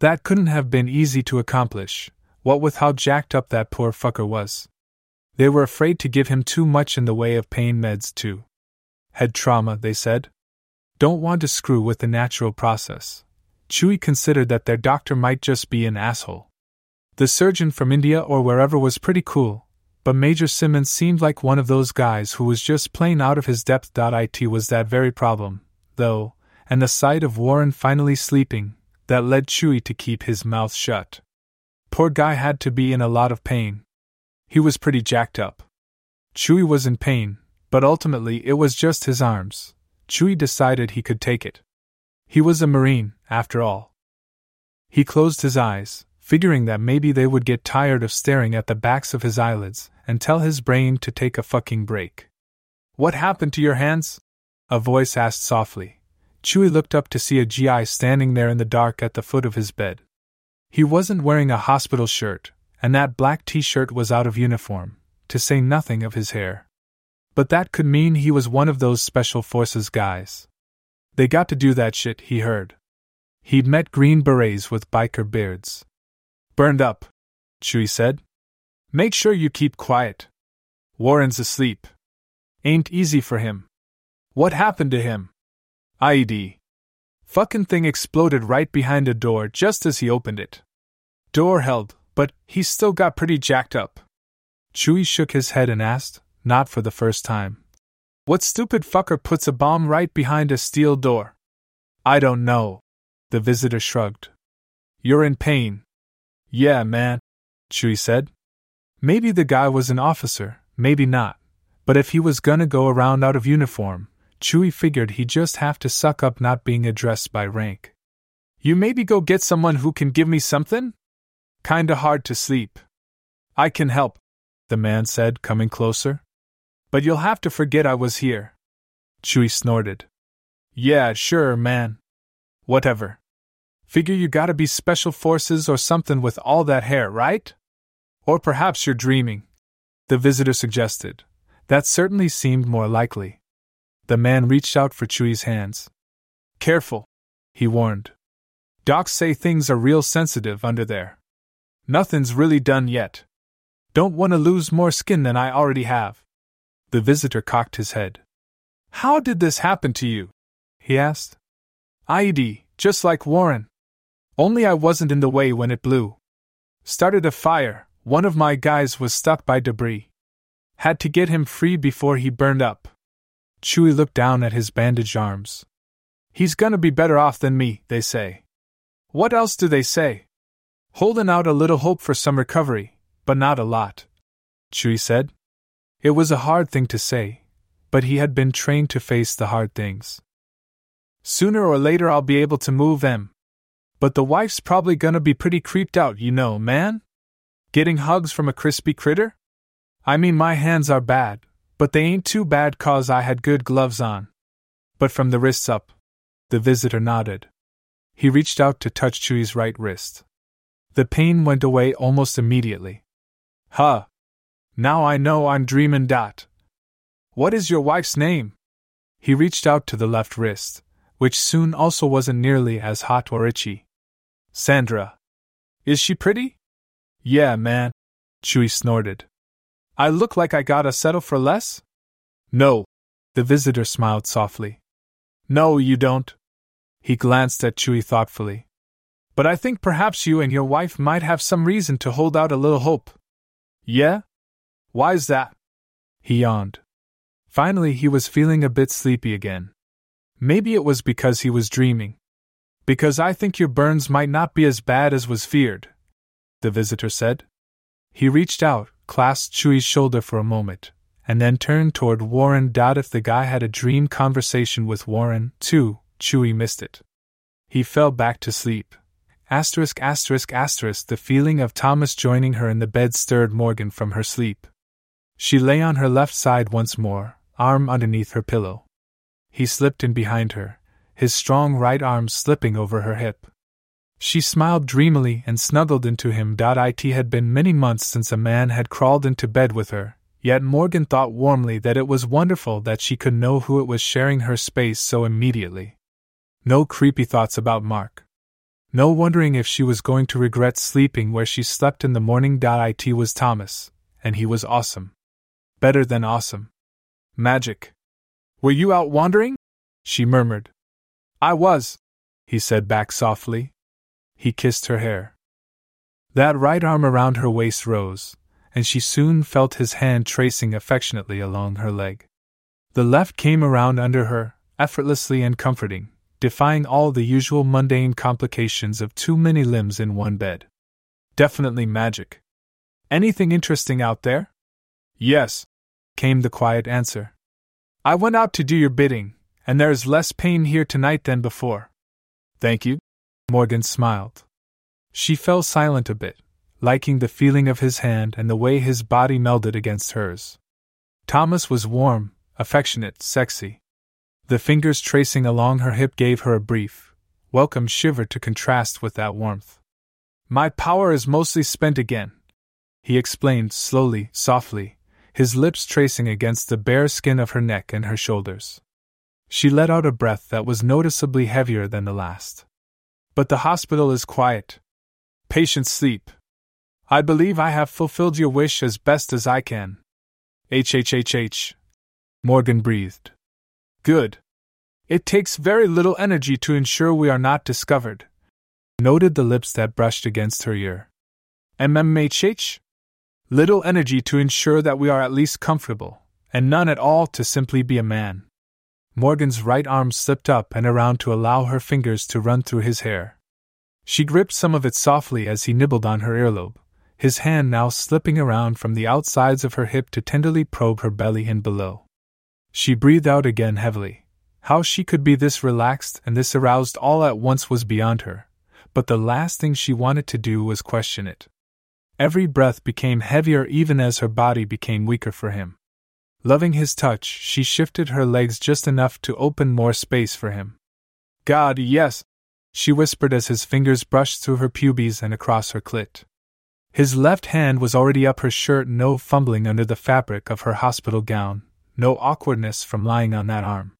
That couldn't have been easy to accomplish, what with how jacked up that poor fucker was. They were afraid to give him too much in the way of pain meds, too. Head trauma, they said. Don't want to screw with the natural process. Chuy considered that their doctor might just be an asshole. The surgeon from India or wherever was pretty cool, but Major Simmons seemed like one of those guys who was just plain out of his depth. It was that very problem, though, and the sight of Warren finally sleeping, that led Chuy to keep his mouth shut. Poor guy had to be in a lot of pain. He was pretty jacked up. Chuy was in pain, but ultimately it was just his arms. Chuy decided he could take it. He was a Marine, after all. He closed his eyes, figuring that maybe they would get tired of staring at the backs of his eyelids and tell his brain to take a fucking break. What happened to your hands? A voice asked softly. Chuy looked up to see a GI standing there in the dark at the foot of his bed. He wasn't wearing a hospital shirt, and that black t shirt was out of uniform, to say nothing of his hair. But that could mean he was one of those Special Forces guys. They got to do that shit, he heard. He'd met Green Berets with biker beards. Burned up, Chuy said. Make sure you keep quiet. Warren's asleep. Ain't easy for him. What happened to him? IED. Fucking thing exploded right behind a door just as he opened it. Door held, but he's still got pretty jacked up. Chuy shook his head and asked, not for the first time. What stupid fucker puts a bomb right behind a steel door? I don't know. The visitor shrugged. You're in pain. Yeah, man, Chuy said. Maybe the guy was an officer, maybe not. But if he was gonna go around out of uniform, Chuy figured he'd just have to suck up not being addressed by rank. You maybe go get someone who can give me something? Kinda hard to sleep. I can help, the man said, coming closer. But you'll have to forget I was here. Chuy snorted. Yeah, sure, man. Whatever. Figure you gotta be special forces or something with all that hair, right? Or perhaps you're dreaming. The visitor suggested. That certainly seemed more likely. The man reached out for Chuy's hands. Careful, he warned. Docs say things are real sensitive under there. Nothing's really done yet. Don't want to lose more skin than I already have. The visitor cocked his head. How did this happen to you? he asked. IED, just like Warren. Only I wasn't in the way when it blew. Started a fire, one of my guys was stuck by debris. Had to get him free before he burned up. Chuy looked down at his bandaged arms. He's gonna be better off than me, they say. What else do they say? Holding out a little hope for some recovery, but not a lot. Chuy said. It was a hard thing to say, but he had been trained to face the hard things. Sooner or later I'll be able to move them. But the wife's probably gonna be pretty creeped out, you know, man? Getting hugs from a crispy critter? I mean, my hands are bad, but they ain't too bad cause I had good gloves on. But from the wrists up. The visitor nodded. He reached out to touch Chuy's right wrist. The pain went away almost immediately. Huh. Now I know I'm dreamin' dot. What is your wife's name? He reached out to the left wrist, which soon also wasn't nearly as hot or itchy. Sandra. Is she pretty? Yeah, man. Chuy snorted. I look like I gotta settle for less? No. The visitor smiled softly. No, you don't. He glanced at Chuy thoughtfully. But I think perhaps you and your wife might have some reason to hold out a little hope. Yeah? Why's that? He yawned. Finally, he was feeling a bit sleepy again. Maybe it was because he was dreaming. Because I think your burns might not be as bad as was feared, the visitor said. He reached out, clasped Chuy's shoulder for a moment, and then turned toward Warren. Doubt if the guy had a dream conversation with Warren, too, Chuy missed it. He fell back to sleep. Asterisk, asterisk, asterisk, the feeling of Thomas joining her in the bed stirred Morgan from her sleep. She lay on her left side once more, arm underneath her pillow. He slipped in behind her, his strong right arm slipping over her hip. She smiled dreamily and snuggled into him. It had been many months since a man had crawled into bed with her, yet Morgan thought warmly that it was wonderful that she could know who it was sharing her space so immediately. No creepy thoughts about Mark. No wondering if she was going to regret sleeping where she slept in the morning. It was Thomas, and he was awesome. Better than awesome. Magic. Were you out wandering? She murmured. I was, he said back softly. He kissed her hair. That right arm around her waist rose, and she soon felt his hand tracing affectionately along her leg. The left came around under her, effortlessly and comforting, defying all the usual mundane complications of too many limbs in one bed. Definitely magic. Anything interesting out there? Yes, came the quiet answer. I went out to do your bidding, and there is less pain here tonight than before. Thank you. Morgan smiled. She fell silent a bit, liking the feeling of his hand and the way his body melded against hers. Thomas was warm, affectionate, sexy. The fingers tracing along her hip gave her a brief, welcome shiver to contrast with that warmth. My power is mostly spent again, he explained slowly, softly, his lips tracing against the bare skin of her neck and her shoulders. She let out a breath that was noticeably heavier than the last. But the hospital is quiet. Patients sleep. I believe I have fulfilled your wish as best as I can. HHHH. Morgan breathed. Good. It takes very little energy to ensure we are not discovered. Noted the lips that brushed against her ear. MMHH? Little energy to ensure that we are at least comfortable, and none at all to simply be a man. Morgan's right arm slipped up and around to allow her fingers to run through his hair. She gripped some of it softly as he nibbled on her earlobe, his hand now slipping around from the outsides of her hip to tenderly probe her belly and below. She breathed out again heavily. How she could be this relaxed and this aroused all at once was beyond her, but the last thing she wanted to do was question it. Every breath became heavier even as her body became weaker for him. Loving his touch, she shifted her legs just enough to open more space for him. God, yes! she whispered as his fingers brushed through her pubes and across her clit. His left hand was already up her shirt, no fumbling under the fabric of her hospital gown, no awkwardness from lying on that arm.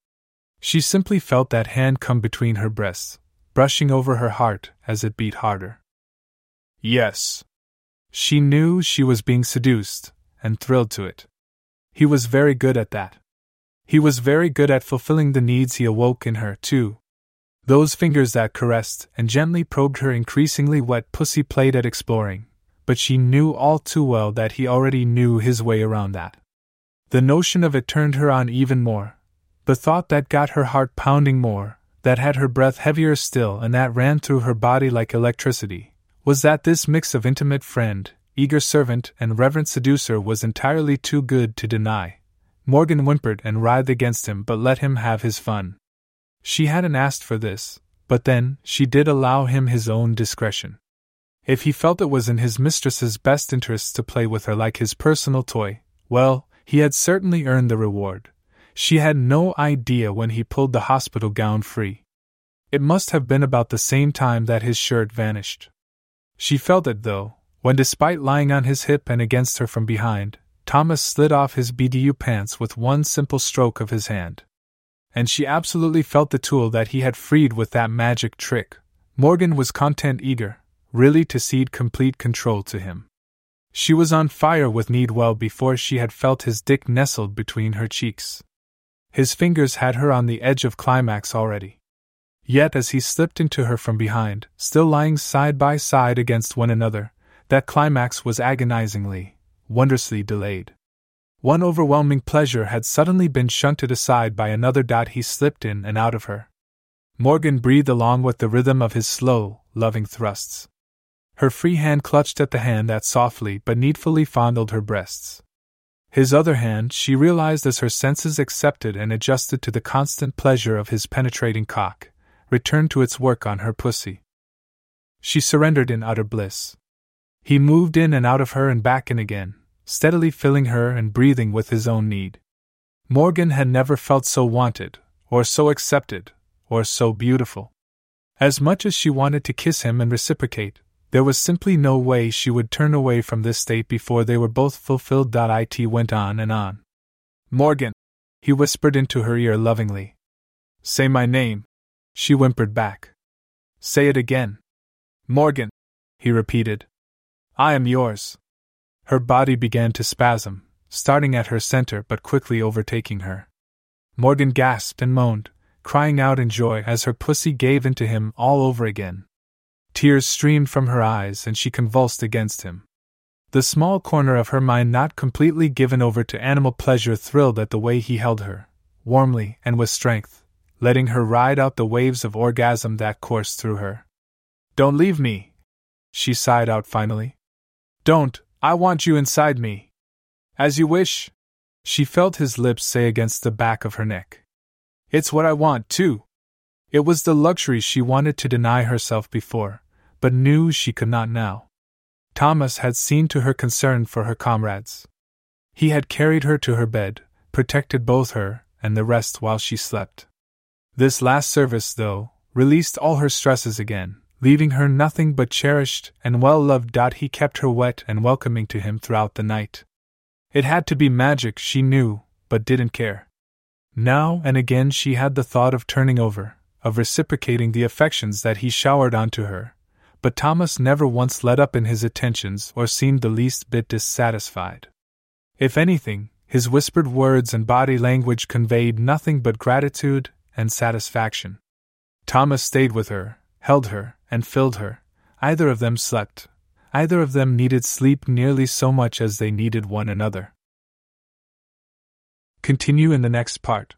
She simply felt that hand come between her breasts, brushing over her heart as it beat harder. Yes. She knew she was being seduced, and thrilled to it. He was very good at that. He was very good at fulfilling the needs he awoke in her, too. Those fingers that caressed and gently probed her increasingly wet pussy played at exploring, but she knew all too well that he already knew his way around that. The notion of it turned her on even more. The thought that got her heart pounding more, that had her breath heavier still, and that ran through her body like electricity, was that this mix of intimate friend, eager servant, and reverent seducer was entirely too good to deny. Morgan whimpered and writhed against him, but let him have his fun. She hadn't asked for this, but then, she did allow him his own discretion. If he felt it was in his mistress's best interests to play with her like his personal toy, well, he had certainly earned the reward. She had no idea when he pulled the hospital gown free. It must have been about the same time that his shirt vanished. She felt it, though, when despite lying on his hip and against her from behind, Thomas slid off his BDU pants with one simple stroke of his hand. And she absolutely felt the tool that he had freed with that magic trick. Morgan was content eager, really to cede complete control to him. She was on fire with need well before she had felt his dick nestled between her cheeks. His fingers had her on the edge of climax already. Yet, as he slipped into her from behind, still lying side by side against one another, that climax was agonizingly, wondrously delayed. One overwhelming pleasure had suddenly been shunted aside by another dot he slipped in and out of her. Morgan breathed along with the rhythm of his slow, loving thrusts. Her free hand clutched at the hand that softly but needfully fondled her breasts. His other hand, she realized as her senses accepted and adjusted to the constant pleasure of his penetrating cock, returned to its work on her pussy. She surrendered in utter bliss. He moved in and out of her and back in again, steadily filling her and breathing with his own need. Morgan had never felt so wanted, or so accepted, or so beautiful. As much as she wanted to kiss him and reciprocate, there was simply no way she would turn away from this state before they were both fulfilled. It went on and on. Morgan, he whispered into her ear lovingly. Say my name, she whimpered back. Say it again. Morgan, he repeated. I am yours. Her body began to spasm, starting at her center but quickly overtaking her. Morgan gasped and moaned, crying out in joy as her pussy gave in to him all over again. Tears streamed from her eyes and she convulsed against him. The small corner of her mind not completely given over to animal pleasure thrilled at the way he held her, warmly and with strength, letting her ride out the waves of orgasm that coursed through her. Don't leave me! She sighed out finally. Don't, I want you inside me. As you wish. She felt his lips say against the back of her neck. It's what I want, too. It was the luxury she wanted to deny herself before, but knew she could not now. Thomas had seen to her concern for her comrades. He had carried her to her bed, protected both her and the rest while she slept. This last service, though, released all her stresses again, leaving her nothing but cherished and well loved. He kept her wet and welcoming to him throughout the night. It had to be magic, she knew, but didn't care. Now and again she had the thought of turning over, of reciprocating the affections that he showered onto her, but Thomas never once let up in his attentions or seemed the least bit dissatisfied. If anything, his whispered words and body language conveyed nothing but gratitude and satisfaction. Thomas stayed with her, held her, and filled her. Either of them slept. Either of them needed sleep nearly so much as they needed one another. Continue in the next part.